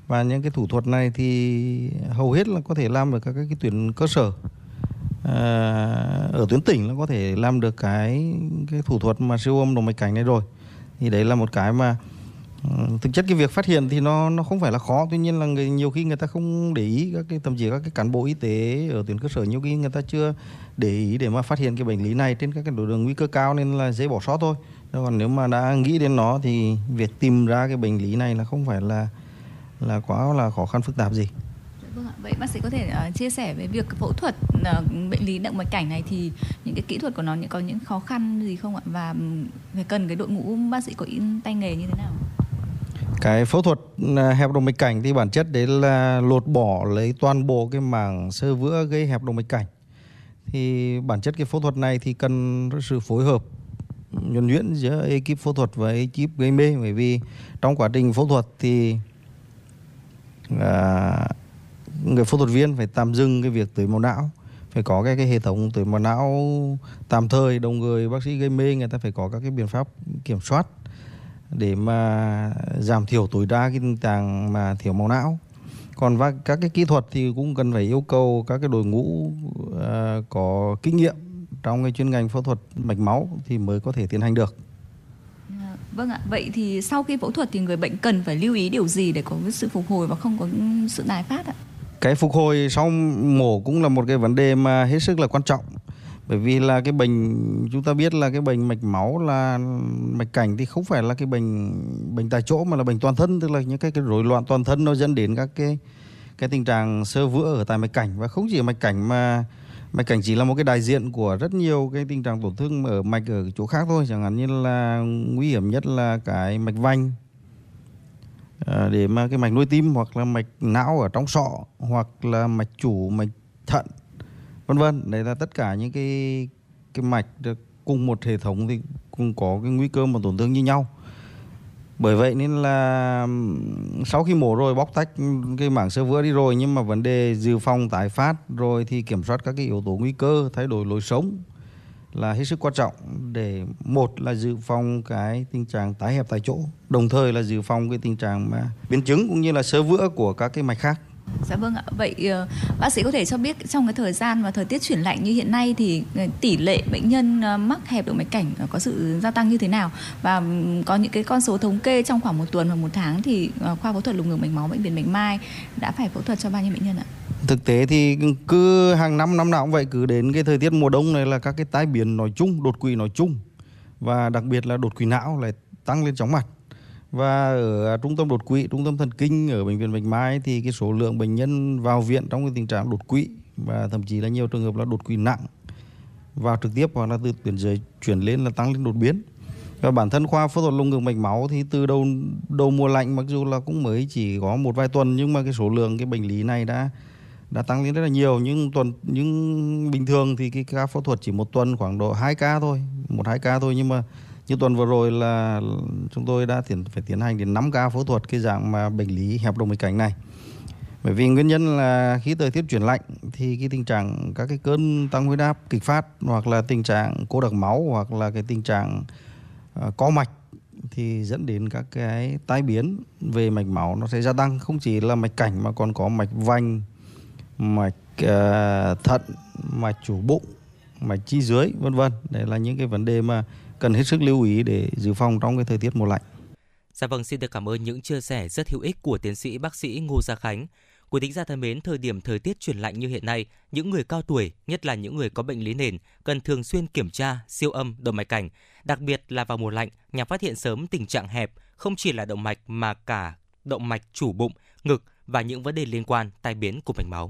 Và những cái thủ thuật này thì hầu hết là có thể làm được các cái, cái tuyến cơ sở à, ở tuyến tỉnh là có thể làm được cái cái thủ thuật mà siêu âm động mạch cảnh này rồi. Thì đấy là một cái mà thực chất cái việc phát hiện thì nó nó không phải là khó tuy nhiên là người nhiều khi người ta không để ý các cái thậm chí các cái cán bộ y tế ở tuyến cơ sở nhiều khi người ta chưa để ý để mà phát hiện cái bệnh lý này trên các cái đối tượng nguy cơ cao nên là dễ bỏ sót thôi còn nếu mà đã nghĩ đến nó thì việc tìm ra cái bệnh lý này là không phải là là quá là khó khăn phức tạp gì Vâng ạ. Vậy bác sĩ có thể uh, chia sẻ về việc phẫu thuật uh, bệnh lý động mạch cảnh này thì những cái kỹ thuật của nó những có những khó khăn gì không ạ và phải cần cái đội ngũ bác sĩ có tay nghề như thế nào? Cái phẫu thuật à, hẹp động mạch cảnh thì bản chất đấy là lột bỏ lấy toàn bộ cái mảng sơ vữa gây hẹp động mạch cảnh. Thì bản chất cái phẫu thuật này thì cần sự phối hợp nhuần nhuyễn giữa ekip phẫu thuật và ekip gây mê. Bởi vì trong quá trình phẫu thuật thì à, người phẫu thuật viên phải tạm dừng cái việc tưới máu não phải có cái, cái hệ thống tưới máu não tạm thời. Đồng người bác sĩ gây mê người ta phải có các cái biện pháp kiểm soát để mà giảm thiểu tối đa cái tình trạng mà thiếu máu não còn và các cái kỹ thuật thì cũng cần phải yêu cầu các cái đội ngũ uh, có kinh nghiệm trong cái chuyên ngành phẫu thuật mạch máu thì mới có thể tiến hành được. À, vâng ạ, vậy thì sau khi phẫu thuật thì người bệnh cần phải lưu ý điều gì để có sự phục hồi và không có sự tái phát ạ? Cái phục hồi sau mổ cũng là một cái vấn đề mà hết sức là quan trọng bởi vì là cái bệnh chúng ta biết là cái bệnh mạch máu là mạch cảnh thì không phải là cái bệnh bệnh tại chỗ mà là bệnh toàn thân tức là những cái cái rối loạn toàn thân nó dẫn đến các cái cái tình trạng sơ vữa ở tại mạch cảnh. Và không chỉ mạch cảnh mà mạch cảnh chỉ là một cái đại diện của rất nhiều cái tình trạng tổn thương ở mạch ở chỗ khác thôi. Chẳng hạn như là nguy hiểm nhất là cái mạch vành à, để mà cái mạch nuôi tim hoặc là mạch não ở trong sọ hoặc là mạch chủ mạch thận vân vân, đấy là tất cả những cái cái mạch được cùng một hệ thống thì cũng có cái nguy cơ mà tổn thương như nhau. Bởi vậy nên là sau khi mổ rồi, bóc tách cái mảng sơ vữa đi rồi, nhưng mà vấn đề dự phòng, tái phát rồi thì kiểm soát các cái yếu tố nguy cơ, thay đổi lối sống là hết sức quan trọng để một là dự phòng cái tình trạng tái hẹp tại chỗ, đồng thời là dự phòng cái tình trạng mà biến chứng cũng như là sơ vữa của các cái mạch khác. Dạ vâng ạ. Vậy ờ, bác sĩ có thể cho biết trong cái thời gian và thời tiết chuyển lạnh như hiện nay thì ờ, tỷ lệ bệnh nhân ờ, mắc hẹp động mạch cảnh có sự gia tăng như thế nào và ừ, có những cái con số thống kê trong khoảng một tuần hoặc một tháng thì khoa phẫu thuật lồng ngực mạch máu bệnh viện Bạch Mai đã phải phẫu thuật cho bao nhiêu bệnh nhân ạ? Thực tế thì cứ hàng năm năm nào cũng vậy cứ đến cái thời tiết mùa đông này là các cái tái biến nói chung, đột quỵ nói chung và đặc biệt là đột quỵ não lại tăng lên chóng mặt và ở trung tâm đột quỵ, trung tâm thần kinh ở bệnh viện Bạch Mai thì cái số lượng bệnh nhân vào viện trong cái tình trạng đột quỵ và thậm chí là nhiều trường hợp là đột quỵ nặng vào trực tiếp hoặc là từ tuyến dưới chuyển lên là tăng lên đột biến. Và bản thân khoa phẫu thuật lồng ngực mạch máu thì từ đầu đầu mùa lạnh mặc dù là cũng mới chỉ có một vài tuần nhưng mà cái số lượng cái bệnh lý này đã đã tăng lên rất là nhiều nhưng tuần nhưng bình thường thì cái ca phẫu thuật chỉ một tuần khoảng độ 2 ca thôi, một hai ca thôi nhưng mà như tuần vừa rồi là chúng tôi đã tiến phải tiến hành đến 5 ca phẫu thuật cái dạng mà bệnh lý hẹp động mạch cảnh này. Bởi vì nguyên nhân là khi thời tiết chuyển lạnh thì cái tình trạng các cái cơn tăng huyết áp kịch phát hoặc là tình trạng cô đặc máu hoặc là cái tình trạng uh, co mạch thì dẫn đến các cái tai biến về mạch máu nó sẽ gia tăng. Không chỉ là mạch cảnh mà còn có mạch vành mạch uh, thận mạch chủ bụng mạch chi dưới vân vân. Đây là những cái vấn đề mà cần hết sức lưu ý để dự phòng trong cái thời tiết mùa lạnh. Dạ vâng, xin được cảm ơn những chia sẻ rất hữu ích của tiến sĩ bác sĩ Ngô Gia Khánh. Quý thính giả thân mến, thời điểm thời tiết chuyển lạnh như hiện nay, những người cao tuổi, nhất là những người có bệnh lý nền, cần thường xuyên kiểm tra siêu âm động mạch cảnh, đặc biệt là vào mùa lạnh nhằm phát hiện sớm tình trạng hẹp, không chỉ là động mạch mà cả động mạch chủ bụng, ngực và những vấn đề liên quan tai biến của mạch máu.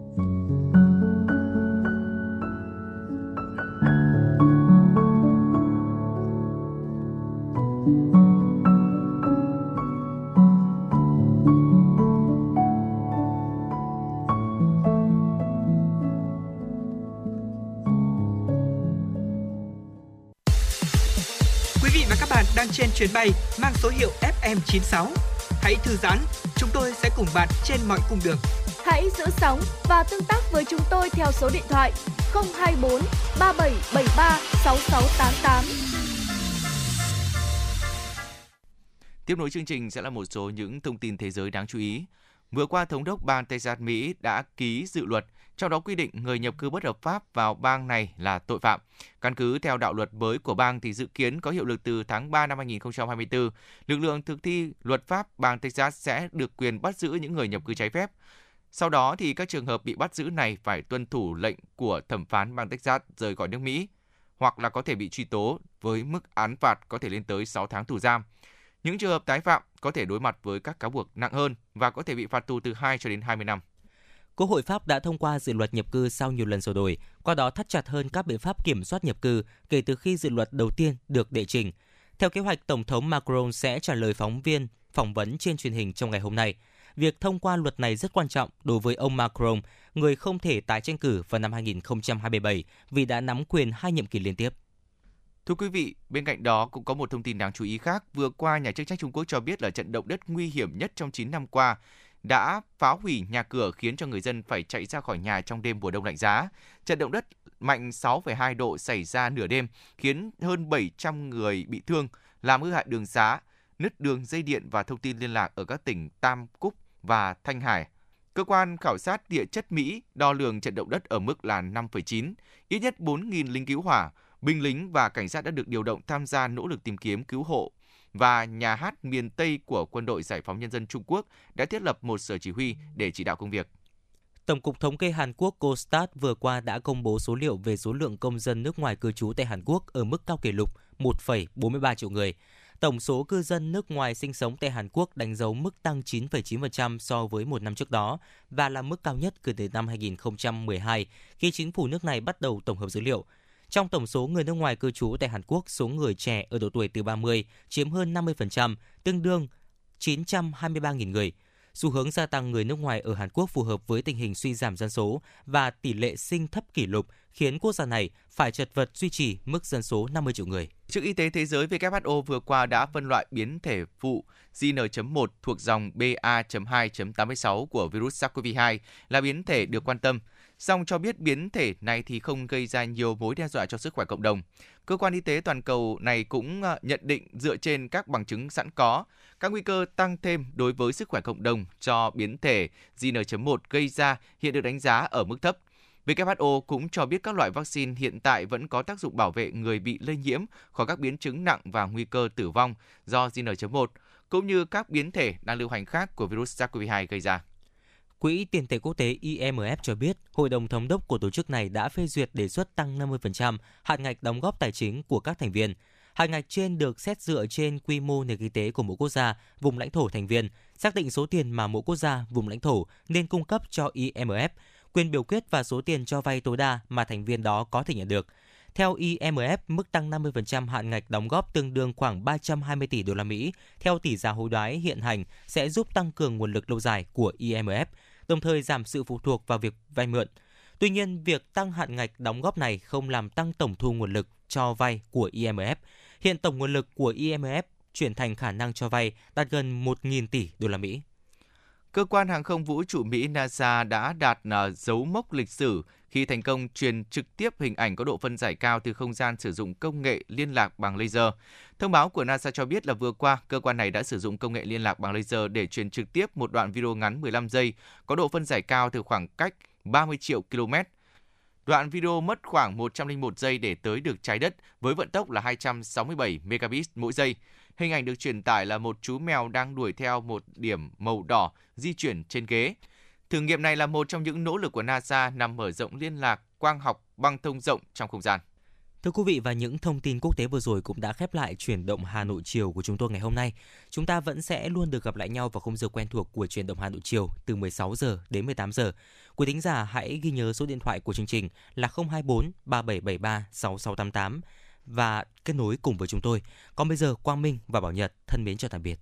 Chuyến bay mang số hiệu FM96. Hãy thư giãn, chúng tôi sẽ cùng bạn trên mọi cung đường. Hãy giữ sóng và tương tác với chúng tôi theo số điện thoại 024 3773 6688. Tiếp nối chương trình sẽ là một số những thông tin thế giới đáng chú ý. Vừa qua, Thống đốc bang Texas, Mỹ đã ký dự luật, trong đó quy định người nhập cư bất hợp pháp vào bang này là tội phạm. Căn cứ theo đạo luật mới của bang thì dự kiến có hiệu lực từ tháng 3 năm 2024, lực lượng thực thi luật pháp bang Texas sẽ được quyền bắt giữ những người nhập cư trái phép. Sau đó thì các trường hợp bị bắt giữ này phải tuân thủ lệnh của thẩm phán bang Texas rời khỏi nước Mỹ, hoặc là có thể bị truy tố với mức án phạt có thể lên tới 6 tháng tù giam. Những trường hợp tái phạm có thể đối mặt với các cáo buộc nặng hơn và có thể bị phạt tù từ 2 cho đến 20 năm. Quốc hội Pháp đã thông qua dự luật nhập cư sau nhiều lần sửa đổi, qua đó thắt chặt hơn các biện pháp kiểm soát nhập cư kể từ khi dự luật đầu tiên được đệ trình. Theo kế hoạch, Tổng thống Macron sẽ trả lời phóng viên phỏng vấn trên truyền hình trong ngày hôm nay. Việc thông qua luật này rất quan trọng đối với ông Macron, người không thể tái tranh cử vào năm 2027 vì đã nắm quyền hai nhiệm kỳ liên tiếp. Thưa quý vị, bên cạnh đó cũng có một thông tin đáng chú ý khác. Vừa qua, nhà chức trách Trung Quốc cho biết là trận động đất nguy hiểm nhất trong 9 năm qua đã phá hủy nhà cửa khiến cho người dân phải chạy ra khỏi nhà trong đêm mùa đông lạnh giá. Trận động đất mạnh 6,2 độ xảy ra nửa đêm khiến hơn 700 người bị thương, làm hư hại đường xá, nứt đường dây điện và thông tin liên lạc ở các tỉnh Tam Cúc và Thanh Hải. Cơ quan khảo sát địa chất Mỹ đo lường trận động đất ở mức là 5,9. Ít nhất 4.000 lính cứu hỏa, binh lính và cảnh sát đã được điều động tham gia nỗ lực tìm kiếm cứu hộ và nhà hát miền Tây của Quân đội Giải phóng Nhân dân Trung Quốc đã thiết lập một sở chỉ huy để chỉ đạo công việc. Tổng cục Thống kê Hàn Quốc Kostat vừa qua đã công bố số liệu về số lượng công dân nước ngoài cư trú tại Hàn Quốc ở mức cao kỷ lục 1,43 triệu người. Tổng số cư dân nước ngoài sinh sống tại Hàn Quốc đánh dấu mức tăng 9,9% so với một năm trước đó và là mức cao nhất kể từ năm 2012 khi chính phủ nước này bắt đầu tổng hợp dữ liệu. Trong tổng số người nước ngoài cư trú tại Hàn Quốc, số người trẻ ở độ tuổi từ 30 chiếm hơn 50%, tương đương 923.000 người. Xu hướng gia tăng người nước ngoài ở Hàn Quốc phù hợp với tình hình suy giảm dân số và tỷ lệ sinh thấp kỷ lục khiến quốc gia này phải chật vật duy trì mức dân số 50 triệu người. Chức Y tế Thế giới WHO vừa qua đã phân loại biến thể phụ JN.1 thuộc dòng BA.2.86 của virus SARS-CoV-2 là biến thể được quan tâm song cho biết biến thể này thì không gây ra nhiều mối đe dọa cho sức khỏe cộng đồng. Cơ quan y tế toàn cầu này cũng ờ, nhận định dựa trên các bằng chứng sẵn có, các nguy cơ tăng thêm đối với sức khỏe cộng đồng cho biến thể JN.1 gây ra hiện được đánh giá ở mức thấp. WHO cũng cho biết các loại vaccine hiện tại vẫn có tác dụng bảo vệ người bị lây nhiễm khỏi các biến chứng nặng và nguy cơ tử vong do JN.1, cũng như các biến thể đang lưu hành khác của virus SARS-CoV-2 gây ra. Quỹ tiền tệ quốc tế IMF cho biết, Hội đồng thống đốc của tổ chức này đã phê duyệt đề xuất tăng 50% hạn ngạch đóng góp tài chính của các thành viên. Hạn ngạch trên được xét dựa trên quy mô nền kinh tế của mỗi quốc gia, vùng lãnh thổ thành viên, xác định số tiền mà mỗi quốc gia, vùng lãnh thổ nên cung cấp cho IMF, quyền biểu quyết và số tiền cho vay tối đa mà thành viên đó có thể nhận được. Theo IMF, mức tăng 50% hạn ngạch đóng góp tương đương khoảng 320 tỷ đô la Mỹ theo tỷ giá hối đoái hiện hành sẽ giúp tăng cường nguồn lực lâu dài của IMF, đồng thời giảm sự phụ thuộc vào việc vay mượn. Tuy nhiên, việc tăng hạn ngạch đóng góp này không làm tăng tổng thu nguồn lực cho vay của IMF. Hiện tổng nguồn lực của IMF chuyển thành khả năng cho vay đạt gần 1.000 tỷ đô la Mỹ. Cơ quan hàng không vũ trụ Mỹ NASA đã đạt ờ, dấu mốc lịch sử khi thành công truyền trực tiếp hình ảnh có độ phân giải cao từ không gian sử dụng công nghệ liên lạc bằng laser. Thông báo của NASA cho biết là vừa qua, cơ quan này đã sử dụng công nghệ liên lạc bằng laser để truyền trực tiếp một đoạn video ngắn 15 giây có độ phân giải cao từ khoảng cách 30 triệu km. Đoạn video mất khoảng 101 giây để tới được trái đất với vận tốc là 267 megabit mỗi giây. Hình ảnh được truyền tải là một chú mèo đang đuổi theo một điểm màu đỏ di chuyển trên ghế. Thử nghiệm này là một trong những nỗ lực của NASA nhằm mở rộng liên lạc quang học băng thông rộng trong không gian. Thưa quý vị, và những thông tin quốc tế vừa rồi cũng đã khép lại chuyển động Hà Nội chiều của chúng tôi ngày hôm nay. Chúng ta vẫn sẽ luôn được gặp lại nhau vào khung giờ quen thuộc của chuyển động Hà Nội chiều từ 16 giờ đến 18 giờ. Quý thính giả hãy ghi nhớ số điện thoại của chương trình là 024 3773 6688 và kết nối cùng với chúng tôi. Còn bây giờ, Quang Minh và Bảo Nhật thân mến chào tạm biệt.